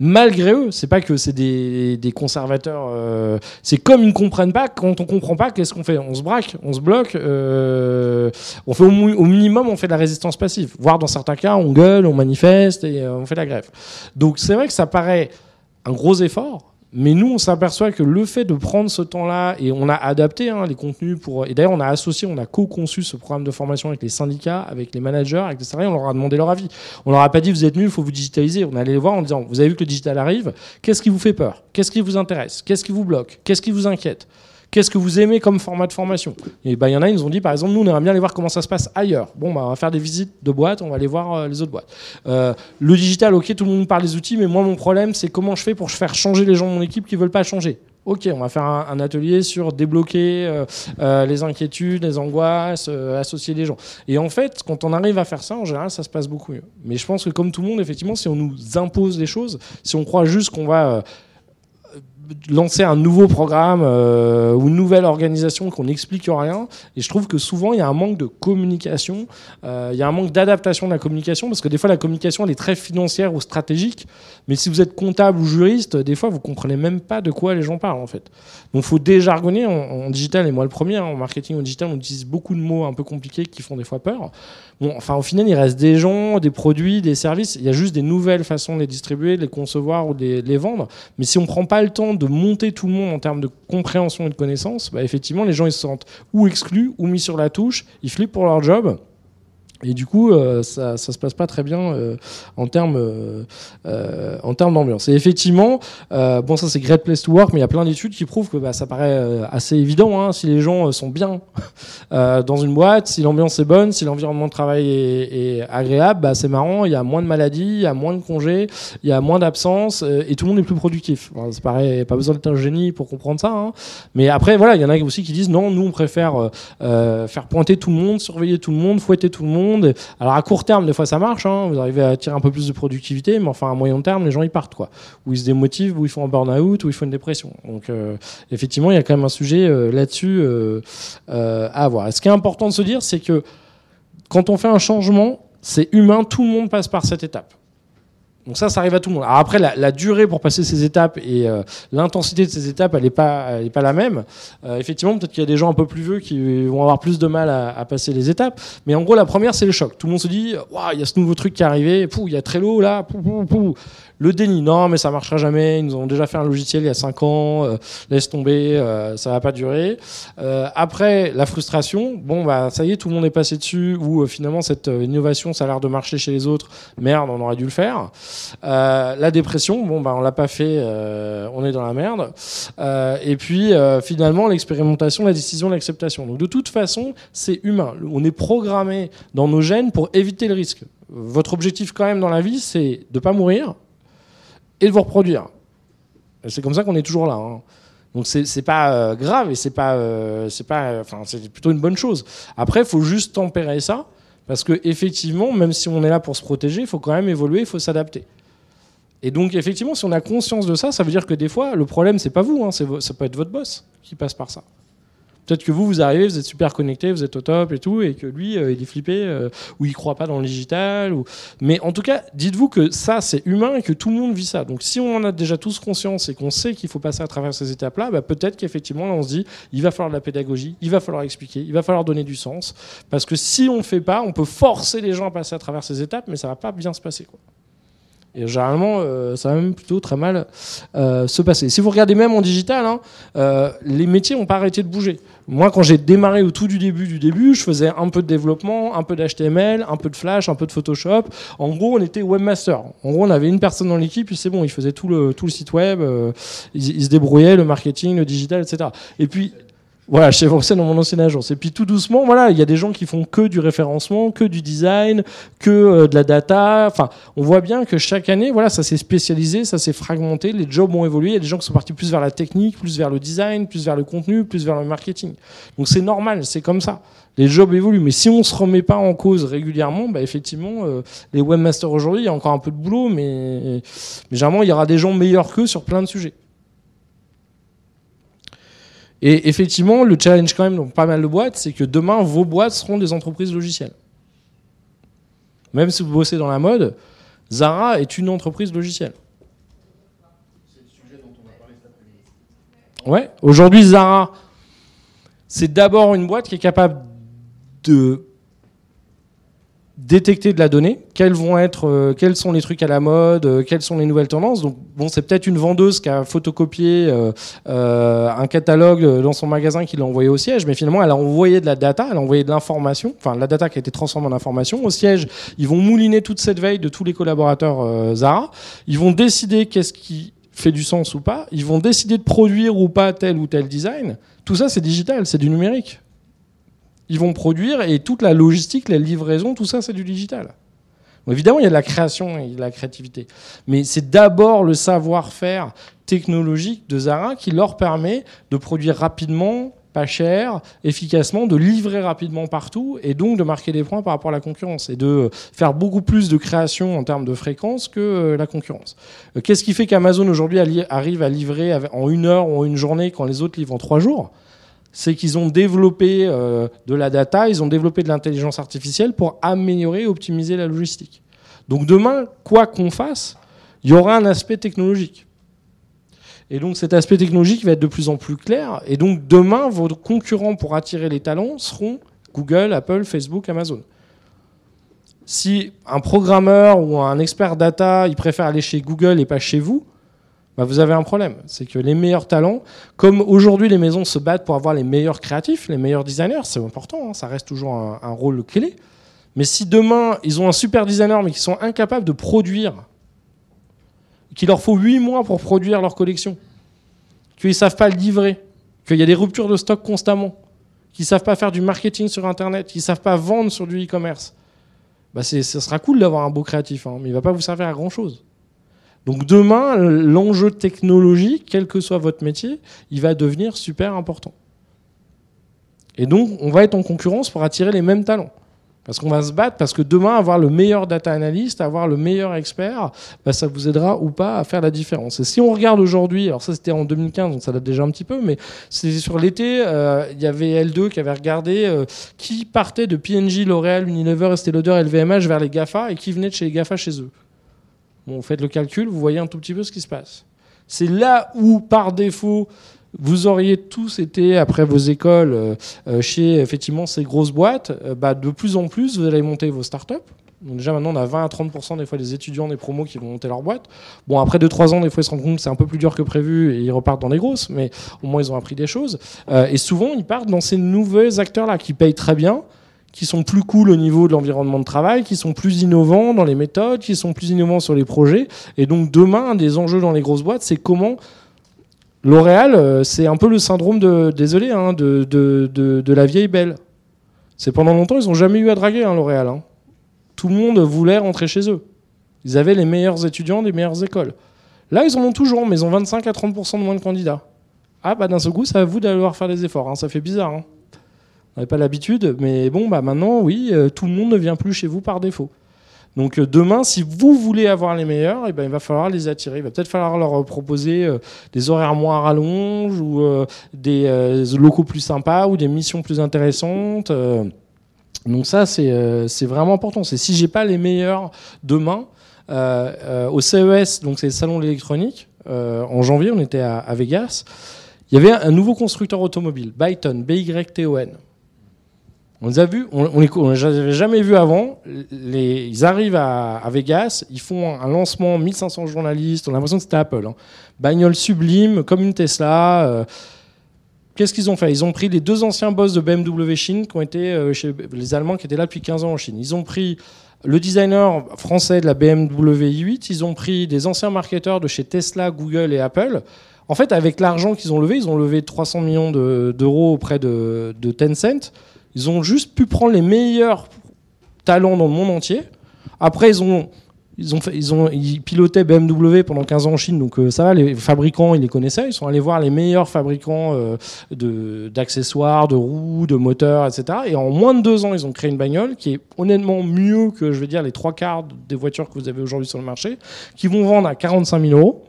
malgré eux. C'est pas que c'est des, conservateurs. Euh, c'est comme ils ne comprennent pas. Quand on comprend pas, qu'est-ce qu'on fait? On se braque, on se bloque. Euh, au, minimum, on fait de la résistance passive. Voire dans certains cas, on gueule, on manifeste et euh, on fait la grève. Donc c'est vrai que ça paraît un gros effort. Mais nous, on s'aperçoit que le fait de prendre ce temps-là, et on a adapté hein, les contenus pour. Et d'ailleurs, on a associé, on a co-conçu ce programme de formation avec les syndicats, avec les managers, avec les salariés, on leur a demandé leur avis. On leur a pas dit vous êtes nuls, il faut vous digitaliser. On allait les voir en disant vous avez vu que le digital arrive, qu'est-ce qui vous fait peur? Qu'est-ce qui vous intéresse? Qu'est-ce qui vous bloque? Qu'est-ce qui vous inquiète? Qu'est-ce que vous aimez comme format de formation? Et ben il y en a, ils nous ont dit par exemple, nous on aimerait bien aller voir comment ça se passe ailleurs. Bon, bah, on va faire des visites de boîtes, on va aller voir euh, les autres boîtes. Euh, le digital, ok, tout le monde parle des outils, mais moi mon problème c'est comment je fais pour faire changer les gens de mon équipe qui veulent pas changer? Ok, on va faire un, atelier sur débloquer euh, les inquiétudes, les angoisses, associer les gens. Et en fait, quand on arrive à faire ça, en général, ça se passe beaucoup mieux. Mais je pense que comme tout le monde, effectivement, si on nous impose des choses, si on croit juste qu'on va lancer un nouveau programme euh, ou une nouvelle organisation qu'on n'explique rien. Et je trouve que souvent, il y a un manque de communication, euh, il y a un manque d'adaptation de la communication, parce que des fois, la communication, elle est très financière ou stratégique. Mais si vous êtes comptable ou juriste, des fois, vous comprenez même pas de quoi les gens parlent, en fait. Donc, faut déjargonner en, en, digital, et moi le premier, hein, en marketing ou digital, on utilise beaucoup de mots un peu compliqués qui font des fois peur. Enfin, au final, il reste des gens, des produits, des services. Il y a juste des nouvelles façons de les distribuer, de les concevoir ou de les, vendre. Mais si on prend pas le temps de monter tout le monde en termes de compréhension et de connaissance, bah, effectivement, les gens ils se sentent ou exclus ou mis sur la touche. Ils flippent pour leur job. Et du coup, euh, ça, ça se passe pas très bien euh, en termes euh, en termes d'ambiance. Et effectivement, bon, ça c'est Great Place to Work, mais il y a plein d'études qui prouvent que bah, ça paraît assez évident. Hein, si les gens sont bien dans une boîte, si l'ambiance est bonne, si l'environnement de travail est, agréable, bah, c'est marrant. Il y a moins de maladies, il y a moins de congés, il y a moins d'absences, et tout le monde est plus productif. ça paraît pas besoin d'être un génie pour comprendre ça. Hein. Mais après, voilà, il y en a aussi qui disent non, nous on préfère faire pointer tout le monde, surveiller tout le monde, fouetter tout le monde alors à court terme, des fois ça marche, hein. vous arrivez à tirer un peu plus de productivité, mais enfin à moyen terme, les gens ils partent quoi. Ou ils se démotivent, ou ils font un burn-out, ou ils font une dépression. Donc euh, effectivement, il y a quand même un sujet euh, là-dessus euh, à avoir. ce qui est important de se dire, c'est que quand on fait un changement, c'est humain, tout le monde passe par cette étape. Donc ça, ça arrive à tout le monde. Alors après, la, durée pour passer ces étapes et euh, l'intensité de ces étapes, elle n'est pas, elle est pas la même. Euh, effectivement, peut-être qu'il y a des gens un peu plus vieux qui vont avoir plus de mal à, passer les étapes. Mais en gros, la première, c'est le choc. Tout le monde se dit, waouh, il y a ce nouveau truc qui est arrivé. il y a Trello là. Le déni, non, mais ça marchera jamais. Ils nous ont déjà fait un logiciel il y a 5 ans. Euh, laisse tomber, euh, ça va pas durer. Euh, après, la frustration. Bon, bah, ça y est, tout le monde est passé dessus. Ou finalement, cette innovation, ça a l'air de marcher chez les autres. Merde, on aurait dû le faire. la dépression, bon, bah, on l'a pas fait. on est dans la merde. et puis, finalement, l'expérimentation, la décision, l'acceptation. Donc, de toute façon, c'est humain. On est programmé dans nos gènes pour éviter le risque. Votre objectif, quand même, dans la vie, c'est de pas mourir et de vous reproduire. C'est comme ça qu'on est toujours là. Hein. Donc c'est pas euh, grave et c'est pas euh, c'est pas enfin c'est plutôt une bonne chose. Après il faut juste tempérer ça parce que effectivement même si on est là pour se protéger, il faut quand même évoluer, il faut s'adapter. Et donc effectivement si on a conscience de ça, ça veut dire que des fois le problème c'est pas vous, hein, ça peut être votre boss qui passe par ça. Peut-être que vous, vous arrivez, vous êtes super connecté, vous êtes au top et tout, et que lui, euh, il est flippé, euh, ou il croit pas dans le digital. Mais en tout cas, dites-vous que ça, c'est humain et que tout le monde vit ça. Donc si on en a déjà tous conscience et qu'on sait qu'il faut passer à travers ces étapes-là, bah, peut-être qu'effectivement, là, on se dit, il va falloir de la pédagogie, il va falloir expliquer, il va falloir donner du sens. Parce que si on ne fait pas, on peut forcer les gens à passer à travers ces étapes, mais ça va pas bien se passer. Quoi. Et généralement, euh, ça va même plutôt très mal se passer. Si vous regardez même en digital, hein, les métiers n'ont pas arrêté de bouger. Moi, quand j'ai démarré au tout du début du début, je faisais un peu de développement, un peu d'HTML, un peu de Flash, un peu de Photoshop. En gros, on était webmaster. En gros, on avait une personne dans l'équipe, puis c'est bon, il faisait tout le, tout le site web, il, il, se débrouillait, le marketing, le digital, etc. Et puis, voilà, chez Voxel dans mon ancienne agence. Et puis tout doucement, voilà, il y a des gens qui font que du référencement, que du design, que euh, de la data. Enfin, on voit bien que chaque année, voilà, ça s'est spécialisé, ça s'est fragmenté, les jobs ont évolué. Il y a des gens qui sont partis plus vers la technique, plus vers le design, plus vers le contenu, plus vers le marketing. Donc c'est normal, c'est comme ça. Les jobs évoluent, mais si on se remet pas en cause régulièrement, bah effectivement, euh, les webmasters aujourd'hui, il y a encore un peu de boulot, mais, mais généralement, il y aura des gens meilleurs qu'eux sur plein de sujets. Et effectivement, le challenge quand même dans pas mal de boîtes, c'est que demain, vos boîtes seront des entreprises logicielles. Même si vous bossez dans la mode, Zara est une entreprise logicielle. Ouais, aujourd'hui Zara, c'est d'abord une boîte qui est capable de détecter de la donnée, quels vont être, euh, quels sont les trucs à la mode, euh, quelles sont les nouvelles tendances. Donc bon, c'est peut-être une vendeuse qui a photocopié euh, un catalogue dans son magasin qui l'a envoyé au siège, mais finalement elle a envoyé de la data, elle a envoyé de l'information, enfin la data qui a été transformée en information. Au siège, ils vont mouliner toute cette veille de tous les collaborateurs Zara. Ils vont décider qu'est-ce qui fait du sens ou pas. Ils vont décider de produire ou pas tel ou tel design. Tout ça, c'est digital, c'est du numérique ils vont produire et toute la logistique, la livraison, tout ça, c'est du digital. évidemment, il y a de la création et de la créativité. Mais c'est d'abord le savoir-faire technologique de Zara qui leur permet de produire rapidement, pas cher, efficacement, de livrer rapidement partout et donc de marquer des points par rapport à la concurrence et de faire beaucoup plus de création en termes de fréquence que euh, la concurrence. Euh, qu'est-ce qui fait qu'Amazon aujourd'hui arrive à livrer en une heure ou en une journée quand les autres livrent en trois jours? C'est qu'ils ont développé euh, de la data, ils ont développé de l'intelligence artificielle pour améliorer et optimiser la logistique. Donc demain, quoi qu'on fasse, il y aura un aspect technologique. Et donc cet aspect technologique va être de plus en plus clair. Et donc demain, vos concurrents pour attirer les talents seront Google, Apple, Facebook, Amazon. Si un programmeur ou un expert data, il préfère aller chez Google et pas chez vous, bah, vous avez un problème. C'est que les meilleurs talents, comme aujourd'hui les maisons se battent pour avoir les meilleurs créatifs, les meilleurs designers, c'est important, hein, ça reste toujours un, rôle clé. Mais si demain ils ont un super designer mais qu'ils sont incapables de produire, qu'il leur faut 8 mois pour produire leur collection, qu'ils ne savent pas livrer, qu'il y a des ruptures de stock constamment, qu'ils ne savent pas faire du marketing sur Internet, qu'ils ne savent pas vendre sur du e-commerce, bah ce sera cool d'avoir un beau créatif, hein, mais il ne va pas vous servir à grand-chose. Donc demain, l'enjeu technologique, quel que soit votre métier, il va devenir super important. Et donc, on va être en concurrence pour attirer les mêmes talents. Parce qu'on va se battre, parce que demain, avoir le meilleur data analyst, avoir le meilleur expert, bah, ça vous aidera ou pas à faire la différence. Et si on regarde aujourd'hui, alors ça c'était en 2015, donc ça date déjà un petit peu, mais c'était sur l'été, euh, il y avait L2 qui avait regardé euh, qui partait de PNG, L'Oréal, Unilever, Estée Lauder, LVMH vers les GAFA et qui venait de chez les GAFA chez eux. Bon, vous faites le calcul, vous voyez un tout petit peu ce qui se passe. C'est là où, par défaut, vous auriez tous été, après vos écoles, euh, euh, chez effectivement ces grosses boîtes, euh, bah, de plus en plus, vous allez monter vos startups, déjà maintenant on a 20 à 30% des fois des étudiants des promos qui vont monter leur boîte. Bon après 2-3 ans des fois ils se rendent compte que c'est un peu plus dur que prévu et ils repartent dans les grosses, mais au moins ils ont appris des choses. Et souvent ils partent dans ces nouveaux acteurs-là qui payent très bien, qui sont plus cool au niveau de l'environnement de travail, qui sont plus innovants dans les méthodes, qui sont plus innovants sur les projets. Et donc demain, un des enjeux dans les grosses boîtes, c'est comment L'Oréal, euh, c'est un peu le syndrome de, désolé, hein, de, de, de, la vieille belle. C'est pendant longtemps, ils n'ont jamais eu à draguer, hein, L'Oréal. Hein tout le monde voulait rentrer chez eux. Ils avaient les meilleurs étudiants des meilleures écoles. Là, ils en ont toujours, mais ils ont 25 à 30% de moins de candidats. Ah, bah d'un seul coup, c'est à vous d'aller faire des efforts. Hein. Ça fait bizarre. On n'avait pas l'habitude, mais bon, bah maintenant, oui, euh, tout le monde ne vient plus chez vous par défaut. Donc euh, demain, si vous voulez avoir les meilleurs, eh ben, il va falloir les attirer. Il va peut-être falloir leur proposer euh, des horaires moins rallonges ou des locaux plus sympas ou des missions plus intéressantes. Donc ça, c'est vraiment important. C'est si j'ai pas les meilleurs demain, au CES, donc c'est le salon de l'électronique, en janvier, on était à, Vegas, il y avait un nouveau constructeur automobile, Byton, B-Y-T-O-N. On les a vus, on, les avait jamais vus avant. Les, ils arrivent à, Vegas, ils font un lancement, 1500 journalistes, on a l'impression que c'était Apple. Hein. Bagnole sublime, comme une Tesla. Qu'est-ce qu'ils ont fait? Ils ont pris les deux anciens boss de BMW Chine, qui ont été euh, chez les Allemands qui étaient là depuis 15 ans en Chine. Ils ont pris le designer français de la BMW i8, ils ont pris des anciens marketeurs de chez Tesla, Google et Apple. En fait, avec l'argent qu'ils ont levé, ils ont levé 300 millions d'euros auprès de, de Tencent. Ils ont juste pu prendre les meilleurs talents dans le monde entier. Après, ils ont ils, ont ils, ont, ils pilotaient BMW pendant 15 ans en Chine, donc euh, ça va, les fabricants, ils les connaissaient. Ils sont allés voir les meilleurs fabricants euh, d'accessoires, de, roues, de moteurs, etc. Et en moins de deux ans, ils ont créé une bagnole qui est honnêtement mieux que, je veux dire, les trois quarts des voitures que vous avez aujourd'hui sur le marché, qui vont vendre à 45 000 euros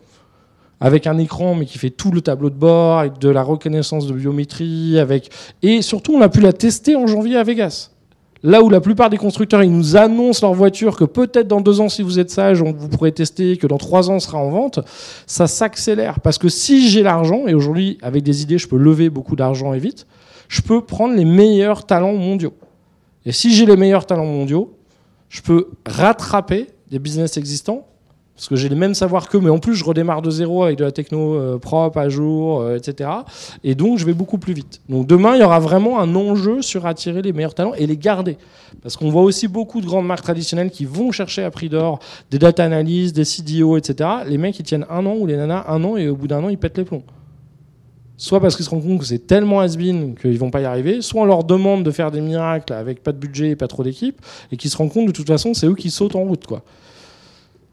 avec un écran mais qui fait tout le tableau de bord, avec de la reconnaissance de biométrie, avec et surtout on a pu la tester en janvier à Vegas. Là où la plupart des constructeurs, ils nous annoncent leur voiture que peut-être dans deux ans, si vous êtes sage, vous pourrez tester, que dans trois ans, sera en vente, ça s'accélère. Parce que si j'ai l'argent, et aujourd'hui, avec des idées, je peux lever beaucoup d'argent et vite, je peux prendre les meilleurs talents mondiaux. Et si j'ai les meilleurs talents mondiaux, je peux rattraper des business existants parce que j'ai les mêmes savoirs qu'eux, mais en plus je redémarre de zéro avec de la techno euh, propre, à jour, euh, etc. Et donc je vais beaucoup plus vite. Donc demain, il y aura vraiment un enjeu sur attirer les meilleurs talents et les garder. Parce qu'on voit aussi beaucoup de grandes marques traditionnelles qui vont chercher à prix d'or des data analysts, des CDO, etc. Les mecs, ils tiennent un an ou les nanas un an et au bout d'un an, ils pètent les plombs. Soit parce qu'ils se rendent compte que c'est tellement has-been qu'ils vont pas y arriver, soit on leur demande de faire des miracles avec pas de budget et pas trop d'équipe, et qu'ils se rendent compte de toute façon c'est eux qui sautent en route. quoi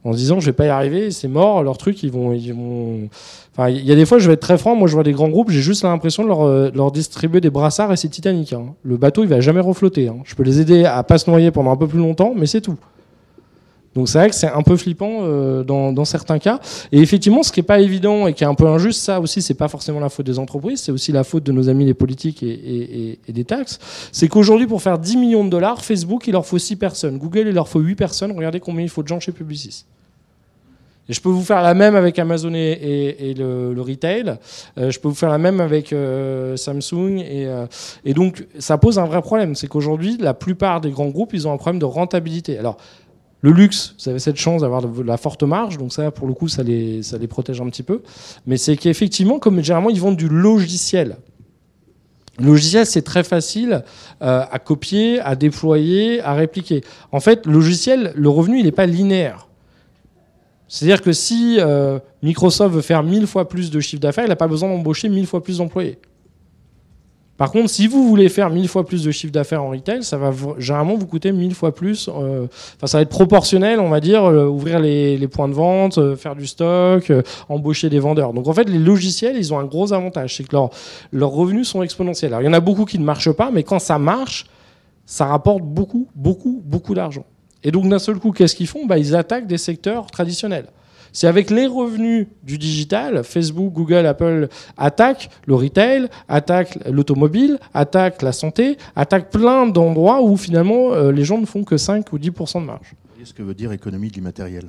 en disant je vais pas y arriver, c'est mort, leur truc, ils vont, ils vont. Enfin, il y a des fois, je vais être très franc, moi je vois des grands groupes, j'ai juste l'impression de leur, euh, leur, distribuer des brassards et c'est Titanic. Hein. Le bateau, il va jamais reflotter. Hein. Je peux les aider à pas se noyer pendant un peu plus longtemps, mais c'est tout. Donc c'est vrai que c'est un peu flippant euh, dans, dans, certains cas. Et effectivement, ce qui est pas évident et qui est un peu injuste, ça aussi, c'est pas forcément la faute des entreprises, c'est aussi la faute de nos amis les politiques et, et, et des taxes. C'est qu'aujourd'hui, pour faire 10 millions de dollars, Facebook, il leur faut 6 personnes. Google, il leur faut 8 personnes. Regardez combien il faut de gens chez Publicis. Et je peux vous faire la même avec Amazon et, le, retail. Euh, je peux vous faire la même avec euh, Samsung. Et, euh, et, donc, ça pose un vrai problème. C'est qu'aujourd'hui, la plupart des grands groupes, ils ont un problème de rentabilité. Alors, le luxe, vous avez cette chance d'avoir de la forte marge, donc ça, pour le coup, ça les, protège un petit peu. Mais c'est qu'effectivement, comme généralement, ils vendent du logiciel. Le logiciel, c'est très facile à copier, à déployer, à répliquer. En fait, le logiciel, le revenu, il n'est pas linéaire. C'est-à-dire que si euh, Microsoft veut faire mille fois plus de chiffre d'affaires, il n'a pas besoin d'embaucher mille fois plus d'employés. Par contre, si vous voulez faire mille fois plus de chiffre d'affaires en retail, ça va généralement vous coûter mille fois plus. Euh, enfin, ça va être proportionnel, on va dire, euh, ouvrir les, points de vente, faire du stock, embaucher des vendeurs. Donc en fait, les logiciels, ils ont un gros avantage, c'est que leurs revenus sont exponentiels. Alors il y en a beaucoup qui ne marchent pas, mais quand ça marche, ça rapporte beaucoup, beaucoup, beaucoup d'argent. Et donc d'un seul coup, qu'est-ce qu'ils font? Bah, Ils attaquent des secteurs traditionnels. C'est avec les revenus du digital, Facebook, Google, Apple attaquent le retail, attaquent l'automobile, attaquent la santé, attaquent plein d'endroits où finalement euh, les gens ne font que 5 ou 10% de marge. Vous voyez ce que veut dire économie du matériel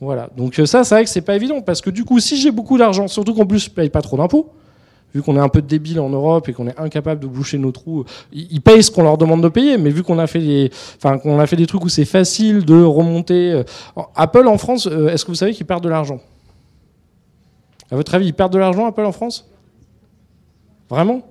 Voilà, donc euh, ça c'est vrai que c'est pas évident parce que du coup si j'ai beaucoup d'argent, surtout qu'en plus je paye pas trop d'impôts, vu qu'on est un peu débile en Europe et qu'on est incapable de boucher nos trous, ils, payent ce qu'on leur demande de payer, mais vu qu'on a fait des, trucs où c'est facile de remonter. Euh, Apple en France, euh, est-ce que vous savez qu'ils perdent de l'argent? À votre avis, ils perdent de l'argent Apple en France? Vraiment?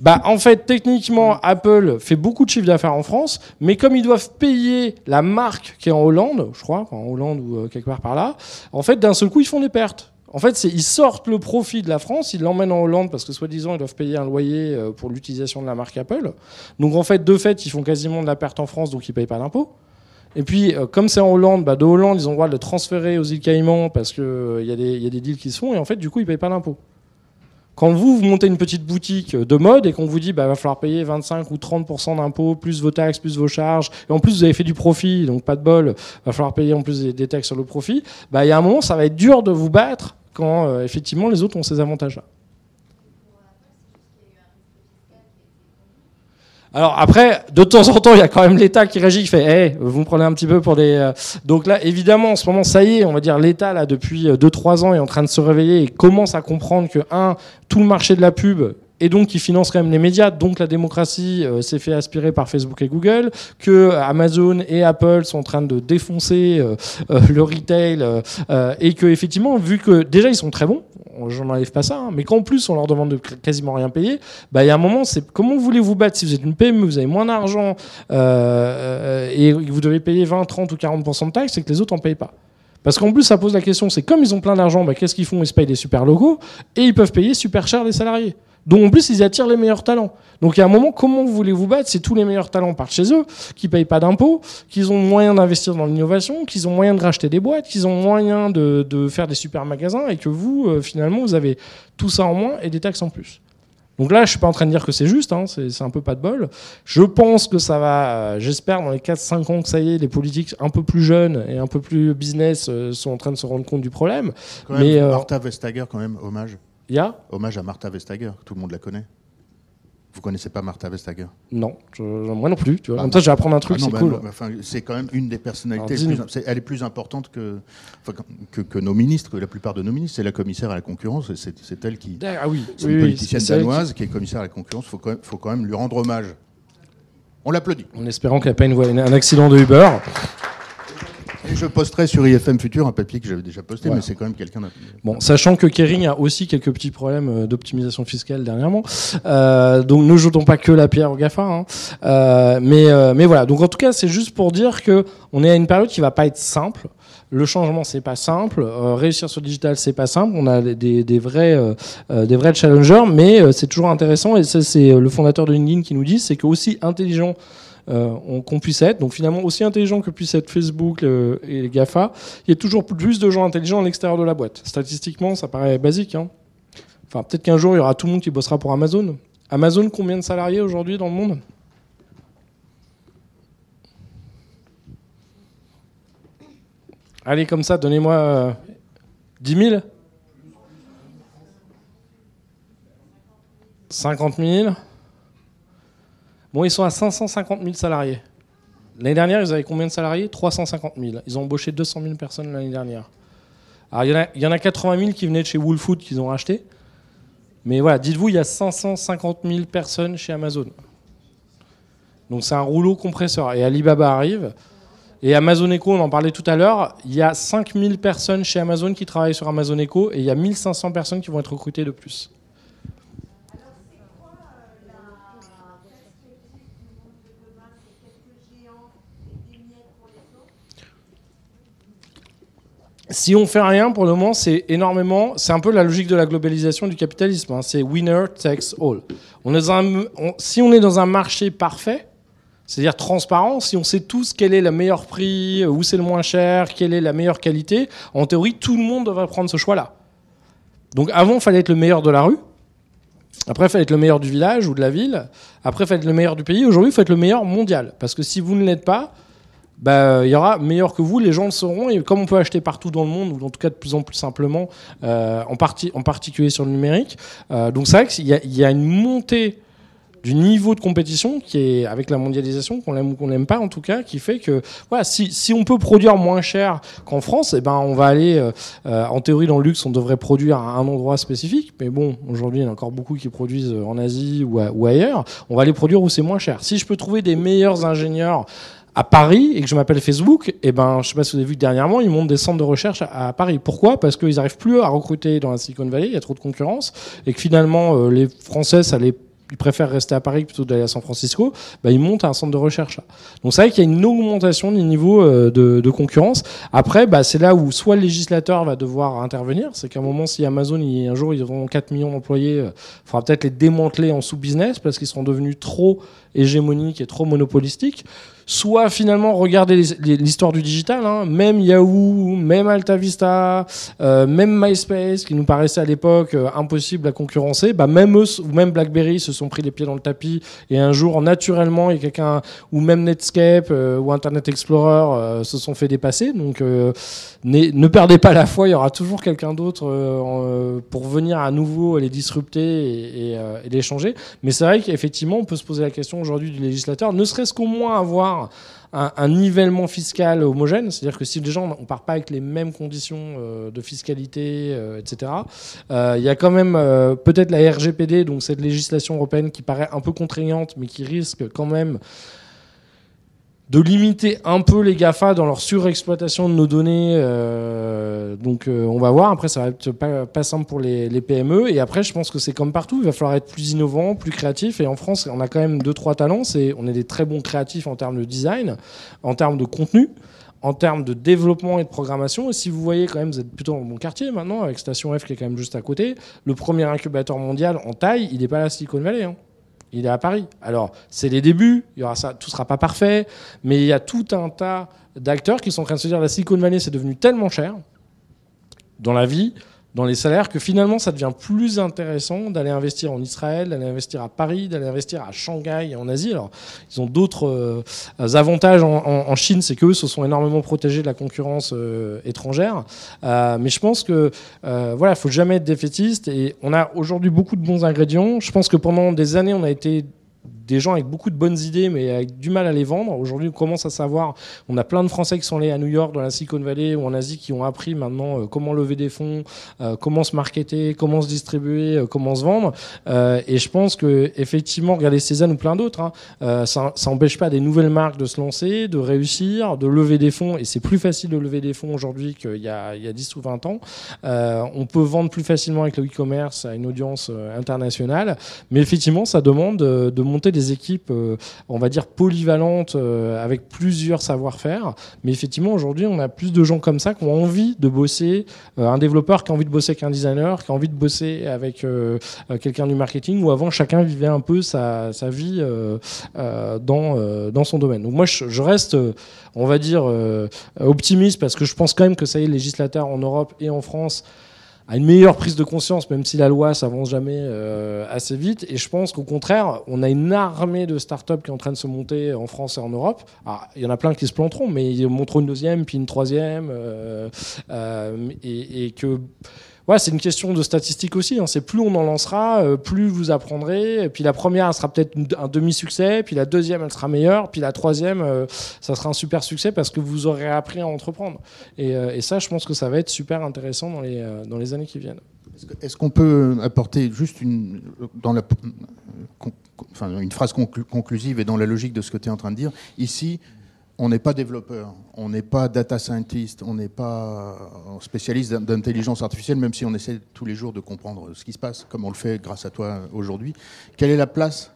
Bah, en fait, techniquement, Apple fait beaucoup de chiffre d'affaires en France, mais comme ils doivent payer la marque qui est en Hollande, je crois, en Hollande ou euh, quelque part par là, en fait, d'un seul coup, ils font des pertes. En fait, ils sortent le profit de la France, ils l'emmènent en Hollande parce que soi-disant ils doivent payer un loyer euh, pour l'utilisation de la marque Apple. Donc en fait, de fait, ils font quasiment de la perte en France, donc ils payent pas d'impôts. Et puis, euh, comme c'est en Hollande, bah, de Hollande, ils ont le droit de le transférer aux îles Caïmans parce qu'il euh, y, a des deals qui se font, et en fait, du coup, ils payent pas d'impôts. Quand vous, vous montez une petite boutique de mode et qu'on vous dit bah va falloir payer 25 ou 30% d'impôts, plus vos taxes, plus vos charges, et en plus vous avez fait du profit, donc pas de bol, va falloir payer en plus des, taxes sur le profit, bah il y a un moment ça va être dur de vous battre quand euh, effectivement les autres ont ces avantages-là. Alors après, de temps en temps, il y a quand même l'État qui réagit, qui fait hey, vous me prenez un petit peu pour des... Euh, donc là, évidemment, en ce moment, ça y est, on va dire l'État, là, depuis 2-3 euh, ans, est en train de se réveiller et commence à comprendre que, un, tout le marché de la pub et donc qui finance quand même les médias. Donc la démocratie euh, s'est fait aspirer par Facebook et Google, que Amazon et Apple sont en train de défoncer euh, euh, le retail et que effectivement, vu que déjà ils sont très bons, j'en enlève pas ça, hein, mais qu'en plus on leur demande de quasiment rien payer, bah il y a un moment, c'est comment voulez-vous battre si vous êtes une PME, vous avez moins d'argent et vous devez payer 20, 30 ou 40% de taxes, c'est que les autres en payent pas? Parce qu'en plus, ça pose la question, c'est comme ils ont plein d'argent, bah, qu'est-ce qu'ils font? Ils se payent des super logos et ils peuvent payer super cher les salariés. Donc en plus, ils attirent les meilleurs talents. Donc a un moment, comment vous voulez vous battre? Si tous les meilleurs talents partent chez eux, qui payent pas d'impôts, qu'ils ont moyen d'investir dans l'innovation, qu'ils ont moyen de racheter des boîtes, qu'ils ont moyen de, faire des super magasins, et que vous, euh, finalement, vous avez tout ça en moins et des taxes en plus. Donc là, je suis pas en train de dire que c'est juste, hein, c'est un peu pas de bol. Je pense que ça va, euh, j'espère dans les 4-5 ans que ça y est, les politiques un peu plus jeunes et un peu plus business euh, sont en train de se rendre compte du problème. Quand même, Mais, Martha Vestager, quand même, hommage. Il y a Hommage à Martha Vestager, tout le monde la connaît. Vous connaissez pas Martha Vestager? Non, moi non plus. Tu vois. Comme ça, je vais apprendre un truc, ah c'est bah cool. enfin, c'est quand même une des personnalités. elle est plus importante que, que, que, nos ministres, que la plupart de nos ministres. C'est la commissaire à la concurrence. C'est elle qui. Ah oui. C'est une politicienne danoise qui... est commissaire à la concurrence. Il faut, faut, quand même lui rendre hommage. On l'applaudit. En espérant qu'elle n'ait pas une, un accident de Uber je posterai sur IFM Futur un papier que j'avais déjà posté, mais c'est quand même quelqu'un Bon, sachant que Kering a aussi quelques petits problèmes euh, d'optimisation fiscale dernièrement. Euh, donc ne jetons pas que la pierre au GAFA. Hein. Euh, mais, mais voilà, donc en tout cas, c'est juste pour dire que on est à une période qui va pas être simple. Le changement, c'est pas simple. réussir sur le digital, c'est pas simple. On a des, des vrais, des vrais challengers, mais c'est toujours intéressant. Et ça, c'est le fondateur de LinkedIn qui nous dit, c'est que aussi intelligent euh, qu'on puisse être. Donc finalement, aussi intelligent que puisse être Facebook et GAFA, il y a toujours plus de gens intelligents à l'extérieur de la boîte. Statistiquement, ça paraît basique. Hein. Enfin, peut-être qu'un jour, il y aura tout le monde qui bossera pour Amazon. Amazon, combien de salariés aujourd'hui dans le monde? Allez, comme ça, donnez-moi 10 000 50 000 Bon, ils sont à 550 000 salariés. L'année dernière, ils avaient combien de salariés? 350 000. Ils ont embauché 200 000 personnes l'année dernière. Alors, il y, en a, 80 000 qui venaient de chez Woolfood qu'ils ont racheté. Mais voilà, dites-vous, il y a 550 000 personnes chez Amazon. Donc c'est un rouleau compresseur. Et Alibaba arrive. Et Amazon Echo, on en parlait tout à l'heure, il y a 5000 personnes chez Amazon qui travaillent sur Amazon Echo et il y a 1500 personnes qui vont être recrutées de plus. Si on fait rien pour le moment, c'est énormément. C'est un peu la logique de la globalisation du capitalisme. Hein. C'est winner takes all. Si on est dans un marché parfait, c'est-à-dire transparent, si on sait tous quel est le meilleur prix, où c'est le moins cher, quelle est la meilleure qualité, en théorie, tout le monde devrait prendre ce choix-là. Donc avant, il fallait être le meilleur de la rue. Après, il fallait être le meilleur du village ou de la ville. Après, il fallait être le meilleur du pays. Aujourd'hui, il faut être le meilleur mondial. Parce que si vous ne l'êtes pas, bah, il y aura meilleur que vous, les gens le sauront. Et comme on peut acheter partout dans le monde, ou en tout cas de plus en plus simplement, euh, en, partie, en particulier sur le numérique, euh, donc c'est vrai qu'il y, y, a une montée du niveau de compétition qui est avec la mondialisation, qu'on l'aime ou qu'on n'aime pas en tout cas, qui fait que voilà, si, si on peut produire moins cher qu'en France, eh ben on va aller, euh, euh, en théorie dans le luxe, on devrait produire à un endroit spécifique, mais bon, aujourd'hui il y en a encore beaucoup qui produisent en Asie ou, ailleurs, on va les produire où c'est moins cher. Si je peux trouver des meilleurs ingénieurs à Paris et que je m'appelle Facebook, et eh ben, je sais pas si vous avez vu que dernièrement, ils montent des centres de recherche à, Paris. Pourquoi? Parce qu'ils n'arrivent plus à recruter dans la Silicon Valley, il y a trop de concurrence, et que finalement, euh, les Français, ça les ils préfèrent rester à Paris plutôt d'aller à San Francisco, bah, ils montent un centre de recherche Donc c'est vrai qu'il y a une augmentation du niveau euh, de, concurrence. Après, bah, c'est là où soit le législateur va devoir intervenir, c'est qu'à un moment, si Amazon, un jour, ils auront 4 millions d'employés, il euh, faudra peut-être les démanteler en sous-business parce qu'ils seront devenus trop hégémoniques et trop monopolistiques soit finalement regarder l'histoire du digital, hein. même Yahoo, même AltaVista, euh, même MySpace, qui nous paraissait à l'époque euh, impossible à concurrencer, bah même eux, ou même BlackBerry se sont pris les pieds dans le tapis et un jour naturellement, il y a quelqu'un, ou même Netscape euh, ou Internet Explorer se sont fait dépasser. Donc ne perdez pas la foi, il y aura toujours quelqu'un d'autre pour venir à nouveau les disrupter et les changer. Mais c'est vrai qu'effectivement, on peut se poser la question aujourd'hui du législateur, ne serait-ce qu'au moins avoir un, nivellement fiscal homogène, c'est-à-dire que si les gens on part pas avec les mêmes conditions euh, de fiscalité, euh, etc. Euh, il y a quand même peut-être la RGPD, donc cette législation européenne qui paraît un peu contraignante, mais qui risque quand même de limiter un peu les GAFA dans leur surexploitation de nos données. Euh, donc euh, on va voir. Après, ça va être pas, pas simple pour les, les, PME. Et après, je pense que c'est comme partout. Il va falloir être plus innovant, plus créatif. Et en France, on a quand même deux trois talents. C'est on est des très bons créatifs en termes de design, en termes de contenu en termes de développement et de programmation. Et si vous voyez quand même, vous êtes plutôt dans mon quartier maintenant, avec Station F qui est quand même juste à côté, le premier incubateur mondial en taille, il n'est pas à Silicon Valley. Hein il est à Paris. Alors, c'est les débuts, il y aura ça, tout sera pas parfait, mais il y a tout un tas d'acteurs qui sont en train de se dire la Silicon Valley, c'est devenu tellement cher dans la vie dans les salaires que finalement ça devient plus intéressant d'aller investir en Israël, d'aller investir à Paris, d'aller investir à Shanghai et en Asie. Alors ils ont d'autres euh, avantages en, Chine, c'est qu'eux se sont énormément protégés de la concurrence euh, étrangère. Euh, mais je pense que voilà, faut jamais être défaitiste et on a aujourd'hui beaucoup de bons ingrédients. Je pense que pendant des années on a été des gens avec beaucoup de bonnes idées, mais avec du mal à les vendre. Aujourd'hui, on commence à savoir, on a plein de Français qui sont allés à New York, dans la Silicon Valley ou en Asie, qui ont appris maintenant euh, comment lever des fonds, euh, comment se marketer, comment se distribuer, euh, comment se vendre. et je pense que effectivement, regardez Cézanne ou plein d'autres, hein, ça n'empêche pas des nouvelles marques de se lancer, de réussir, de lever des fonds. Et c'est plus facile de lever des fonds aujourd'hui qu'il y, a, il y a 10 ou 20 ans. on peut vendre plus facilement avec le e-commerce à une audience internationale. Mais effectivement, ça demande de monter des équipes, euh, on va dire, polyvalentes, euh, avec plusieurs savoir-faire. Mais effectivement, aujourd'hui, on a plus de gens comme ça qui ont envie de bosser. Euh, un développeur qui a envie de bosser avec un designer, qui a envie de bosser avec quelqu'un du marketing, où avant, chacun vivait un peu sa, vie dans, dans son domaine. Donc moi, je, reste, on va dire, optimiste, parce que je pense quand même que ça y est, les législateurs en Europe et en France à une meilleure prise de conscience, même si la loi s'avance jamais euh, assez vite. Et je pense qu'au contraire, on a une armée de startups qui est en train de se monter en France et en Europe. il y en a plein qui se planteront, mais ils montreront une deuxième, puis une troisième, euh, euh, et, que c'est une question de statistique aussi. Hein. C'est plus on en lancera, euh, plus vous apprendrez. Puis la première, elle sera peut-être un demi-succès. Puis la deuxième, elle sera meilleure. Puis la troisième, euh, ça sera un super succès parce que vous aurez appris à entreprendre. Euh, et, ça, je pense que ça va être super intéressant dans les, dans les années qui viennent. Est-ce qu'on peut apporter juste une, dans la, enfin, une phrase conclusive et dans la logique de ce que tu es en train de dire Ici, on n'est pas développeur, on n'est pas data scientist, on n'est pas spécialiste d'intelligence artificielle, même si on essaie tous les jours de comprendre ce qui se passe, comme on le fait grâce à toi aujourd'hui. Quelle est la place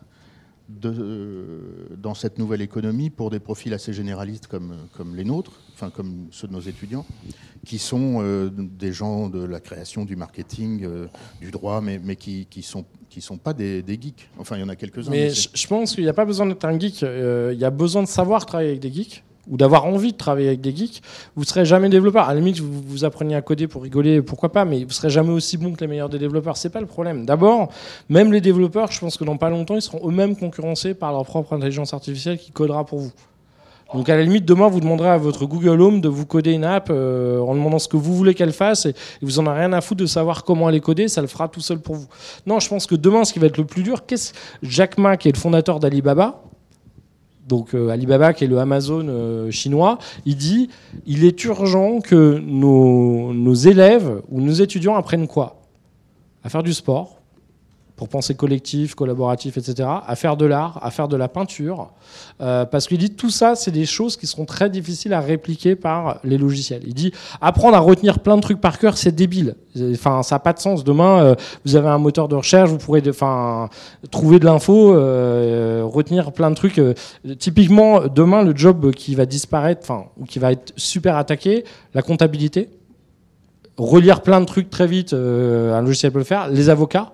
de, dans cette nouvelle économie pour des profils assez généralistes comme, comme les nôtres, enfin comme ceux de nos étudiants, qui sont euh, des gens de la création, du marketing, euh, du droit, mais, mais qui ne sont, qui sont pas des, des, geeks. Enfin, il y en a quelques-uns. Mais, je pense qu'il n'y a pas besoin d'être un geek, euh, il y a besoin de savoir travailler avec des geeks ou d'avoir envie de travailler avec des geeks, vous serez jamais développeur. À la limite, vous, vous appreniez à coder pour rigoler, pourquoi pas, mais vous serez jamais aussi bon que les meilleurs des développeurs. C'est pas le problème. D'abord, même les développeurs, je pense que dans pas longtemps, ils seront eux-mêmes concurrencés par leur propre intelligence artificielle qui codera pour vous. Donc à la limite, demain, vous demanderez à votre Google Home de vous coder une app euh, en demandant ce que vous voulez qu'elle fasse et, vous en avez rien à foutre de savoir comment elle est codée, ça le fera tout seul pour vous. Non, je pense que demain, ce qui va être le plus dur, qu'est-ce Jack Ma, qui est le fondateur d'Alibaba, donc euh, Alibaba qui est le Amazon euh, chinois, il dit il est urgent que nos, nos élèves ou nos étudiants apprennent quoi? À faire du sport, pour penser collectif, collaboratif, etc., à faire de l'art, à faire de la peinture, euh, parce qu'il dit tout ça, c'est des choses qui seront très difficiles à répliquer par les logiciels. Il dit apprendre à retenir plein de trucs par cœur, c'est débile. Enfin, ça n'a pas de sens. Demain, euh, vous avez un moteur de recherche, vous pourrez, enfin, trouver de l'info, euh, retenir plein de trucs. typiquement, demain, le job qui va disparaître, enfin, ou qui va être super attaqué, la comptabilité. Relire plein de trucs très vite, un logiciel peut le faire. Les avocats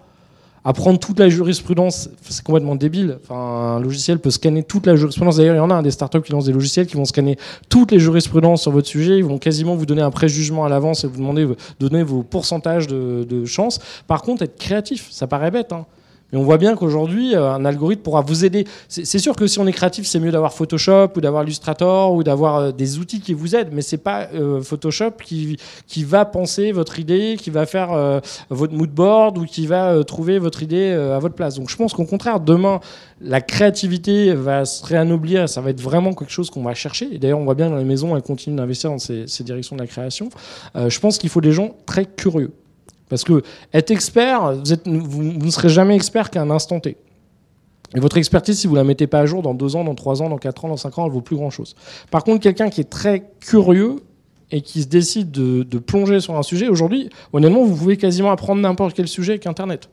apprendre toute la jurisprudence, c'est complètement débile. Enfin, un logiciel peut scanner toute la jurisprudence. D'ailleurs, il y en a un des startups qui lancent des logiciels qui vont scanner toutes les jurisprudences sur votre sujet. Ils vont quasiment vous donner un préjugement à l'avance et vous demander de donner vos pourcentages de, de chance. Par contre, être créatif, ça paraît bête. Hein. Et on voit bien qu'aujourd'hui, euh, un algorithme pourra vous aider. C'est sûr que si on est créatif, c'est mieux d'avoir Photoshop ou d'avoir Illustrator ou d'avoir euh, des outils qui vous aident, mais c'est pas euh, Photoshop qui, qui va penser votre idée, qui va faire votre mood board ou qui va trouver votre idée à votre place. Donc je pense qu'au contraire, demain, la créativité va se réanoblir, ça va être vraiment quelque chose qu'on va chercher. Et d'ailleurs, on voit bien dans les maisons, elles continuent d'investir dans ces, ces, directions de la création. je pense qu'il faut des gens très curieux. Parce que être expert, vous, ne serez jamais expert qu'à un instant T. Et votre expertise, si vous la mettez pas à jour dans deux ans, dans trois ans, dans quatre ans, dans cinq ans, elle vaut plus grand chose. Par contre, quelqu'un qui est très curieux et qui se décide de, de plonger sur un sujet, aujourd'hui, honnêtement, vous pouvez quasiment apprendre n'importe quel sujet avec Internet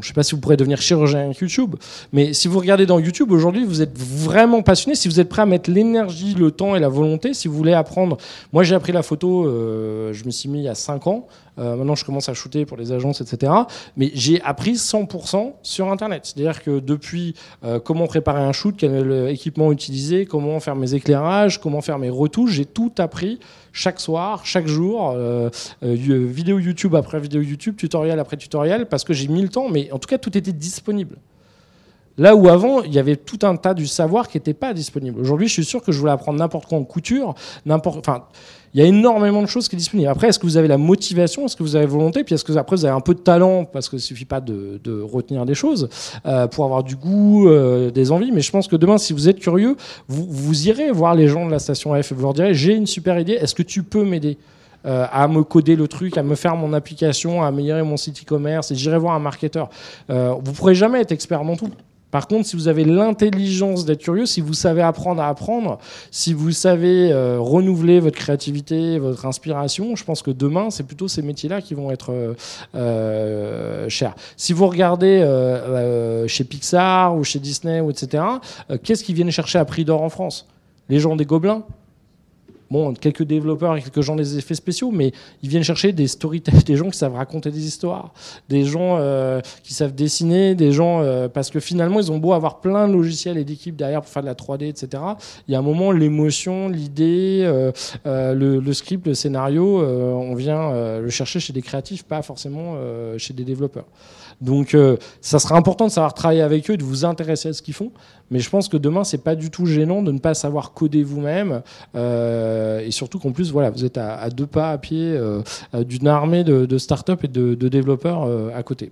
je ne sais pas si vous pourrez devenir chirurgien avec YouTube, mais si vous regardez dans YouTube aujourd'hui, vous êtes vraiment passionné, si vous êtes prêt à mettre l'énergie, le temps et la volonté, si vous voulez apprendre. Moi, j'ai appris la photo, euh, je me suis mis il y a 5 ans. Euh, maintenant, je commence à shooter pour les agences, etc. Mais j'ai appris 100% sur Internet. C'est-à-dire que depuis euh, comment préparer un shoot, quel équipement utiliser, comment faire mes éclairages, comment faire mes retouches, j'ai tout appris chaque soir, chaque jour, euh, vidéo YouTube après vidéo YouTube, tutoriel après tutoriel, parce que j'ai mis le temps, mais en tout cas, tout était disponible. Là où avant, il y avait tout un tas du savoir qui n'était pas disponible. Aujourd'hui, je suis sûr que je voulais apprendre n'importe quoi en couture, n'importe. Il y a énormément de choses qui sont disponibles. Après, est-ce que vous avez la motivation? Est-ce que vous avez volonté? Puis est-ce que après vous avez un peu de talent? Parce qu'il ne suffit pas de, retenir des choses euh, pour avoir du goût, euh, des envies. Mais je pense que demain, si vous êtes curieux, vous, irez voir les gens de la station F et vous leur direz j'ai une super idée. Est-ce que tu peux m'aider euh, à me coder le truc, à me faire mon application, à améliorer mon site e-commerce, et j'irai voir un marketeur. Vous pourrez jamais être expert dans tout. Par contre, si vous avez l'intelligence d'être curieux, si vous savez apprendre à apprendre, si vous savez euh, renouveler votre créativité, votre inspiration, je pense que demain, c'est plutôt ces métiers-là qui vont être euh, euh, chers. Si vous regardez chez Pixar ou chez Disney, ou etc., qu'est-ce qu'ils viennent chercher à prix d'or en France? Les gens des gobelins bon, quelques développeurs et quelques gens des effets spéciaux, mais ils viennent chercher des storytellers, des gens qui savent raconter des histoires, des gens euh, qui savent dessiner, des gens euh, parce que finalement ils ont beau avoir plein de logiciels et d'équipes derrière pour faire de la 3D, etc. Il y a un moment l'émotion, l'idée, euh, le, script, le scénario, on vient le chercher chez des créatifs, pas forcément chez des développeurs. Donc, ça sera important de savoir travailler avec eux, de vous intéresser à ce qu'ils font. Mais je pense que demain, c'est pas du tout gênant de ne pas savoir coder vous-même. Euh, et surtout qu'en plus, voilà, vous êtes à, deux pas à pied euh, d'une armée de, de start-up et de, développeurs euh, à côté.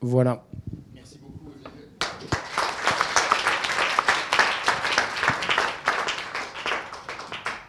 Voilà.